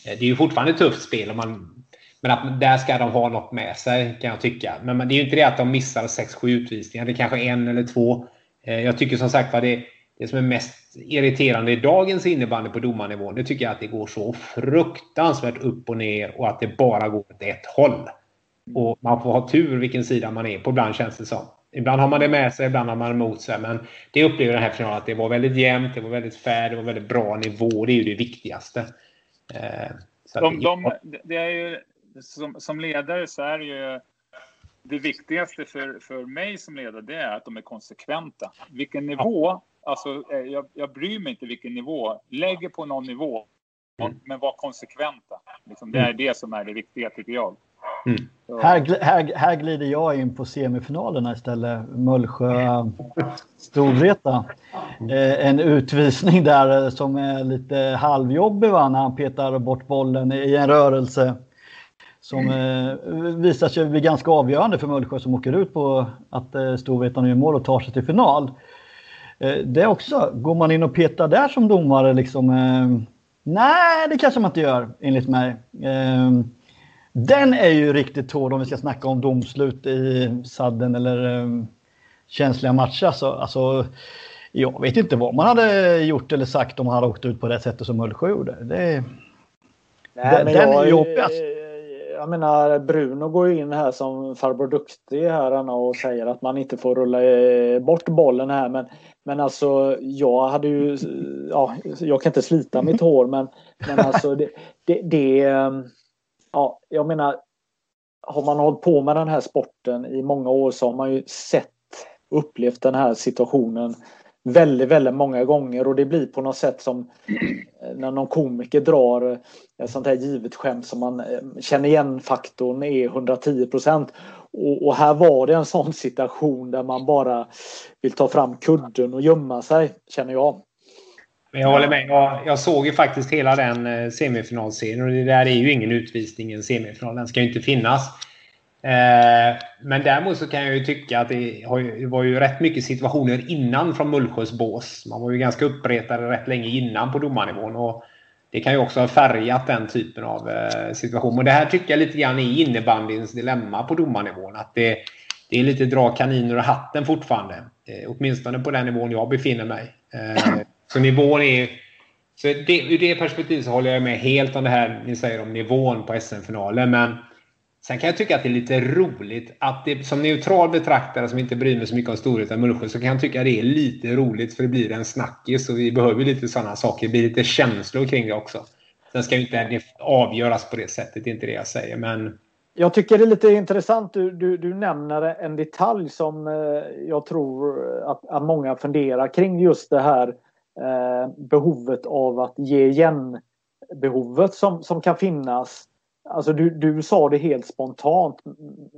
Eh, det är ju fortfarande ett tufft spel. Och man, men att där ska de ha något med sig kan jag tycka. Men det är ju inte det att de missar 6-7 utvisningar. Det är kanske en eller två. Eh, jag tycker som sagt att det, det som är mest irriterande i dagens innebandy på domarnivån, det tycker jag att det går så fruktansvärt upp och ner och att det bara går åt ett håll. Och man får ha tur vilken sida man är på ibland känns det som. Ibland har man det med sig, ibland har man det emot sig. Men det upplever den här finalen att det var väldigt jämnt, det var väldigt fair, det var väldigt bra nivå. Det är ju det viktigaste. Eh, de, de, det är ju, som, som ledare så är det ju det viktigaste för, för mig som ledare det är att de är konsekventa. Vilken nivå, alltså eh, jag, jag bryr mig inte vilken nivå. Lägger på någon nivå, mm. men var konsekventa. Liksom, det är mm. det som är det viktiga tycker jag. Mm. Här, här, här glider jag in på semifinalerna istället. Mullsjö Storvreta. Eh, en utvisning där som är lite halvjobbig va? när han petar bort bollen i en rörelse. Som eh, visar sig bli ganska avgörande för Mullsjö som åker ut på att eh, Storvreta gör mål och tar sig till final. Eh, det är också, går man in och petar där som domare liksom? Eh, nej, det kanske man inte gör enligt mig. Eh, den är ju riktigt hård om vi ska snacka om domslut i sadden eller um, känsliga matcher. Alltså, alltså, jag vet inte vad man hade gjort eller sagt om man hade åkt ut på det sättet som Mullsjö gjorde. Det, Nej, den jag, är jobbig. Alltså. Jag menar Bruno går in här som farbror duktig här och säger att man inte får rulla eh, bort bollen här. Men, men alltså jag hade ju, ja, jag kan inte slita mitt hår men, men alltså det, det, det ja, jag menar, har man hållit på med den här sporten i många år så har man ju sett och upplevt den här situationen väldigt, väldigt många gånger och det blir på något sätt som eh, när någon komiker drar eh, ett sånt här givet skämt som man eh, känner igen faktorn är 110 procent. Och, och, här var det en sån situation där man bara vill ta fram kudden och gömma sig, känner jag. Men jag håller med. Jag, jag såg ju faktiskt hela den eh, semifinalserien och det där är ju ingen utvisning i en semifinal. Den ska ju inte finnas. Eh, men däremot så kan jag ju tycka att det, har, det var ju rätt mycket situationer innan från Mullsjös bås. Man var ju ganska uppretade rätt länge innan på domarnivån. Och det kan ju också ha färgat den typen av eh, situation. Och det här tycker jag lite grann är innebandyns dilemma på domarnivån. Att det, det är lite dra kaniner och hatten fortfarande. Eh, åtminstone på den nivån jag befinner mig. Eh, så nivån är... Så det, ur det perspektivet så håller jag med helt om det här ni säger om nivån på SM-finalen. Men sen kan jag tycka att det är lite roligt att det, som neutral betraktare som inte bryr mig så mycket om storheten Mullsjö så kan jag tycka att det är lite roligt för det blir en snackis och vi behöver lite sådana saker. Det blir lite känslor kring det också. Sen ska ju inte avgöras på det sättet, det är inte det jag säger. Men jag tycker det är lite intressant. Du, du, du nämner en detalj som eh, jag tror att, att många funderar kring just det här eh, Eh, behovet av att ge igen behovet som, som kan finnas. Alltså du, du sa det helt spontant.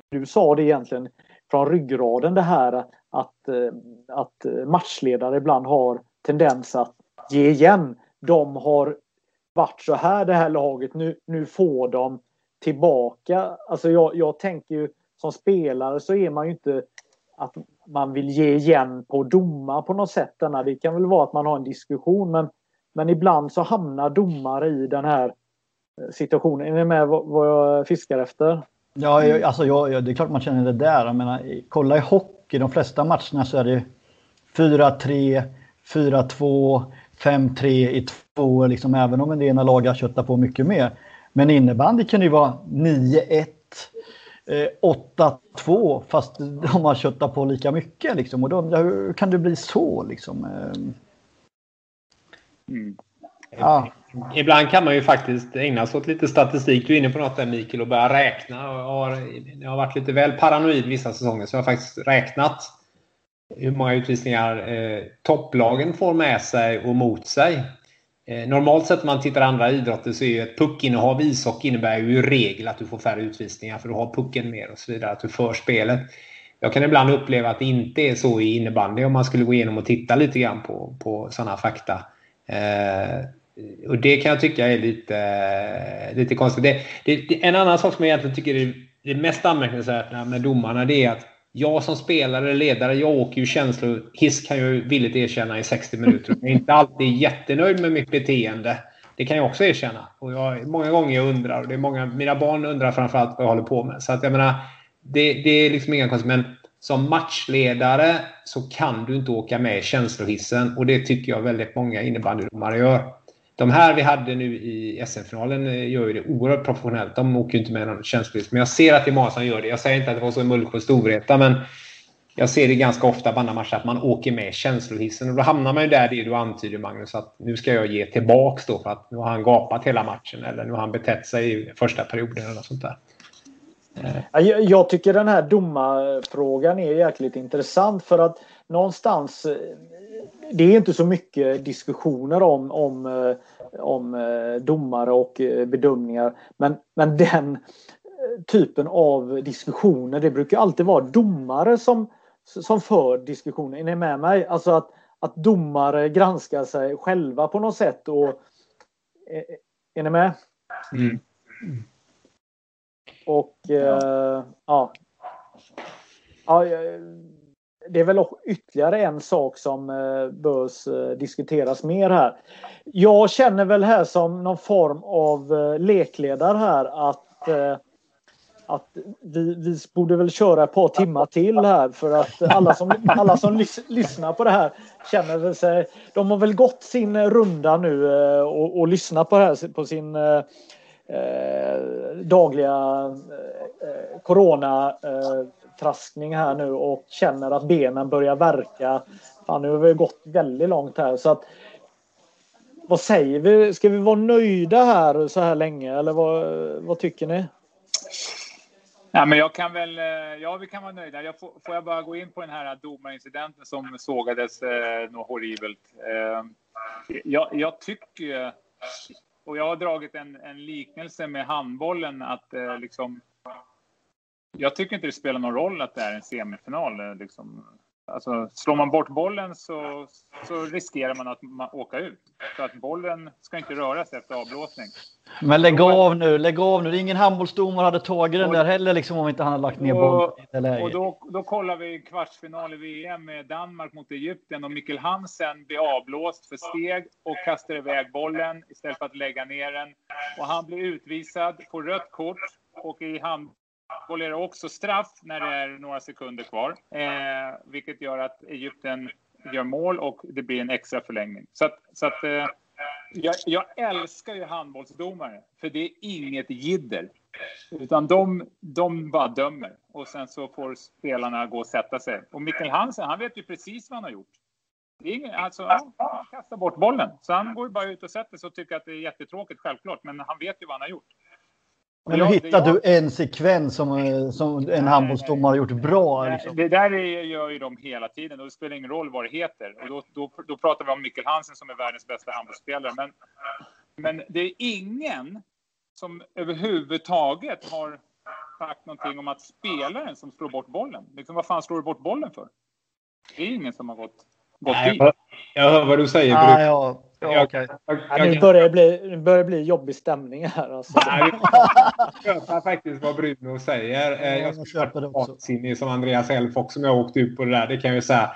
Du sa det egentligen från ryggraden det här att, eh, att matchledare ibland har tendens att ge igen. De har varit så här det här laget, nu, nu får de tillbaka. Alltså jag, jag tänker ju som spelare så är man ju inte att man vill ge igen på domar på något sätt. Det kan väl vara att man har en diskussion men, men ibland så hamnar domare i den här eh, situationen. Är ni med vad jag fiskar efter? Ja, alltså jag, det är klart man känner det där. Jag menar, kolla i hockey, de flesta matcherna så är det 4-3, 4-2, 5-3 i två, liksom, även om en ena laget köttar på mycket mer. Men innebandy kan ju vara 9-1, 8-2 eh, fast de har köttat på lika mycket. Liksom. Och då, hur kan det bli så? Liksom? Mm. Ja. Ibland kan man ju faktiskt ägna sig åt lite statistik. Du är inne på något där Mikael och börja räkna. Jag har, jag har varit lite väl paranoid vissa säsonger så jag har faktiskt räknat hur många utvisningar eh, topplagen får med sig och mot sig. Eh, normalt sett när man tittar andra idrotter så är ju ett puckinnehav i ishockey innebär ju i regel att du får färre utvisningar för du har pucken mer och så vidare. Att du för spelet. Jag kan ibland uppleva att det inte är så i innebandy om man skulle gå igenom och titta lite grann på, på sådana fakta. Eh, och det kan jag tycka är lite, lite konstigt. Det, det, en annan sak som jag egentligen tycker är det mest anmärkningsvärda med domarna det är att jag som spelare, ledare, jag åker ju känslohiss kan jag villigt erkänna i 60 minuter. Jag är inte alltid jättenöjd med mitt beteende. Det kan jag också erkänna. Och jag, många gånger jag undrar, och det är många, mina barn undrar framförallt vad jag håller på med. Så att jag menar, det, det är liksom inga konstigt. Men som matchledare så kan du inte åka med i känslohissen. Och det tycker jag väldigt många innebandydomare gör. De här vi hade nu i SM-finalen eh, gör ju det oerhört professionellt. De åker ju inte med någon känslohiss. Men jag ser att det är många som gör det. Jag säger inte att det var så i Mullsjö Storvreta, men jag ser det ganska ofta på andra matcher att man åker med känslohissen. Och då hamnar man ju där det du antyder Magnus, att nu ska jag ge tillbaks då för att nu har han gapat hela matchen eller nu har han betett sig i första perioden eller något sånt där. Eh. Jag tycker den här domarfrågan är jäkligt intressant för att någonstans eh, det är inte så mycket diskussioner om, om, eh, om eh, domare och eh, bedömningar. Men, men den typen av diskussioner, det brukar alltid vara domare som, som för diskussioner. Är ni med mig? Alltså att, att domare granskar sig själva på något sätt. Och, är, är ni med? Mm. Och eh, ja. ja det är väl ytterligare en sak som eh, bör eh, diskuteras mer här. Jag känner väl här som någon form av eh, lekledare här att att vi, vi borde väl köra ett par timmar till här för att alla som, alla som lys, lyssnar på det här känner väl sig... De har väl gått sin runda nu och, och lyssnat på det här på sin eh, dagliga eh, corona eh, traskning här nu och känner att benen börjar verka. Fan, nu har vi gått väldigt långt här så att vad säger vi? Ska vi vara nöjda här så här länge eller vad, vad tycker ni? Ja, men jag kan väl, eh, ja, vi kan vara nöjda. Jag får, får jag bara gå in på den här domarincidenten som sågades eh, något horribelt. Eh, jag, jag tycker, och jag har dragit en, en liknelse med handbollen, att eh, liksom jag tycker inte det spelar någon roll att det är en semifinal. Eh, liksom. Alltså, slår man bort bollen så, så riskerar man att man åka ut. Så att bollen ska inte röra sig efter avblåsning. Men lägg av nu, lägg av nu. Det är ingen handbollsdomare hade tagit den där heller liksom, om inte han hade lagt ner bollen. Och då, då kollar vi kvartsfinal i VM med Danmark mot Egypten och Mikkel Hansen blir avblåst för steg och kastar iväg bollen istället för att lägga ner den. Och han blir utvisad, får rött kort och i hand Handboll är också straff när det är några sekunder kvar, eh, vilket gör att Egypten gör mål och det blir en extra förlängning. Så att, så att eh, jag, jag, älskar ju handbollsdomare, för det är inget jidder. Utan de, de bara dömer och sen så får spelarna gå och sätta sig. Och Mikkel Hansen, han vet ju precis vad han har gjort. Det är ingen, alltså, han kastar bort bollen. Så han går ju bara ut och sätter sig och tycker att det är jättetråkigt, självklart. Men han vet ju vad han har gjort. Men nu hittar du en sekvens som, eh, som en handbollsdomare har gjort bra. Liksom. Det där gör ju de hela tiden och det spelar ingen roll vad det heter. Och då, då, då pratar vi om Mikkel Hansen som är världens bästa handbollsspelare. Men, men det är ingen som överhuvudtaget har sagt någonting om att spelaren som slår bort bollen. Liksom, vad fan slår du bort bollen för? Det är ingen som har gått, gått Nej, dit. Jag hör vad du säger. Ah, ja. Ja, okay. jag, jag, nu, börjar det bli, nu börjar bli jobbig stämning här. Alltså. jag köper faktiskt vad Bruno säger. Ja, jag, jag köper det också. Som Andreas Elf som jag åkte ut på det där. Det kan jag säga.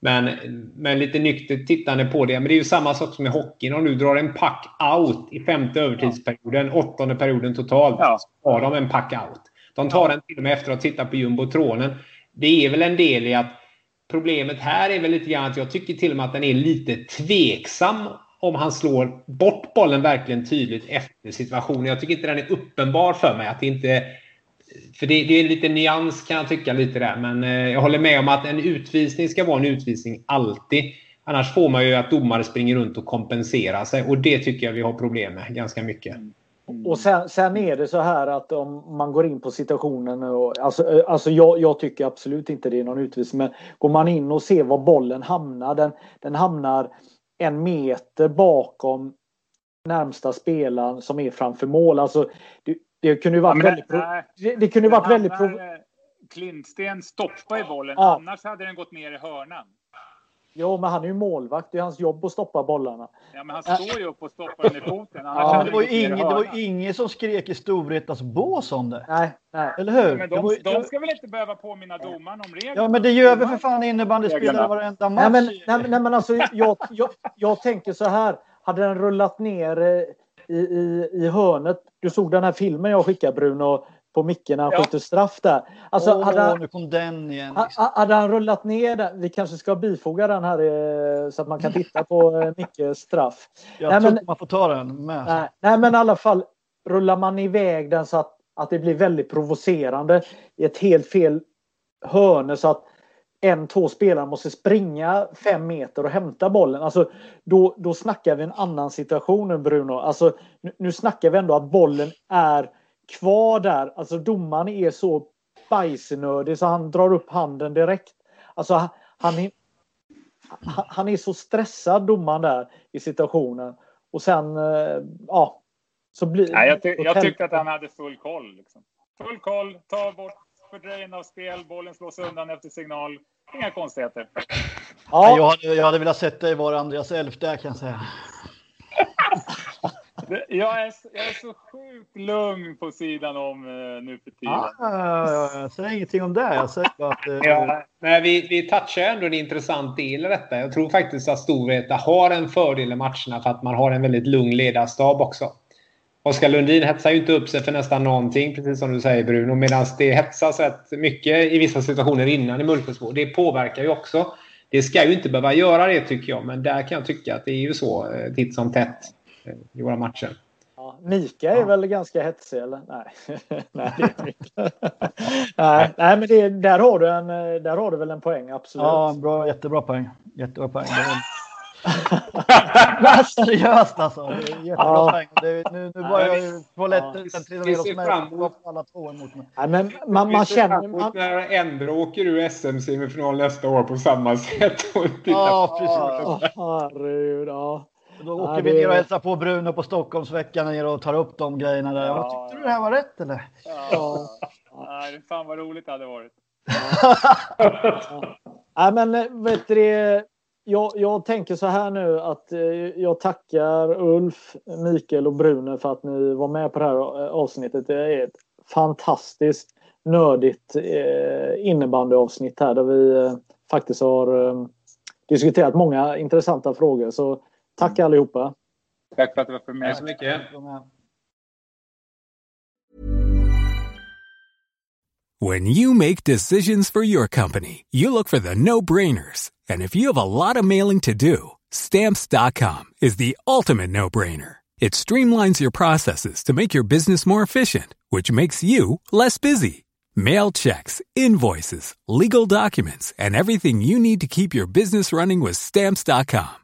Men, men lite nyktert tittande på det. Men det är ju samma sak som i hockeyn. Om du drar en pack out i femte övertidsperioden, åttonde perioden totalt, ja. så har de en pack out. De tar den till och med efter att ha tittat på jumbotronen. Det är väl en del i att problemet här är väl lite grann att jag tycker till och med att den är lite tveksam om han slår bort bollen verkligen tydligt efter situationen. Jag tycker inte den är uppenbar för mig. att det inte för det, det är lite nyans kan jag tycka lite där. Men eh, jag håller med om att en utvisning ska vara en utvisning alltid. Annars får man ju att domare springer runt och kompenserar sig och det tycker jag vi har problem med ganska mycket. Mm. Och sen, sen, är det så här att om man går in på situationen och alltså, eh, alltså jag, jag, tycker absolut inte det är någon utvisning men går man in och ser var bollen hamnar den, den hamnar en meter bakom närmsta spelaren som är framför mål. Alltså, det, det kunde ju varit ja, väldigt... Det, det, kunde varit väldigt... Klintsten stoppa i bollen, ja. annars hade den gått ner i hörnan. Jo, men han är ju målvakt. Det är hans jobb att stoppa bollarna. Ja, men han står ju upp och stoppar den i foten. Ja, det, var ju ingen, det var ingen som skrek i Storvretas bås om det. Nej, nej. Eller hur? Ja, men de, de ska väl inte behöva påminna domaren om reglerna? Ja, men det gör vi för fan innebandyspelare varenda match. Nej, men, nej, nej, men alltså, jag, jag, jag tänker så här. Hade den rullat ner eh, i, i, i hörnet. Du såg den här filmen jag skickade Bruno på micken när han ja. skjuter straff där. Alltså, oh, hade, han, nu kom den igen. Hade han rullat ner den, vi kanske ska bifoga den här eh, så att man kan titta på eh, Mickes straff. Jag nej, tror men, man får ta den med. Nej, nej, men i alla fall rullar man iväg den så att, att det blir väldigt provocerande i ett helt fel hörne så att en, två spelare måste springa fem meter och hämta bollen. Alltså, då, då snackar vi en annan situation Bruno. Alltså, nu, nu snackar vi ändå att bollen är kvar där. Alltså domaren är så bajsnödig så han drar upp handen direkt. Alltså han är, han är så stressad domaren där i situationen. Och sen, eh, ja. Så blir, Nej, jag, ty jag tyckte att han hade full koll. Liksom. Full koll, ta bort fördröjning av spel, bollen slås undan efter signal. Inga konstigheter. Ja. Jag, hade, jag hade velat sätta i vara Andreas Elf där kan jag säga. Jag är, jag är så sjukt lugn på sidan om uh, nu för tiden. Ah, jag säger ingenting om det. Jag säger bara att, uh... ja, men vi, vi touchar ändå en intressant del i detta. Jag tror faktiskt att Storvreta har en fördel i matcherna för att man har en väldigt lugn ledarstab också. Oskar Lundin hetsar ju inte upp sig för nästan någonting, precis som du säger Bruno. Medan det hetsas rätt mycket i vissa situationer innan i Mullsjösbo. Det påverkar ju också. Det ska ju inte behöva göra det tycker jag, men där kan jag tycka att det är ju så eh, titt som tätt i våra matcher. Ja, Mika är ja. väl ganska hetsig eller? Nej, nej, det är inte. nej, nej, men det, där, har du en, där har du väl en poäng, absolut. Ja, bra, jättebra poäng. Jättebra poäng. seriöst alltså. Det är jättebra ja. poäng. Det, nu, nu börjar ju toaletten ja. trilla ner hos mig. Alla två emot mig. Nej, men man, man känner... Man... När Endre åker ur SM-semifinal nästa år på samma sätt. ja, precis. Ja, herregud. Ja. Då åker ja, vi ner och hälsar på Bruno på Stockholmsveckan ner och tar upp de grejerna där. Ja, tyckte du det här var rätt eller? Ja. ja. fan vad roligt det hade varit. ja. men vet du jag, jag tänker så här nu att eh, jag tackar Ulf, Mikael och Bruno för att ni var med på det här avsnittet. Det är ett fantastiskt nördigt eh, innebandyavsnitt här där vi eh, faktiskt har eh, diskuterat många intressanta frågor. Så Tack allihopa. Tack för att du var med. Tack så mycket. When you make decisions for your company, you look for the no-brainers. And if you have a lot of mailing to do, stamps.com is the ultimate no-brainer. It streamlines your processes to make your business more efficient, which makes you less busy. Mail checks, invoices, legal documents, and everything you need to keep your business running with stamps.com.